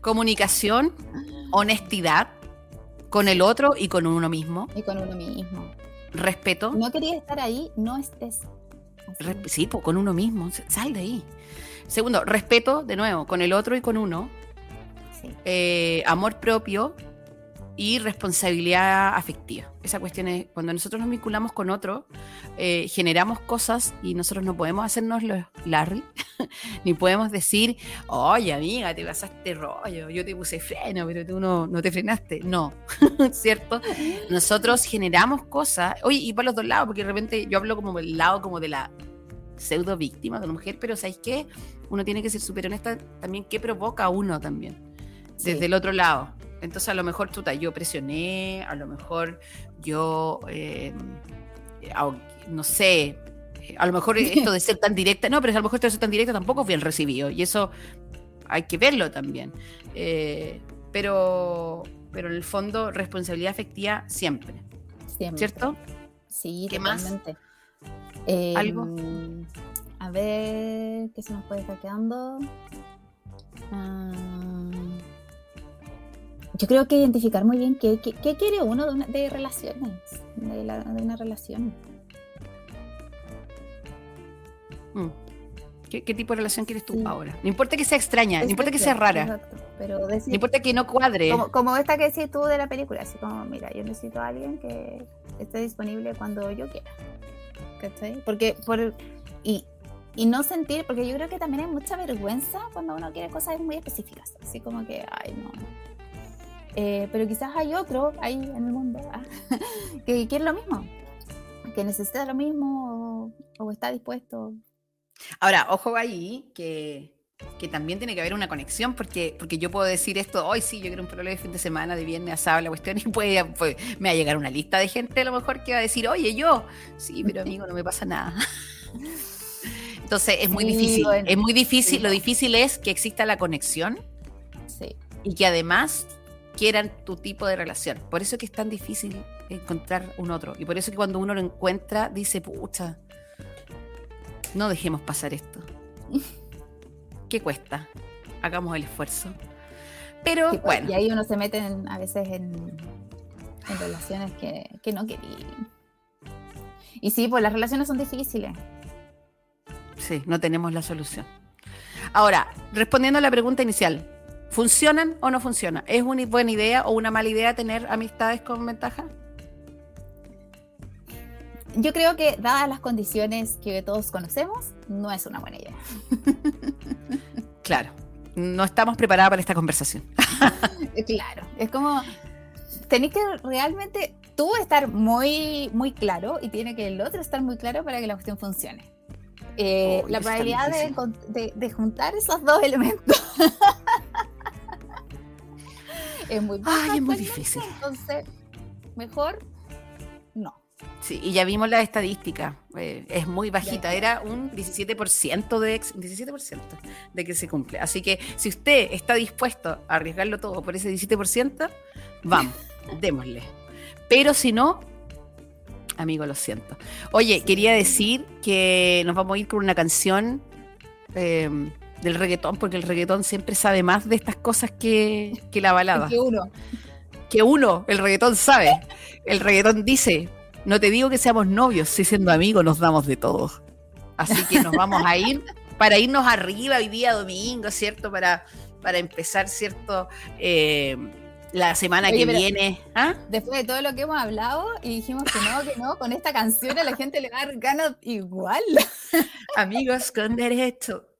comunicación, honestidad con el otro y con uno mismo,
Y con uno mismo.
respeto,
No querías estar ahí, no estés. Así.
sí, pues, con uno mismo, sal de ahí. Segundo, respeto, de nuevo, con el otro y con uno,
Sí.
eh, amor propio y responsabilidad afectiva. Esa cuestión es, cuando nosotros nos vinculamos con otro, eh, generamos cosas y nosotros no podemos hacernos los Larry, ni podemos decir, oye amiga, te pasaste rollo, yo te puse freno, pero tú no, no te frenaste. No, ¿cierto? Nosotros generamos cosas, oye, y para los dos lados, porque de repente yo hablo como del lado como de la pseudo víctima de la mujer, pero ¿sabéis qué? Uno tiene que ser súper honesta también qué provoca a uno también, desde
Sí.
el otro lado. Entonces a lo mejor chuta, yo presioné, a lo mejor yo, eh, au- no sé, eh, a lo mejor esto de ser tan directa, no, pero a lo mejor esto de ser tan directa tampoco es bien recibido y eso hay que verlo también. Eh, pero, pero en el fondo, responsabilidad afectiva siempre,
Siempre.
¿cierto?
Sí,
¿Qué más?
totalmente. Eh,
¿Algo?
A ver, ¿qué se nos puede estar quedando? Ah, yo creo que identificar muy bien qué, qué- qué quiere uno de, una- de relaciones, de, la- de una relación.
Mm. ¿Qué, qué tipo de relación quieres tú
Sí.
ahora? No importa que sea extraña, no importa que sea rara,
exacto, Pero decir,
no importa que no cuadre.
como, como esta que decís tú de la película, así como, mira, yo necesito a alguien que esté disponible cuando yo quiera. ¿Cachai? Porque por y, y no sentir, porque yo creo que también hay mucha vergüenza cuando uno quiere cosas muy específicas, así como que, ay, no. Eh, pero quizás hay otro ahí en el mundo ah, que quiere lo mismo, que necesita lo mismo o, o está dispuesto.
Ahora, ojo ahí, que que también tiene que haber una conexión, porque, porque yo puedo decir esto, hoy sí, yo quiero un problema de fin de semana, de viernes a sábado, la cuestión, y puede, puede- me va a llegar una lista de gente a lo mejor que va a decir, oye, yo, sí, pero amigo, no me pasa nada. Entonces es muy
Sí,
difícil,
bueno,
es muy difícil,
sí.
lo difícil es que exista la conexión
Sí.
y que además quieran tu tipo de relación. Por eso es que es tan difícil encontrar un otro. Y por eso que cuando uno lo encuentra, dice, pucha, no dejemos pasar esto. ¿Qué cuesta? Hagamos el esfuerzo. Pero
Sí,
bueno,
Y ahí uno se mete en- a veces en, en relaciones que, que no quería. Y sí, pues las relaciones son difíciles.
sí, no tenemos la solución. Ahora, respondiendo a la pregunta inicial, ¿funcionan o no funcionan? ¿Es una buena idea o una mala idea tener amistades con ventaja?
Yo creo que, dadas las condiciones que todos conocemos, no es una buena idea.
Claro, no estamos preparados para esta conversación.
Claro, es como tenéis que realmente tú estar muy, muy claro y tiene que el otro estar muy claro para que la cuestión funcione. Eh,
Uy,
la probabilidad de juntar esos dos elementos es muy baja.
Ay, es muy
actualmente,
difícil.
Entonces, mejor no.
Sí, y ya vimos la estadística, eh, es muy bajita, era un 17% de ex- 17% de que se cumple. Así que si usted está dispuesto a arriesgarlo todo por ese 17%, vamos, démosle. Pero si no, amigo, lo siento. Oye, quería decir que nos vamos a ir con una canción eh, del reggaetón, porque el reggaetón siempre sabe más de estas cosas que, que la balada
que uno.
que uno, el reggaetón sabe. El reggaetón dice, no te digo que seamos novios, si siendo amigos nos damos de todo. Así que nos vamos a ir para irnos arriba hoy día domingo, ¿cierto? Para, para empezar, ¿cierto? Eh, la semana
Oye,
que viene. ¿Ah?
Después de todo lo que hemos hablado y dijimos que no, que no, con esta canción a la gente le va a dar ganas igual.
Amigos con derecho.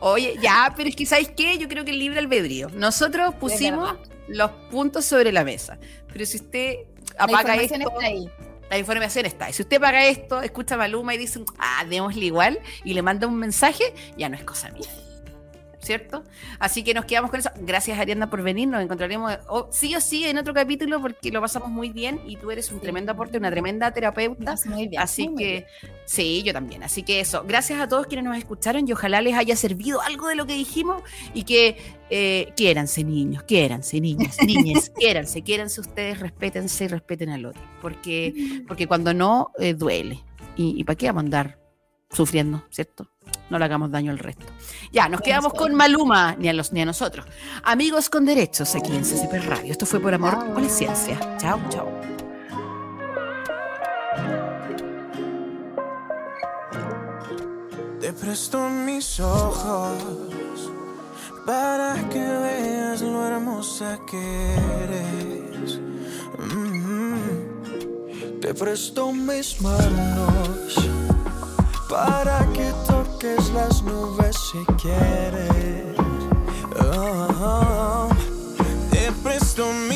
Oye, ya, pero es que ¿sabes qué? Yo creo que el libre albedrío. Nosotros pusimos los puntos sobre la mesa. Pero si usted
La
apaga
información
esto,
está ahí.
la información está. Y si usted paga esto, escucha a Maluma y dice, ah, démosle igual, y le manda un mensaje, ya no es cosa mía. ¿Cierto? Así que nos quedamos con eso. Gracias, Arianda, por venir. Nos encontraremos o- sí o sí en otro capítulo porque lo pasamos muy bien y tú eres un tremendo aporte, una tremenda terapeuta.
Muy bien,
Así
muy,
que, sí, yo también. Así que eso. Gracias a todos quienes nos escucharon y ojalá les haya servido algo de lo que dijimos y que eh, quiéranse, niños, quiéranse, niñas, niñas, quiéranse, quiéranse ustedes, respétense y respeten al otro. Porque, porque cuando no, eh, duele. ¿Y, y para qué vamos a andar sufriendo, cierto? No le hagamos daño al resto. Ya, nos quedamos con Maluma, ni a, los, ni a nosotros. Amigos con derechos aquí en CCP Radio. Esto fue por amor o la ciencia. Chao, chao.
Te presto mis ojos para que veas lo hermosa que eres. Mm. Te presto mis manos para que toques las nubes si quieres. Oh. Te presto mis